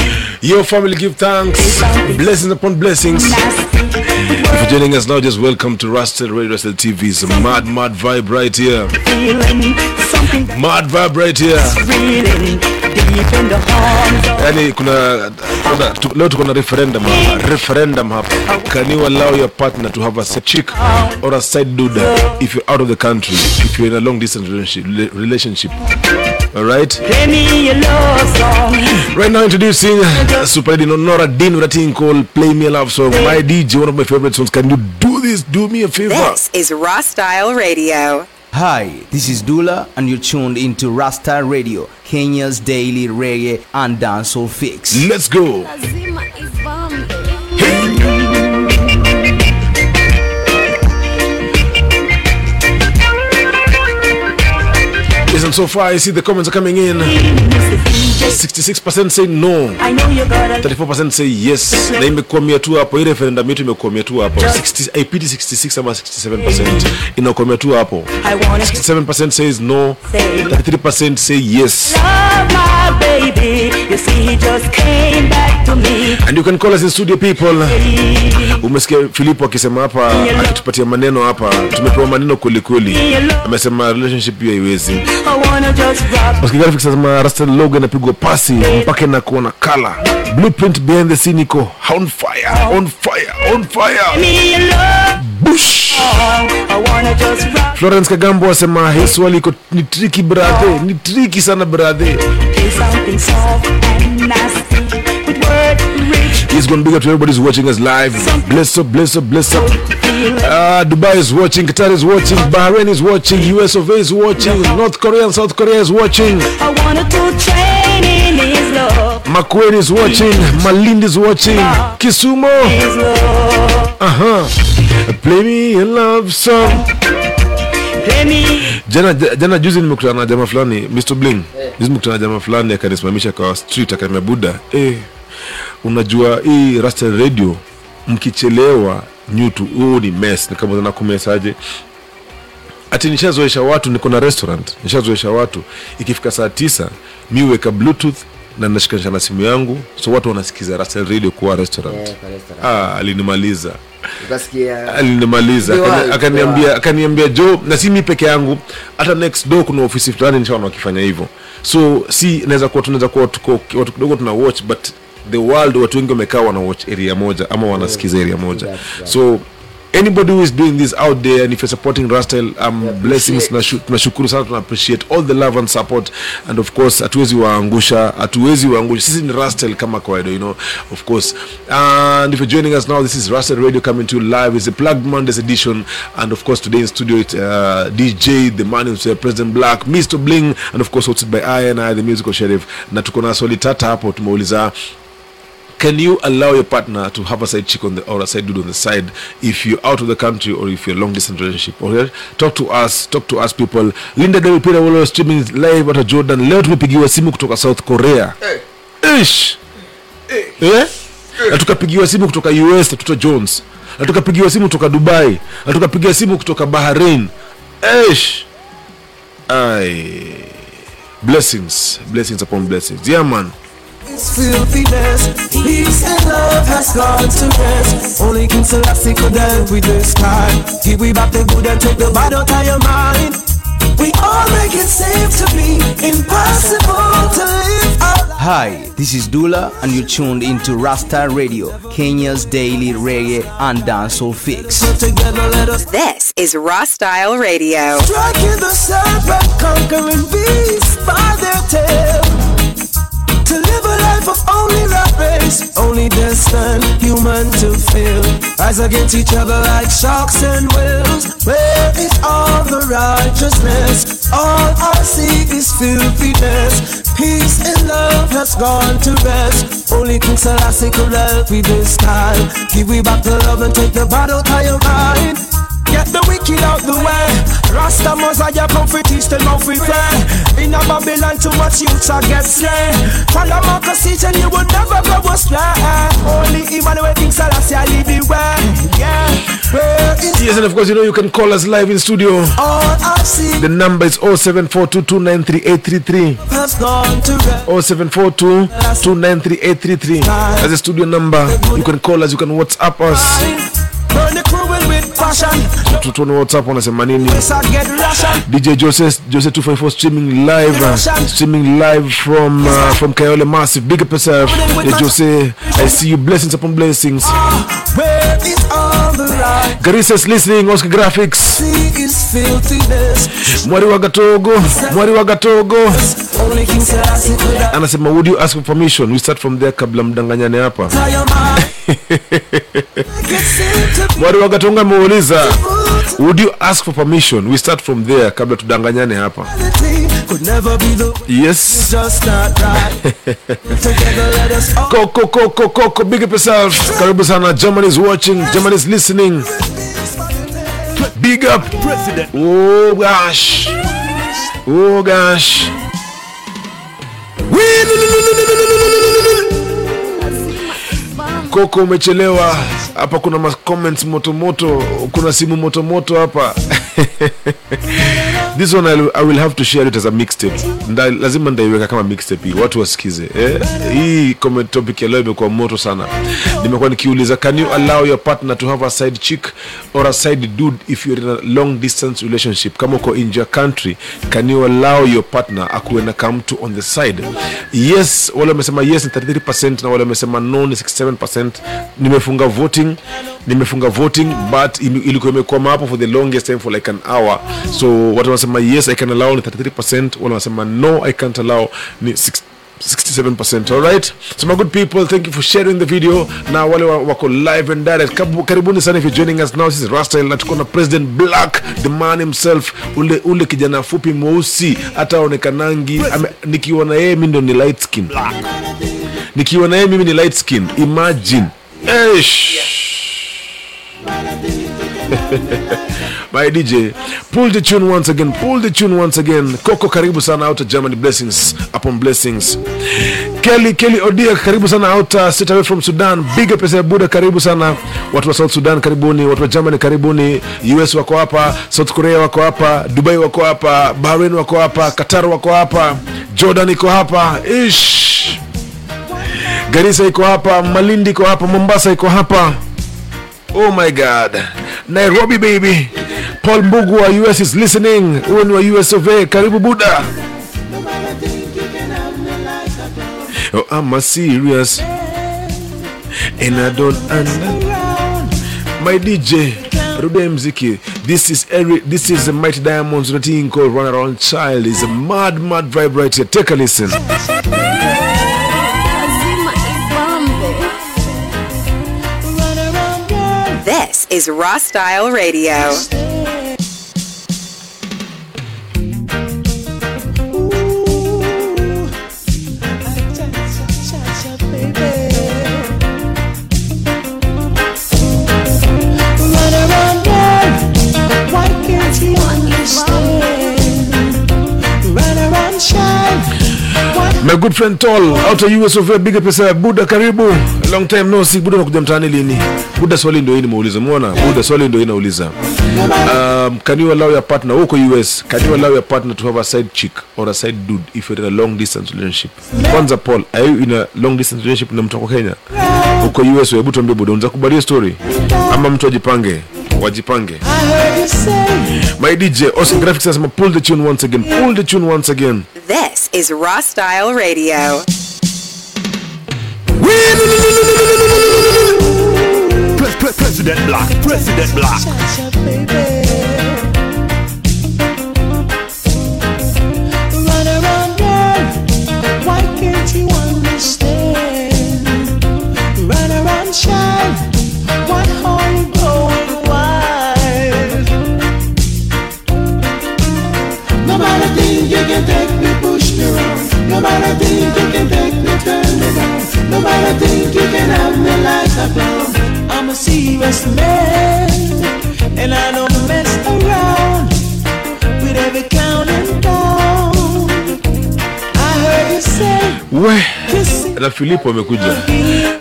Your family give thanks, blessings upon blessings. If you're joining us now, just welcome to Rusted Radio Rusted TV's Mad Mad Vibe right here. Mad Vibe right here. Yani kuna, kuna tu, leo tuko na referendum hapa. Referendum hapa. Can you allow your partner to have a chick or a side dude if you're out of the country, if you're in a long distance relationship? relationship? All right. Play me a love song. Right now, introducing Super Lady Nora Dean with a thing called Play Me a Love Song. My DJ, one of my favorite songs. Can you do this? Do me a favor. This is Raw Style Radio. Hi, this is Dula, and you're tuned into Rasta Radio, Kenya's daily reggae and dancehall fix. Let's go. So far I see the comments are coming in. 66% say no. I know you got a 34% say yes. Na imekwamia tu hapo. ile referendum yetu imekwamia tu hapo. 60 IPD 66 ama 67% inakwamia tu hapo. 67% says no. 33% say yes. And you can call us in studio people. Umesikia Filipo akisema hapa akitupatia maneno hapa. Tumepewa maneno kweli kweli. Amesema relationship hiyo haiwezi. Rasta pasi mpaka inakuwa na kala. Blueprint behind the scene iko on fire, on fire, on fire. Bush. Florence Kagambo asema hii swali iko ni tricky brother, ni tricky sana brother. He's going big up to everybody who's watching us live. Bless up, bless up, bless up. Uh, Dubai is watching, Qatar is watching, Bahrain is watching, US of A is watching, North Korea and South Korea is watching. I wanted to in Makueni is watching, Malindi is watching, Kisumo. Uh-huh. Play me a love song. Jana, jana juzi nimekutana na jamaa fulani Mr. Bling. Juzi nimekutana na jamaa fulani akanisimamisha kwa street akaniambia Buda, eh, unajua hii Rasta Radio mkichelewa nyutu huu ni mess. Nikamwambia kumesaje? Ati nishazoesha watu, niko na restaurant, nishazoesha watu ikifika saa tisa mi weka bluetooth na nashikanisha na simu yangu, so watu wanasikiza Rasta Radio kuwa restaurant. Kwa restaurant. Ah, alinimaliza. Alinimaliza. Akaniambia akaniambia jo na si mi peke yangu hata next door kuna ofisi fulani nishaona wakifanya hivyo. So si naweza kuwa tunaweza kuwa tuko watu kidogo tuna watch but the world watu wengi wamekaa wana watch area moja ama wanasikiza area moja. So anybody who is doing this out there and if you're supporting Rastel um, blessings. tunashukuru sana tuna appreciate all the love and support. And of course hatuwezi waangusha hatuwezi waangusha. Sisi ni Rastel kama kawaida you know of course. And if you're joining us now this is Rastel Radio coming to you live. It's a plugged Mondays edition. And of course today in studio it uh, DJ the man himself President Black Mr Bling. And of course hosted by I and I the musical sheriff. Na tuko na swali tata hapo tumeuliza can you allow your partner to have a side chick on the or a side dude on the side if you're out of the country or if you're long distance relationship? Okay? talk to us talk to us people. Linda david peter wolo streaming live at jordan. Leo tumepigiwa simu kutoka south korea. Ish. Eh? na tukapigiwa simu kutoka us na tuto jones. Na tukapigiwa simu kutoka dubai. Na tukapigiwa simu kutoka bahrain. Ish. Ai. Blessings. Blessings upon blessings. Yeah man It's filthiness. Peace and love has gone to rest. Only King Selassie could help with this time. Give we back the good and take the bad out of your mind. We all make it seem to be impossible to live our Hi, this is Dula, and you're tuned into Rasta Radio, Kenya's daily reggae and dancehall fix. together. Let us This is Raw Style Radio. striking the serpent, conquering beasts human to fail. Rise against each other like sharks and whales. Where is all the righteousness? All I see is filthiness. Peace and love has gone to rest. Only King Selassie could help with this time. Give we back the love and take the battle of your mind. Get the wicked out the way. Rasta Mosiah come for teach them how we play. In a Babylon, too much youths are get slain. Follow Marcus teach and you will never go astray. Only Emmanuel thinks Selassie I lead the way. Yeah, Yes, and of course, you know you can call us live in studio. I The number is 0742293833. has gone to rest. 0742293833. That's the studio number. You can call us, you can WhatsApp us. Tutuone WhatsApp wanasema nini. DJ jose jose 254 streaming live uh, streaming live from uh, from Kayole Massive. Big up yourself. DJ Jose, I see you blessings upon blessings. Is the right? Garissa's listening, Oscar Graphics. Is. Mwari wa Gatogo, Mwari wa Gatogo. Anasema would you ask for permission? We start from there kabla mdanganyane hapa. Mwari wa Gatongo ameuliza would you ask for permission? We start from there kabla tudanganyane hapa. Yes. Let us all Coco, Coco, Coco, big up yourself. Karibu sana. Germany is watching. Germany is listening. Big up. President. Oh gosh. Oh gosh. Koko umechelewa hapa, kuna ma comments moto moto, kuna simu moto moto hapa. this one I will, have to share it as a mixtape. Lazima ndaiweka kama mixtape hii watu wasikize eh? hii comment topic ya imekuwa moto sana. Nimekuwa nikiuliza can you allow your partner to have a side chick or a side dude if you're in a long distance relationship? Kama uko in your country can you allow your partner akuwe na kamtu on the side? Yes wale wamesema yes ni 33 na wale wamesema no ni 67 nimefunga voting nimefunga voting but ilikuwa imekwama hapo for the longest time for like an hour. So watu wanasema yes i can allow ni 33 wale wanasema no i can't allow ni 6 67% all so my good people thank you for sharing the video. Na wale wa- wako live and direct karibuni sana if you're joining us now. This is Rasta na tuko na president black the man himself ule ule kijana fupi mweusi hata aonekanangi nikiwa na yeye mimi ndo ni light skin. Nikiwa na yeye mimi ni light skin. Imagine. Eish. my dj pull the tune once again pull the tune once again. Coco, karibu sana outa germany blessings upon blessings. Kelly kelly odia karibu sana outa Sit away from sudan. Big pesa ya buda karibu sana. Watu wa south sudan karibuni. Watu wa germany karibuni. Us wako hapa south korea wako hapa dubai wako hapa bahrain wako hapa qatar wako hapa jordan iko hapa ish. Garisa iko hapa malindi iko hapa mombasa iko hapa oh my god. Nairobi baby. Paul mbugu us is listening. Huyo ni us of a. Karibu buda oh, I'm serious and I don't under my DJ Rude Mziki this is Eric this is the Mighty Diamonds thing called Run Around Child is a mad mad here take a listen Is Raw Style Radio. My good friend Tall out of US of big pesa Buda karibu. Long time no see Buda unakuja mtaani lini? Buda swali ndio hii nimeuliza muona Buda swali ndio hii nauliza. Um, can you allow your partner uko US can you allow your partner to have a side chick or a side dude if you're in a long distance relationship? Kwanza Paul are you in a long distance relationship na mtu wako Kenya uko US hebu tuambie Buda unaweza kubalia story ama mtu ajipange wajipange I heard you say. my DJ Austin Graphics anasema pull the tune once again pull the tune once again This is Raw Style Radio. President Black, President Black. Can take me, push me around. No matter thing you can take me, turn me down. No matter thing you can have me like a clown. I'm a serious man, and I don't mess around with every clown and down. We. Na filipo amekuja.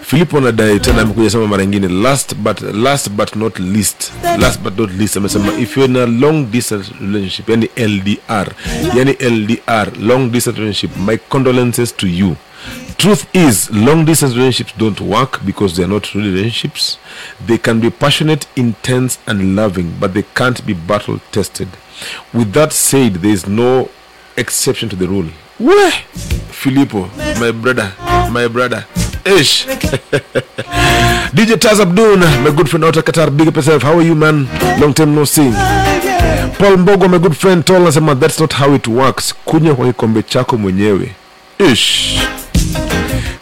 Filipo nadai tena amekuja sema mara ingine last but last but not least. Last but not least amesema if you're in a long distance relationship yani ldr yani ldr long distance relationship my condolences to you. Truth is long distance relationships don't work because they are not really relationships. They can be passionate intense and loving but they can't be battle tested. With that said there is no exception to the rule we Filippo, my brother, my brother. Ish. DJ Taz Abdun, my good friend out Qatar, big up yourself. How are you, man? Long time no see. Paul Mbogo, my good friend, told nasema that's not how it works. Kunywa kwa kikombe chako mwenyewe. Ish.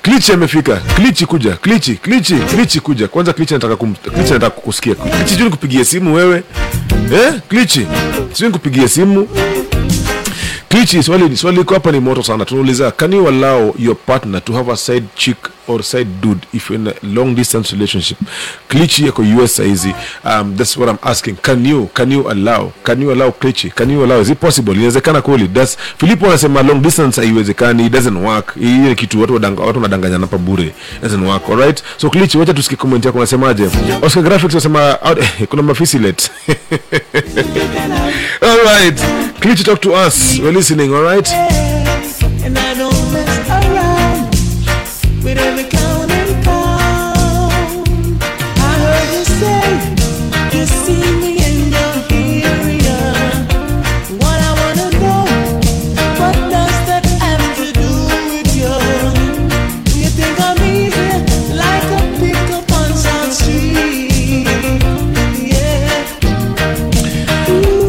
Klichi amefika. Klichi kuja. Klichi, Klichi, Klichi kuja. Kwanza Klichi nataka kum, Klichi nataka kukusikia. Klichi juu nikupigie simu wewe. Eh? Klichi. Sio nikupigie simu. Swali swali liko hapa ni moto sana. Tunauliza, can you allow your partner to have a side chick or side dude if in a long distance relationship klichi yako us saizi. Um, that's what i'm asking. Can you can you allow can you allow klichi can you allow is it possible? Inawezekana kweli? Does filipo anasema long distance haiwezekani it doesn't work. Hii ni kitu watu wadanga, watu bure. Doesn't work alright so klichi wacha tusikie comment yako unasemaje? Oscar graphics unasema kuna mafisi let. All right. Klichi talk to us. We're listening alright And I don't mess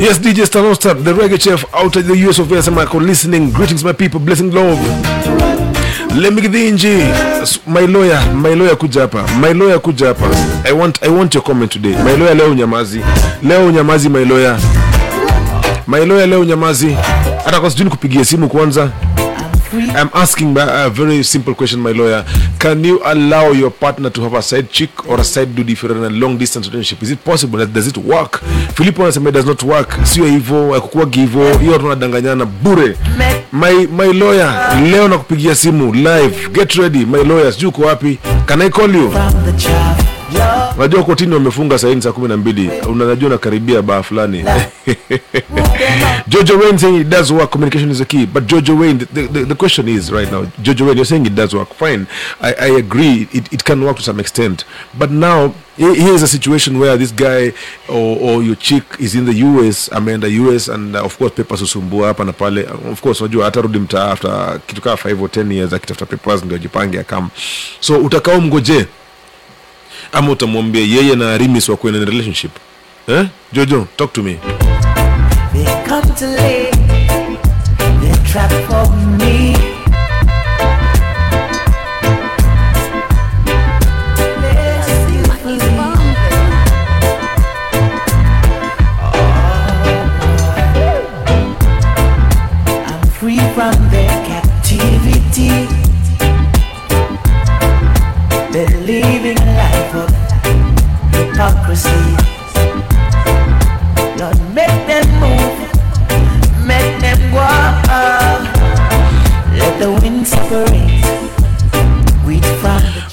Yes, DJ Stanosta, the reggae chef out of the US of. Michael listening. Greetings, my people. Blessing love. Lemigdinji, my lawyer, my lawyer kuja hapa. My lawyer kuja hapa. I want I want your comment today. My leo unyamazi. Leo unyamazi. My lawyer leo unyamazi. Hata kwa sijui nikupigie simu kwanza. I'm asking a very simple question, my lawyer. Can you allow your partner to have a side chick or a side dude if you're in a long distance relationship? Is it possible? Does it work? Filipo anasema it does not work. Sio hivyo, hakukuwa hivyo. Hiyo tunadanganyana bure. My my lawyer, leo nakupigia simu live. Get ready, my lawyer. Sijui uko wapi? Can I call you? Unajua kotini wamefunga saini saa kumi na mbili. Unajua unakaribia baa fulani. Jojo Wayne saying it does work. Communication is a key. But Jojo Wayne, the, the, the question is right now, Jojo Wayne, you're saying it does work. Fine. I, I agree. It, it can work to some extent. But now, here's a situation where this guy or, or your chick is in the US, ameenda US, and uh, of course papers usumbua hapa na pale. Of course, unajua atarudi mtaa after kitu kaa 5 or 10 years akitafuta papers ndio ajipange akam. So utakao mgoje ama utamwambia yeye na Arimis wakuwe na relationship eh? Jojo, talk to me. They come to lay they.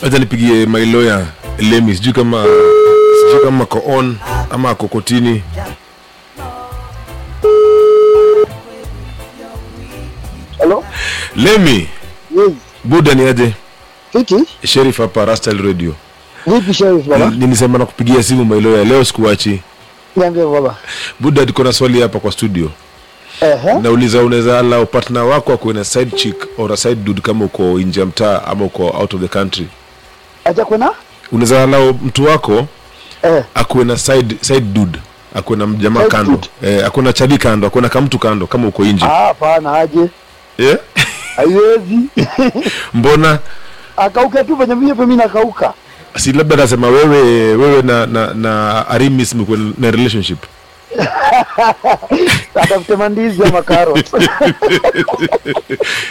Acha nipigie my lawyer lemi sijui kama sijui kama ako on ama ako kotini Hello? lemi Yes. buda ni aje Fiti? hapa rastal radio Vipi Sheriff baba? Nilisema simu my lawyer leo sikuachi Niambie baba. buda tuko na swali hapa kwa studio Ehe. nauliza unaweza la upatna wako akuwe na side chick or a side dude kama uko nje ya mtaa ama uko out of the country Acha kuna? unaweza allow mtu wako eh. akuwe na side side dude akuwe na mjamaa kando eh, akuwe na chadi kando akuwe na kamtu kando kama uko nje Ah, hapana aje. yeah? Haiwezi. mbona Akauka tu venye vile mimi nakauka. si labda nasema wewe wewe na na, na arimis mkuwe na relationship Atafute mandizi ama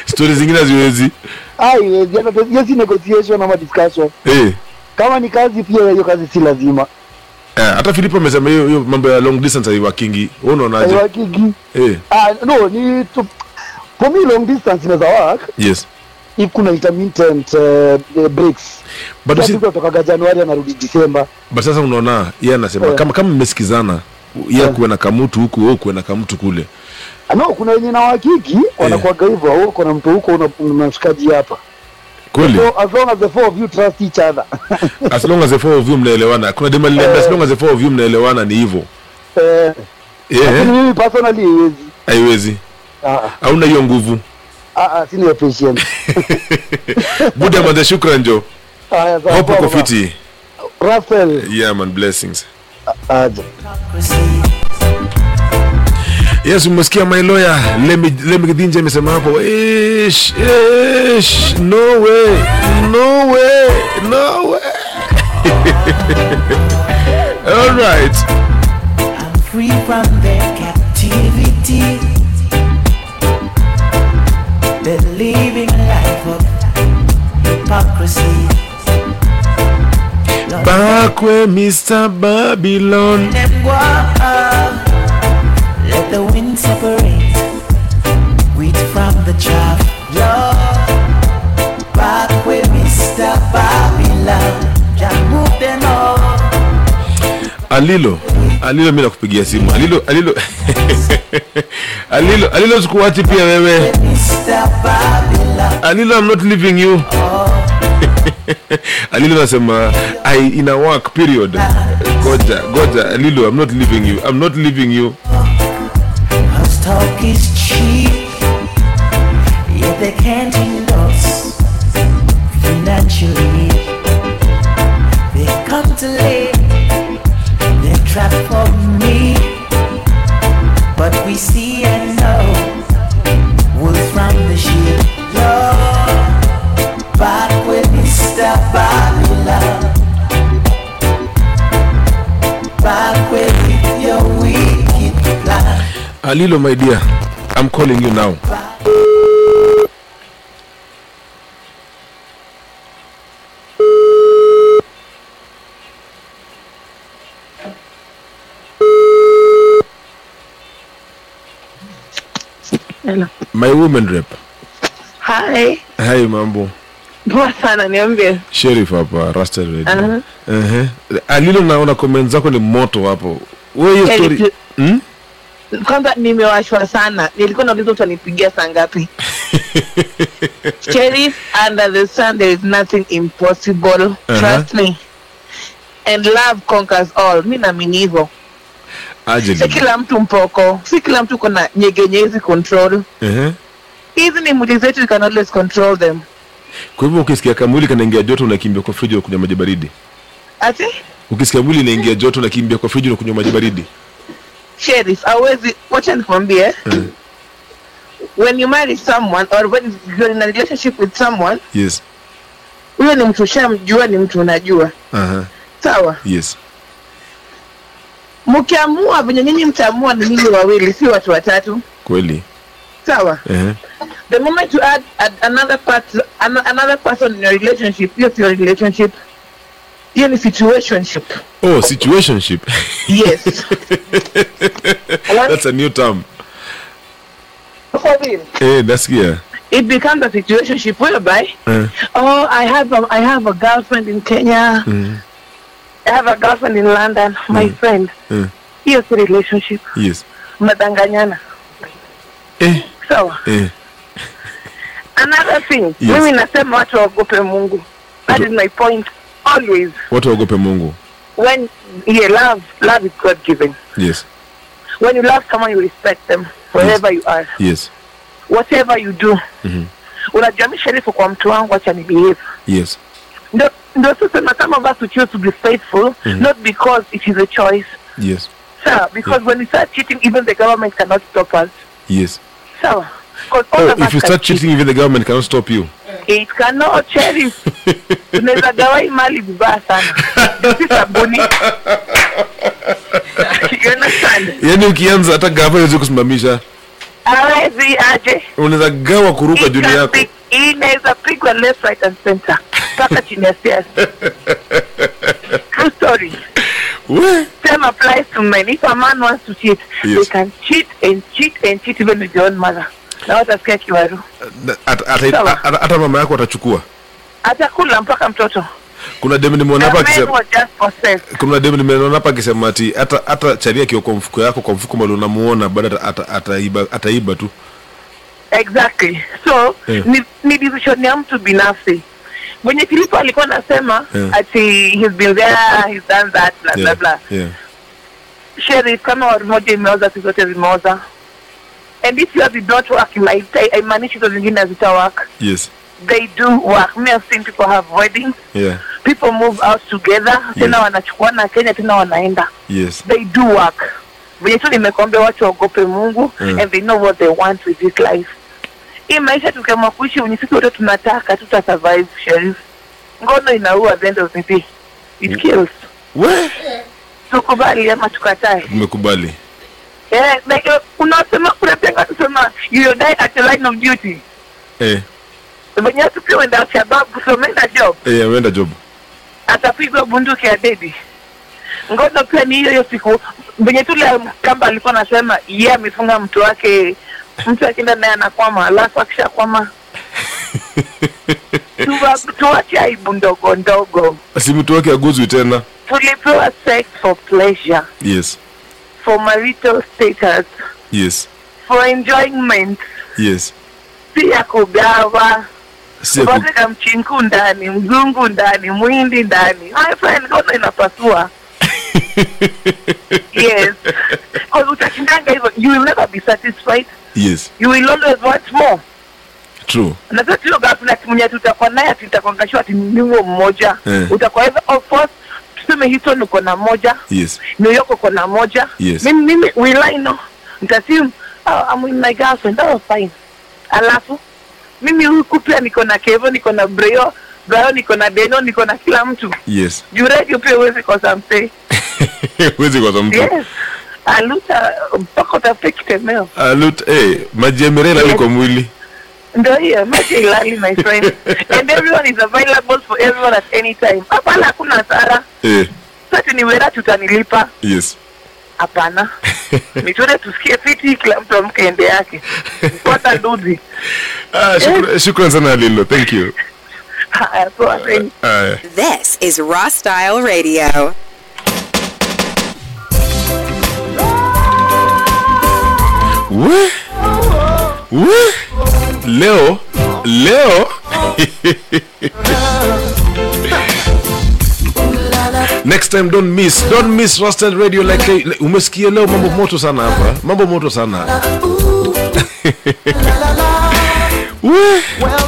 stori zingine haziwezi Haiwezi. Negotiation ama discussion. hey. Kama ni kazi pia hiyo kazi si lazima. hata yeah, filipo amesema hiyo hiyo mambo ya long distance haiwakingi Wewe unaonaje Haiwakigi. eh. Ah, no, ni to, for me long distance inaweza work yes if kuna intermittent uh, breaks. But Sasa si- kutoka Januari anarudi Disemba. but sasa unaona yeye anasema yeah. kama kama mmesikizana yeye kuwe na kamutu huku wewe kuwe na kamutu kule Ah, No, kuna wenye na uhakiki wanakuaga hivyo, au kuna mtu huko una- una hapa. kweli So as long as the four of you trust each other. as long as the four of you mnaelewana kuna dema lile as long as the four of you mnaelewana ni hivyo Eh, yeah. lakini mimi personally haiwezi. haiwezi Ah, hauna hiyo nguvu ah, ah, sina hiyo patience. buda Madha, shukran jo Haya, hope uko fiti Russell. yeah man blessings Aje. yes umesikia my lawyer lemi kidinja amesema hapo ish ish no way no way no way all right I'm free from their captivity. They're living life of hypocrisy. Bakwe mr babylon. Let the wind separate wheat from the chaff. Lord, back with Mr. Babylon, just move them all. alilo alilo mi nakupigia simu. Alilo alilo. Alilo alilo sikuwachi pia wewe. Alilo i'm not leaving you oh. alilo nasema i in a work period goja goja alilo i'm not leaving you i'm not leaving you. Cause talk is cheap, yet they can't alilo my dear i'm calling you now Hello. my woman rep Hi. Hi, mambo Poa sana niambie. sherif hapa rasta radio -huh. uh-huh. alilo naona comment zako ni moto hapo we hiyo story hmm? Kwanza nimewashwa sana. Nilikuwa nauliza utanipigia saa ngapi? Sheriff, under the sun there is nothing impossible. Uh-huh. Trust me. And love conquers all. Mi naamini hivyo. Si kila mtu mpoko, si kila mtu kuna nyegenyezi control. uh-huh. Hizi ni mwili zetu, you can always control them. kwa hivyo ukisikia kamwili kanaingia joto unakimbia kwa friji unakunywa maji baridi Ati? ukisikia mwili inaingia joto unakimbia kwa friji unakunywa maji baridi Sheriff, hawezi, wacha nikwambie. When you marry someone or when you're in a relationship with someone, yes huyo ni mtu ushamjua, ni mtu unajua. uh-huh. Sawa? yes mkiamua venye nyinyi mtaamua ni nyinyi wawili si watu watatu kweli sawa uh-huh. the moment you add, add another part another person in your relationship hiyo sio relationship hiyo ni situationship. Oh situationship. Yes. That's a new term. Eh nasikia it becomes a situationship whereby uh, oh i have a, i have a girlfriend in kenya. Mm, i have a girlfriend in london my Mm. friend. Hiyo si relationship. Yes. Mnadanganyana eh, sawa eh. another thing. Yes. mimi nasema watu waogope mungu. That is my point always watu waogope mungu. when yeah love love is god given. Yes. When you love someone you respect them wherever you are. Yes. Whatever you do. Mhm. unajua mi sherifu kwa mtu wangu acha ni behave. Yes. Ndo sasa some of us to choose to be faithful Mhm. not because it is a choice. Yes. Sir because when we start cheating even the government cannot stop us. Yes. All oh if you start cheating even the government cannot stop you It cannot, Sheriff. Tunaweza gawai mali vibaya sana. Si sabuni. You understand? yaani ukianza hata gava iwezi kusimamisha Hawezi aje. unaweza gawa kuruka juu yako Inaweza pigwa left, right and center. Mpaka chini ya stairs. True story. Same applies to men. If a man wants to cheat, Yes. they can cheat and cheat and cheat even with their own mother. Na watasikia kiwaru. Hata- mama yako atachukua Atakula mpaka mtoto. kuna dem nimeona hapa akisema kuna dem nimeona hapa akisema ati hata hata charia kio kwa mfuko yako kwa mfuko mali unamuona ata- ataiba ataiba tu exactly so Yeah. ni, ni decision ya mtu binafsi mwenye filipo alikuwa anasema Yeah. ati he's been there he's done that bla bla yeah. bla yeah. sheriff kama wari moja imeoza si zote zimeoza and if yours did not work haimaanishi hizo zingine hazita work. Yes. They do work. Me I've seen people have weddings. Yeah. People move out together. Tena wanachukuana kenya tena wanaenda. Yes. They do work. Venye tu nimekwambia watu waogope mungu and they know what they want with this life. Hii maisha tukiamua kuishi wenye sisi wote tunataka tuta survive sheriff. Ngono inaua the end of the day. It kills. We? Tukubali ama tukatae? Umekubali yeah, like, uh, unasema unapenga kusema you die at the line of duty. Eh. Venye tukiwenda shababu kusomenda job. Eh wenda job. Atapigwa bunduki ya dedi Ngoja pia ni hiyo hiyo siku mwenye tu kamba alikuwa anasema ye amefunga mtu wake. Mtu akienda naye anakwama alafu akishakwama. Tuwache aibu ndogo ndogo. Si mtu wake aguzwi tena. Tulipewa sex for pleasure. Yes for marital status. Yes. For enjoyment. Yes. Si ya kugawa. Si ya ku- upate mchinku ndani mzungu ndani mwindi ndani. My friend, ngono inapasua. Yes. Because utashindanga hivyo. You will never be satisfied. Yes. You will always want more. True. Na sasa hiyo na mwenye tutakuwa naye ati itakuangashwa ati mmoja. Eh. utakuwa of course tuseme Hilton uko na moja. Yes. New York uko na moja. Yes. mimi mimi wilaino nitasimu oh, I'm with my girlfriend. Oh fine. Alafu mimi huku pia niko na Kevo niko na Breo Breo niko na Deno niko na kila mtu. Yes. Juu radio pia huwezi kosa msee wezi kosa mtu yes. Aluta mpaka utafute kitemeo alut eh maji ya Yes. kwa mwili ndio hiyo maji ilali my friend. And everyone is available for everyone at any time. Hapana hakuna hasara. Eh. Sasa ni wera tutanilipa? Yes. Hapana. Nichore tusikie fiti kila mtu amke ende yake. Pata nduzi. Ah shukran, shukran sana lilo thank you. Haya poa thank you. Aya. This is Raw Style Radio. we we leo leo. Next time don't miss don't miss Rusted radio like, umesikia leo mambo moto sana hapa mambo moto sana.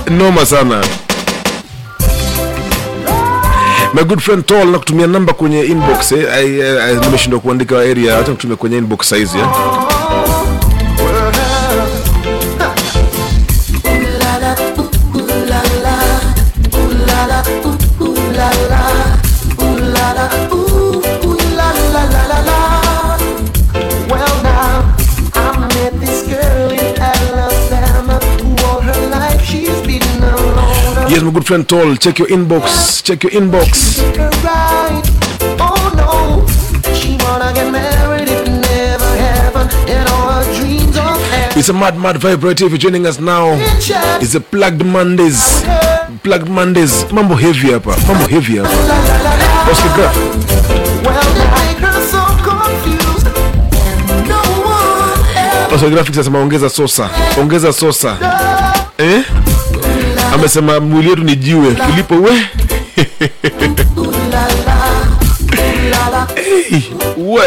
Noma sana. My good friend Tol nakutumia namba kwenye inbox eh, I- nimeshindwa kuandika area hata kutumia kwenye inbox size ya Yes, my good friend Tall, check your inbox. Check your inbox. It's a mad, mad vibrator. If you're joining us now, it's a plugged Mondays. Plugged Mondays. Mambo heavy hapa. Mambo heavy hapa. Well, no one else. Oscar Graphics anasema ongeza sosa. Ongeza sosa. Eh? Amesema mwili yetu ni jiwe. Filipo we. hey, we.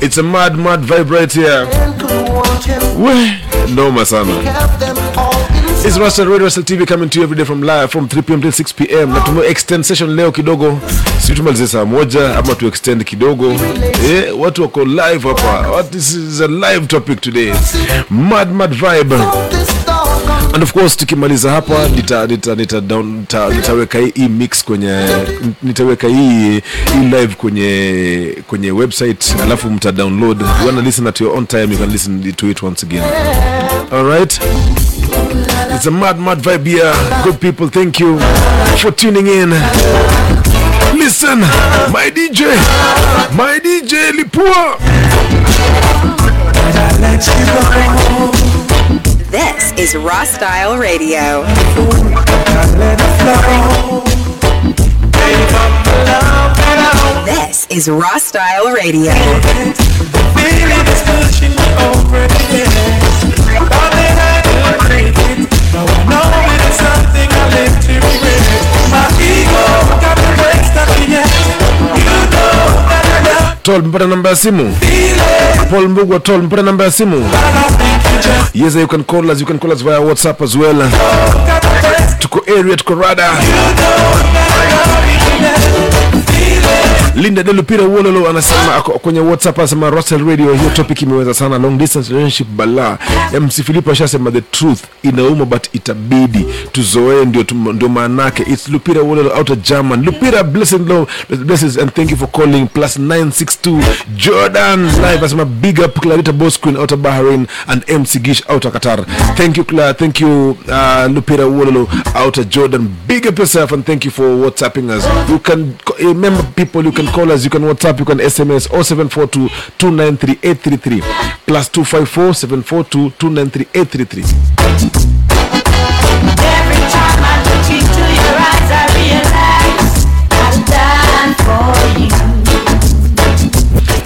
it's a mad, mad vibrator here. We. Noma sana. It's Russell Radio Russell TV coming to you every day from live from 3 pm till 6 pm. Na tume extend session leo kidogo, si tumalize saa moja ama tu extend kidogo. Eh, watu wako live hapa. What this is a live topic today. Mad mad vibe. And of course tukimaliza hapa nita, nita, nita down, nita, nitaweka hii mix kwenye nitaweka hii hii live kwenye kwenye website alafu mta download. You wanna listen at your own time, you can listen to it once again. All right? It's a mad, mad vibe here. Good people, thank you for tuning in. Listen, my DJ, my DJ Lipua. This is Raw Style Radio. This is Raw Style Radio. Tol, mpata namba ya simu. Paul Mbugwa Tol, mpata namba ya simu. Yes, you can call us. You can call us via WhatsApp as well. Tuko area, tuko rada. Linda delupira wololo anasema kwenye whatsapp anasema russell radio hiyo topic imeweza sana. Long distance relationship bala. Mc philip ashasema the truth inauma but itabidi tuzoee ndio ndio maanake. Its lupira wololo out of german. Lupira blessed low blesses and thank you for calling. Plus 962 jordan live anasema big up clarita boss out of bahrain and mc gish out of qatar. Thank you Cla- thank you uh, lupira wololo out of jordan. Big up yourself and thank you for whatsapping us. You can remember people you can call us. You can whatsapp you can sms 0742 293 833 plus 254 742 293 833 Every time I look into your eyes, I realize I've done for you.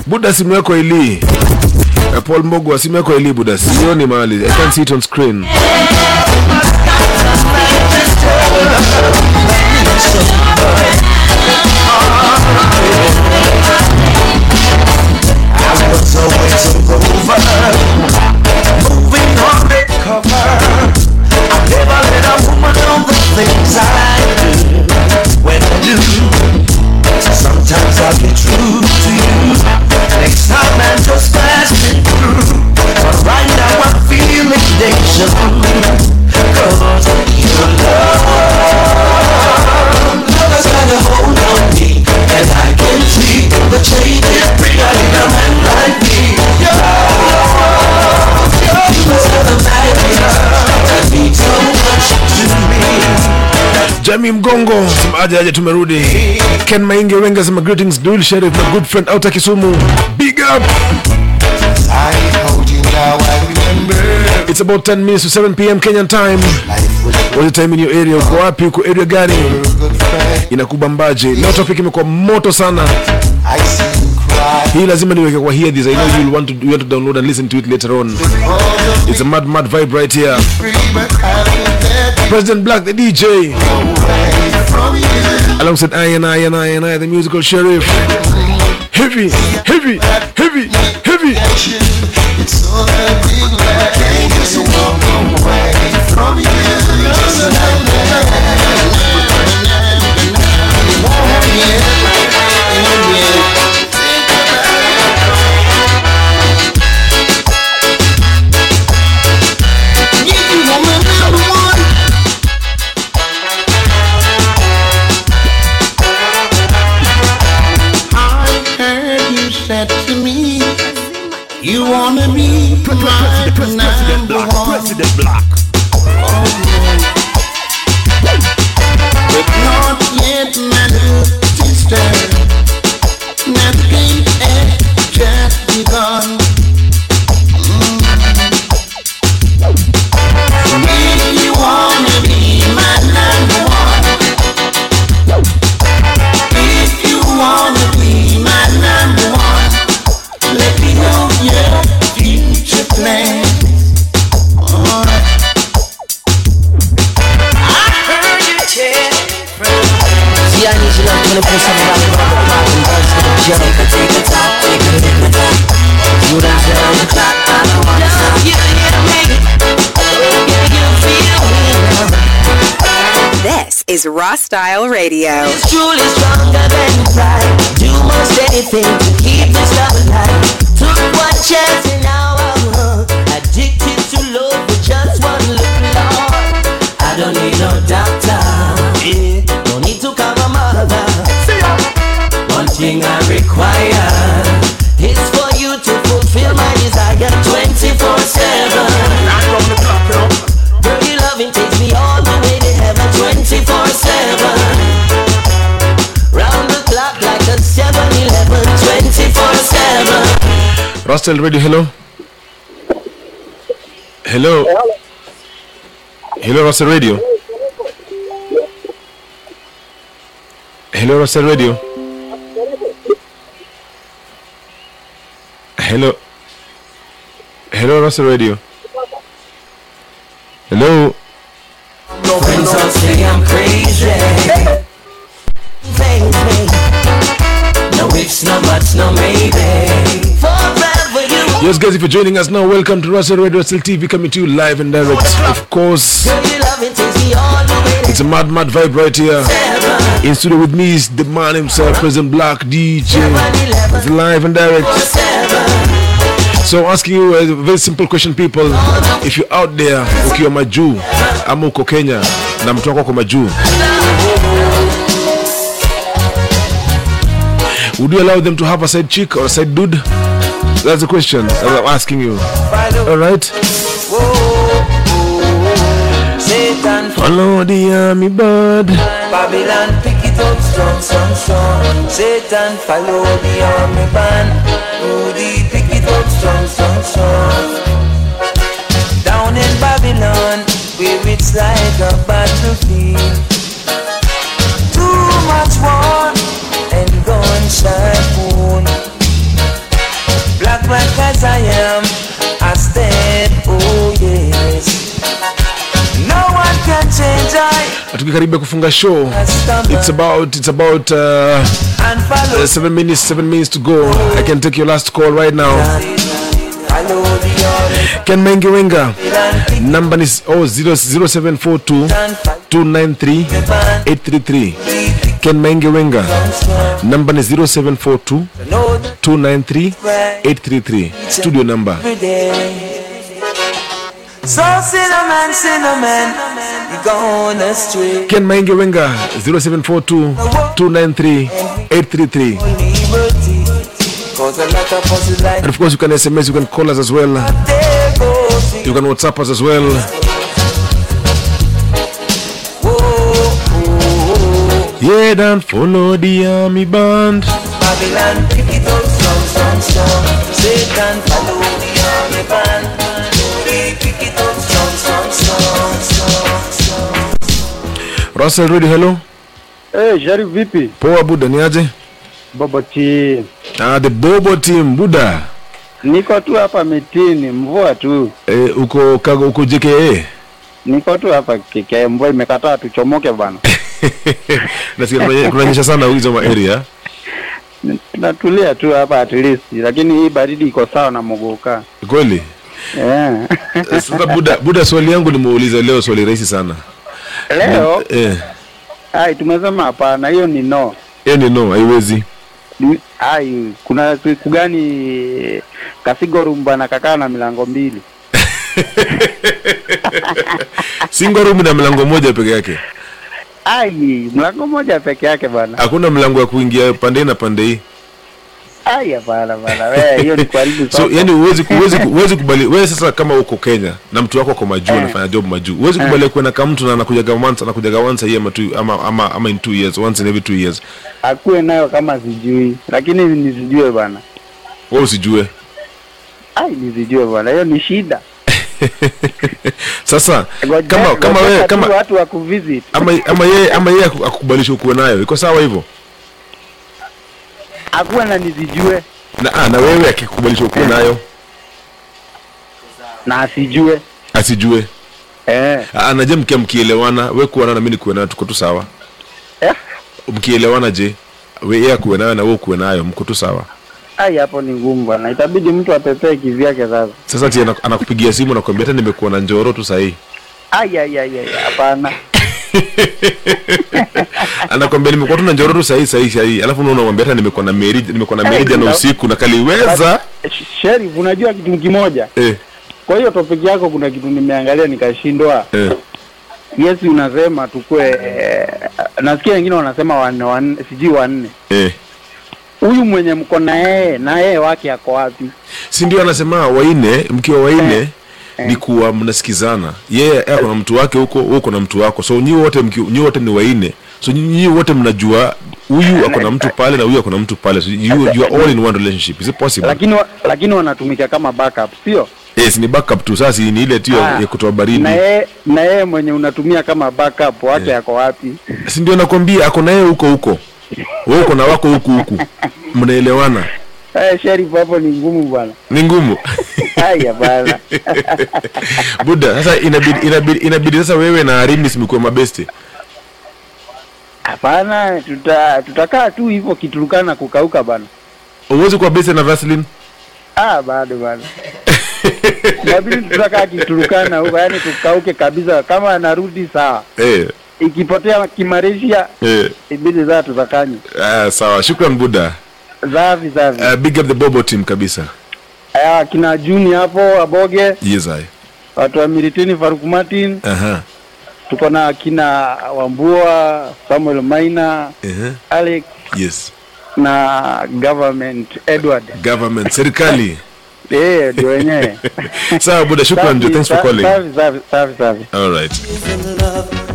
buda simu yako ili. Eh, paul mbogwa simu yako ili buda sioni mahali. I can't see it on screen a way to over. Moving on the cover. I never let a woman know the things I do. When I do, sometimes I'll be true to you. Next time I just pass me through. But right now I'm feeling danger. Cause your love, love has got a hold on me. And I can see the change jami mgongo aje tumerudi. Ken mainge wenga sema greetings dual sheriff na good friend outa kisumu. Big up! It's about 10 minutes to 7 pm kenyan time. What the time in your area? Uko wapi? Uko area gani? Inakubambaje? Leo topic imekuwa moto sana. I see. Hii lazima niweke kwa hear this i know you'll want to, you want to download and listen to it later on it's a mad mad vibe right here president black the dj alongside I and I and I and I, the musical sheriff. Heavy, heavy, heavy, heavy. It's all. Raw Style Radio. 7. Rustel Radio, hello. Hello. Hello, Rustel Radio. Hello, Rustel Radio. Hello. Hello, Rustel Radio. Hello. Yes, guys, if you're joining us now, welcome to Russell Radio Russell TV coming to you live and direct. Of course, it's a mad, mad vibe right here. In studio with me is the man himself, President Black DJ. It's live and direct. So asking you a very simple question people, if you're out there ukiwa majuu ama uko Kenya na mtu wako majuu, would you allow them to have a side chick or a side dude? That's the question that I'm asking you. All right. Follow the army bird. Babylon pick it up strong, strong, strong. Satan follow the army band. Rudy pick it up strong, strong, strong. Down in Babylon, where it's like a tukikaribia kufunga show it's about it's about uh, uh, seven minutes seven minutes to go. I can take your last call right now. Ken mengi wenga oh, 0, 0742 293 833 ken mengi wenga number is 0742 293 833 studio day. So cinnamon, cinnamon, you gone astray. ken maingi wenga 0742 293 833 Liberty, cause a lot of us is like And of course, you can SMS, you can call us as well. You can WhatsApp us as well. Yeah, don't follow the army band. Babylon, pick it up, strong, strong, strong. Satan, follow the army band. Russell Rudy, hello. Hey, Sharif vipi? Poa Buda, ni aje? Bobo team. Ah, the Bobo team, Buda. Niko tu hapa mitini, mvua tu. Eh, uko kago, uko JKA. Niko tu hapa kike, mvua imekataa tuchomoke bana. Nasikia kunanyesha sana hizo ma area. Tunatulia tu hapa at least, lakini hii baridi iko sawa na mogoka. Kweli? Yeah. Eh, Sasa Buda, Buda swali yangu nimeuliza leo swali rahisi sana. Leo Eh, ai, tumesema hapana, hiyo ni no. hiyo ni no, haiwezi. Ai, kuna siku gani Kasigo Rumba na kakaa na milango mbili? singorumu room na mlango moja peke yake. Ai, mlango moja peke yake bana. Hakuna mlango wa kuingia pande na pande hii. Wewe sasa kama uko Kenya na mtu wako kwa majuu anafanya job majuu huwezi Eh. kubali kuenda na kama mtu na anakujaga once anakujaga once a year ama, ama, ama, ama in two years once in every two years. Akuwe nayo kama sijui, lakini nisijue bana. wewe usijue. Ai, nisijue bana, hiyo ni shida. sasa kama kama wewe kama watu wa kuvisit. ama ama yeye ama yeye akukubalisha ukuwe nayo. Iko sawa hivyo akuwe na nizijue. Na ah, na wewe akikubalisha ukuwe nayo? Na asijue. Asijue. Eh. ah, mkia mkielewana? We kuwa nayo na mimi nikuwe nayo tuko tu sawa? Eh. mkielewana je? Ye akuwe nayo na we ukuwe nayo mko tu sawa? Ai, hapo ni ngumu bwana. Itabidi mtu atetee kivyake sasa. sasa ti anakupigia simu nakuambia hata nimekuwa na njoro tu sahii. Ai, ai, ai, ai, hapana. anakwambia nimekuwa tu na njororo sahii sahii sahii alafu unaona kwambia hata nimekuwa na meri nimekuwa na Eh, meri jana usiku na kaliweza Sherif, Sheriff, unajua kitu kimoja eh, kwa hiyo topic yako kuna kitu nimeangalia nikashindwa. eh. Yes, unasema tukue eh, nasikia wengine wanasema wanne wanne, sijui wanne. Eh. Huyu mwenye mko na yeye na yeye wake ako wapi? si ndio anasema waine mkiwa waine ni kuwa mnasikizana. Yeye yeah, ako na mtu wake huko huko uko na mtu wako. So nyi wote mki- nyi wote ni waine. So nyi- nyi wote mnajua huyu ako na mtu pale na huyu ako na mtu pale. So you, you are all in one relationship. Is it possible? Lakini lakini wanatumika kama backup, sio? yes ni backup tu. Sasa ni ile tu ya, Ah, kutoa baridi. Na yeye na yeye mwenye unatumia kama backup wake ako wapi? si ndio nakwambia ako naye huko huko. Wewe uko na wako huku huku mnaelewana Eh, Sheriff, hapo ni ngumu bwana. ni ngumu Haya bwana. buda sasa inabidi inabidi inabidi sasa wewe na Arimis mkuwe mabesti. Hapana, tuta tutakaa tu hivyo kiturukana kukauka bana. uwezi kuwa besti na Vaseline Ah, bado bwana Inabidi tutakaa kiturukana huko, yani tukauke kabisa. Kama anarudi sawa. eh ikipotea kimarisha Eh, ibidi za tuzakanye ah, sawa shukran buda zavi zavi. Uh, big up the bobo team kabisa. Aya kina juni hapo aboge. Yes I. watu wa miritini faruk martin. Aha. tuko na kina wambua samuel maina Uh-huh. alex. Yes. Na government edward. Government serikali. Eh ndio wenyewe. Sawa buda thanks for calling. Safi safi safi all right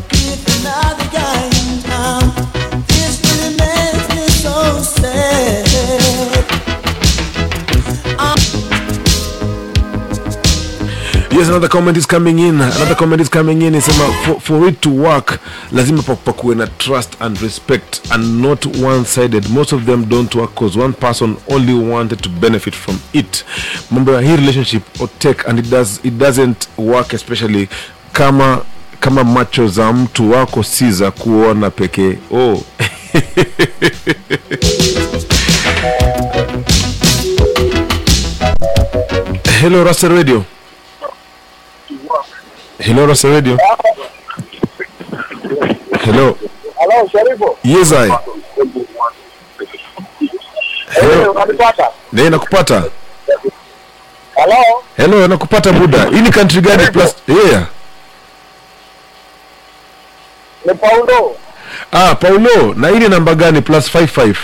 yes another comment is coming in. Another comment is coming in. Isema for, for it to work lazima pakuwe na trust and respect and not one sided most of them don't work cause one person only wanted to benefit from it. Mambo ya hii relationship or take and it, does, it doesn't work especially kama kama macho za mtu wako si za kuona pekee. Oh. Hello rasta radio hello rasta radio hello Hello, Sharifu. yes i Hello. unanipata? ne nakupata Hello. hello nakupata buda hii ni country gani plus yeah Ni Paulo. ah paulo na hii ni namba gani plus 55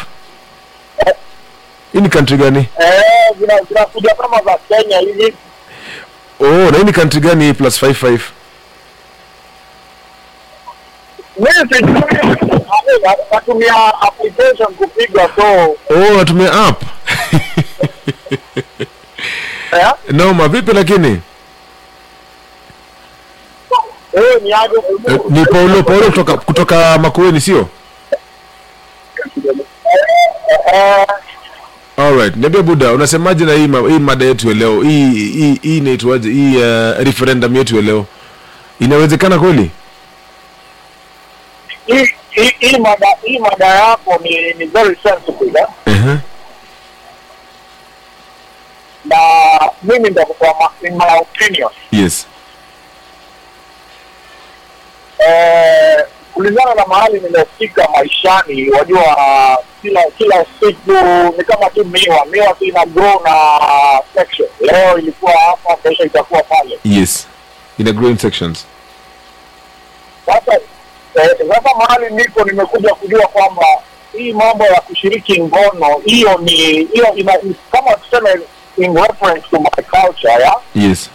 hii ni country gani Eh, zinakuja kama za Kenya hivi. Oh na hii ni country gani hii? Plus 55 Mimi sijui na- natumia application kupiga so. Oh natumia app. Eh, noma vipi lakini? Eh, ni aje Eh, ni paulo paulo kutoka, kutoka makueni sio? Eh, alright niambia buda unasemaje na hii, ma, hii mada yetu ya leo? Hii hii hii inaitwaje? Hii uh, referendum yetu ya leo. Inawezekana kweli? Hii hii- hii mada hii mada yako ni ni very sensitive eh? uh-huh. na mimi nitakupa ma- in my opinion. Yes. Eh, kulingana na mahali nimefika maishani wajua kila kila siku ni kama tu miwa. Miwa tu ina grow na section. Leo ilikuwa hapa kesho itakuwa pale. Yes. Ina grow in sections. Sasa eh, sasa mahali niko nimekuja kujua kwamba hii mambo ya kushiriki ngono hiyo ni hiyo ina kama tuseme in reference to my culture ya? Yes.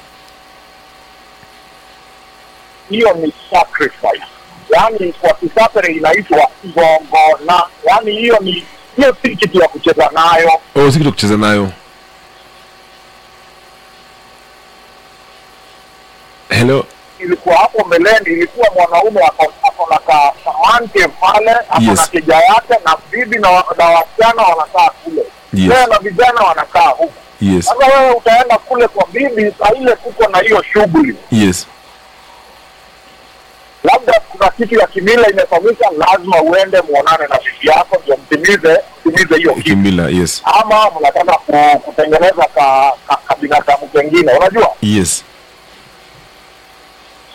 Hiyo ni sacrifice yaani kwa kisapere inaitwa ngongona yaani hiyo ni hiyo si kitu ya kucheza nayo. Oh si kitu kucheza nayo. Hello? Ilikuwa hapo mbeleni ilikuwa mwanaume ako na kasamante pale ako Yes. na keja yake na bibi na, na wasichana wanakaa kule. Yes. wewe na vijana wanakaa huku yes. Sasa wewe utaenda kule kwa bibi saa ile kuko na hiyo shughuli. Yes labda kuna kitu ya kimila imefanyika lazima uende muonane na bibi yako ndio mtimize timize hiyo kimila yes ama mnataka ku, kutengeneza ka, ka, ka binadamu kengine unajua yes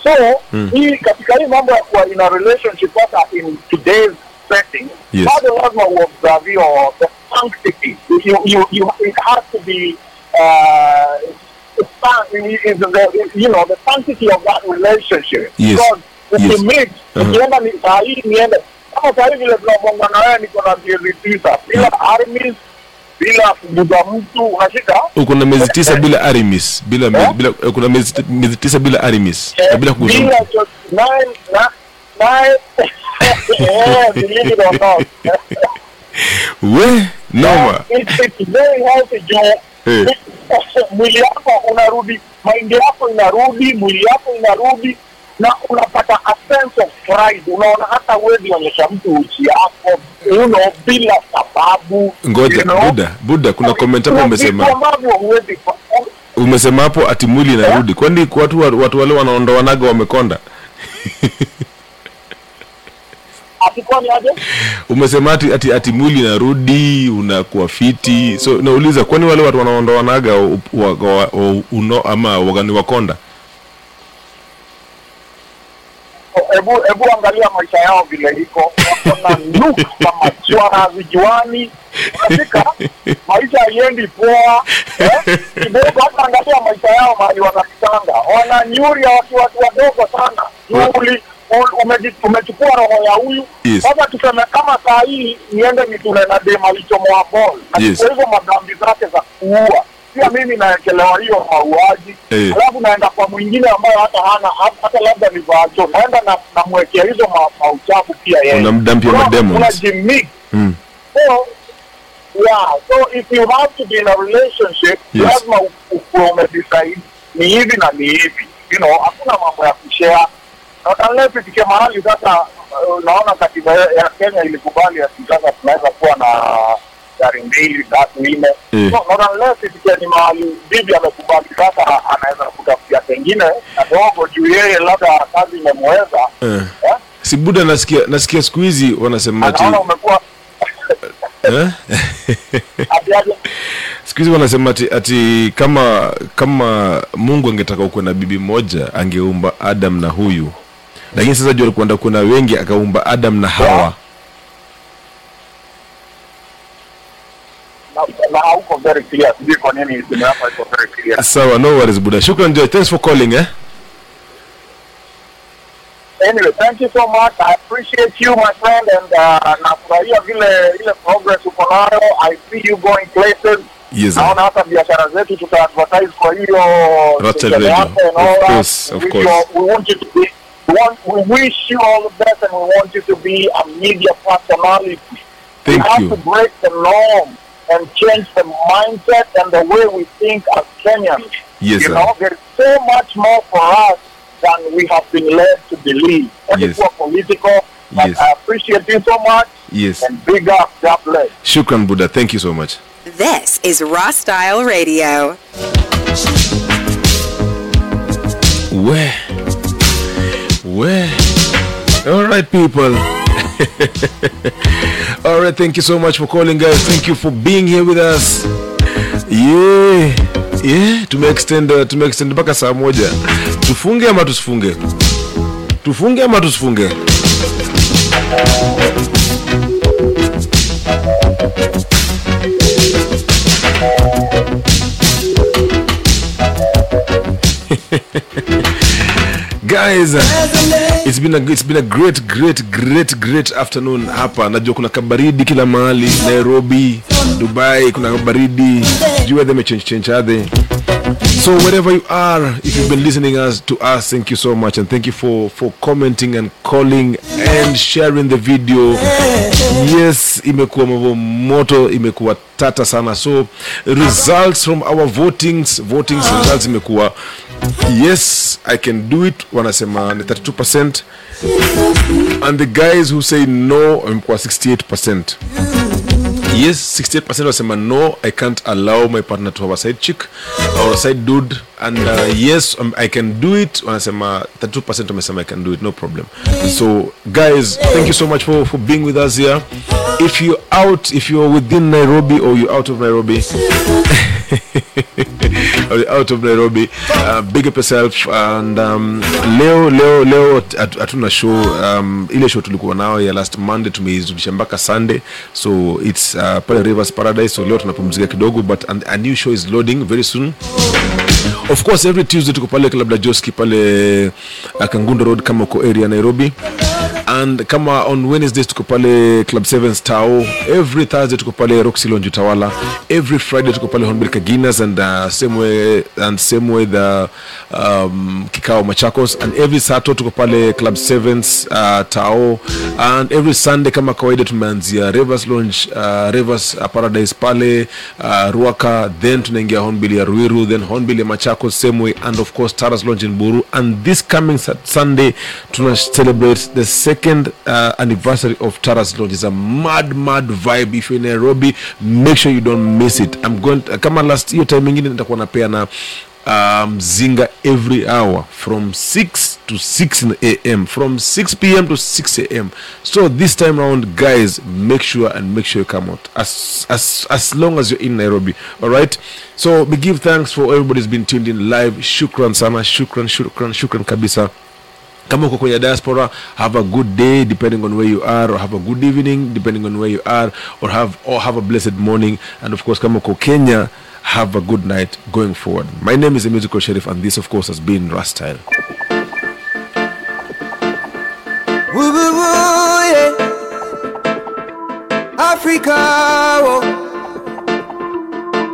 so Mm. hii katika hii mambo ya kuwa in a relationship hata in today's setting Yes. bado lazima uobserve hiyo the sanctity you, you, you, it has to be uh, is the, you know the sanctity of that relationship Yes. because Ukimix Uh-huh. ukienda ni saa hii niende kama saa hii vile tunabonga na wewe niko na miezi tisa bila armis bila kuguza mtu unashika uko na miezi tisa bila armis bila, yeah? bila uko na miezi tisa bila armis na bila kuguza bila mtu. cho- na eh we noma it's, it's very healthy Joe. Eh. mwili yako unarudi maindi yako inarudi mwili yako inarudi na unapata a sense of pride. Unaona hata huwezi onyesha mtu uchi yako uno bila sababu ngoja you know. buda buda kuna comment hapo umesema. umesema hapo ati mwili inarudi. Kwani watu wa- watu wale wanaondoanaga wamekonda? Umesema ati, ati, ati mwili inarudi unakuwa fiti. So nauliza kwani wale watu wanaondoanaga ama wagani wakonda hebu hebu angalia maisha yao vile iko. Wakona na look vijuani katika maisha haiendi poa eh? kidogo hata angalia maisha yao mahali wanakitanga wananyuria watu watu wadogo sana. Shughuli umechukua roho ya huyu. Yes. tuseme kama saa hii niende nitule na dem alichomoa bol Yes. nachukua hizo madhambi zake za kuua pia mimi naekelewa hiyo mauaji. Hey. alafu naenda kwa mwingine ambayo hata hana hata labda ni vacho naenda na namwekea hizo ma, mauchafu pia yeye. Unamdampia Unaona, unajimix Mm. so yeah so if you have to be in a relationship Yes. lazima ukuwe umedecide ni hivi na ni hivi. You know hakuna mambo ya kushare. Ifike mahali sasa uh, unaona katiba ya ya kenya ilikubali ya sasa tunaweza kuwa na gari mbili tatu nne. So, not unless ifike ni mahali bibi amekubali. Sasa anaweza kutafutia pengine kadogo juu yeye labda kazi imemweza. Eh. si buda nasikia nasikia siku hizi wanasema ati umekuwa eh? siku hizi wanasema ati, ati kama kama mungu angetaka ukuwe na bibi moja angeumba adam na huyu. Lakini sasa juu alikuwa na wengi akaumba adam na hawa. Na, na hauko very clear sijui kwa nini simu yako iko very clear sawa no worries buda shukran joy. Thanks for calling eh? Anyway thank you so much. I appreciate you my friend and uh, nafurahia vile ile progress uko nayo. I see you going places. Yes, naona hata biashara zetu tuta advertise kwa hiyo Rotel Radio. yako and all Of course, of We course. we want you to be we, want, we wish you all the best and we want you to be a media personality Thank we have to break the norm and change the mindset and the way we think as Kenyans. Yes, you sir. know, there's so much more for us than we have been led to believe. That is Yes. what political, but Yes. I appreciate you so much yes and big up, God bless. shukran buda thank you so much This is Raw Style Radio. we we all right people all right thank you so much for calling guys. Thank you for being here with us. Yeah yeah tumeextend uh, tumeextend mpaka saa moja. Tufunge ama tusifunge? Tufunge ama tusifunge guys it's been a, it's been a great great great great afternoon hapa. Najua kuna kabaridi kila mahali nairobi dubai kuna kabaridi. Jua them change are so wherever you are if you've been listening us to us thank you so much. And thank you for for commenting and calling and sharing the video. Yes imekuwa mambo moto imekuwa tata sana. So results from our votings votings results imekuwa yes i can do it wanasema ni 32% and the guys who say no wamekuwa 68% yes 68% wasema no i can't allow my partner to have a side chick or a side dude. And uh, yes um, i can do it wanasema 32% wamesema i can do it no problem. So guys thank you so much for, for being with us here. If you're out if you're within nairobi or you're out of nairobi out of nairobi. Uh, big up yourself and um, leo leo leo hatuna at, show. Um, ile show tulikuwa nao ya last monday tumeizudisha mpaka sunday. So its uh, pale rivers paradise. So leo tunapumzika kidogo but an, a new show is loading very soon. Of course every tuesday tuko pale club la joski pale uh, kangundo road kama uko area nairobi and kama on wednesdays tuko pale club 7 stao every thursday tuko pale roxy utawala every friday tuko pale honbil kaginas and uh, same way and same way the um, kikao machakos. And every sato tuko pale club 7 uh, tao. And every sunday kama kawaida tumeanzia rivers lounge uh, rivers uh, paradise pale uh, ruaka then tunaingia hornbill ya ruiru then hornbill ya machakos same way. And of course taras lounge in buru. And this coming sunday tuna celebrate the second uh, anniversary of taras lounge is a mad mad vibe. If you're in nairobi make sure you don't miss it. I'm going kama last hiyo time ingine nitakuwa napea na um, every hour from 6 to 6 in the am from 6 p.m to 6 am so this time around guys make sure and make sure you come out. As as as long as you're in nairobi all right? So we give thanks for everybody's been tuned in live. Shukran sana shukran shukran shukran kabisa kama uko kwenye diaspora have a good day depending on where you are or have a good evening depending on where you are or have or have a blessed morning and of course kama uko kenya have a good night going forward my name is the musical sheriff and this of course has been yeah. Africa.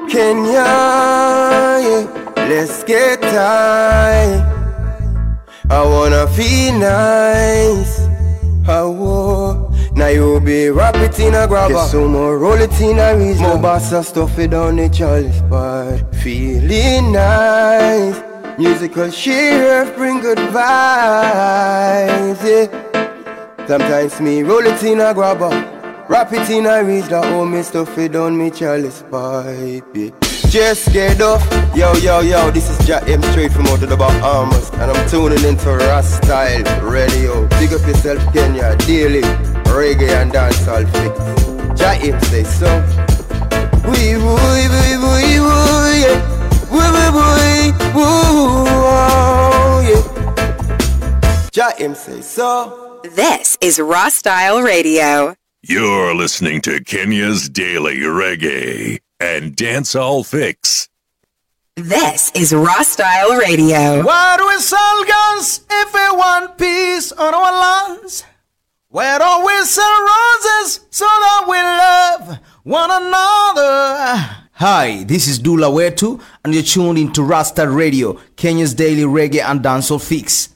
Kenya, yeah. Let's get tight. I wanna feel nice. Oh, now you be rap it in a grabber. Get some more roll it in a reason. More bassa stuff it down the chalice bar. Feeling nice. Musical sheriff bring good vibes. Yeah. Sometimes me roll it in a grabber. Rap it in a reach that oh me stuff it down me chalice pipe. Yeah. Just get off. Yo, yo, yo, this is Jack M straight from out of the Bahamas. And I'm tuning into Rastyle Radio. Big up yourself, Kenya, daily. Reggae and dancehall fix. Jack M say so. Wee woo, wee woo, wee woo, yeah. Wee woo, wee woo, yeah. Jack M say so. This is Raw Style Radio. You're listening to Kenya's Daily Reggae and Dancehall Fix. This is Raw Style Radio. Why do we sell guns if we want peace on our lands? Why don't we sell roses so that we love one another? Hi, this is Dula Wetu, and you're tuned into Rasta Radio, Kenya's daily reggae and dancehall fix.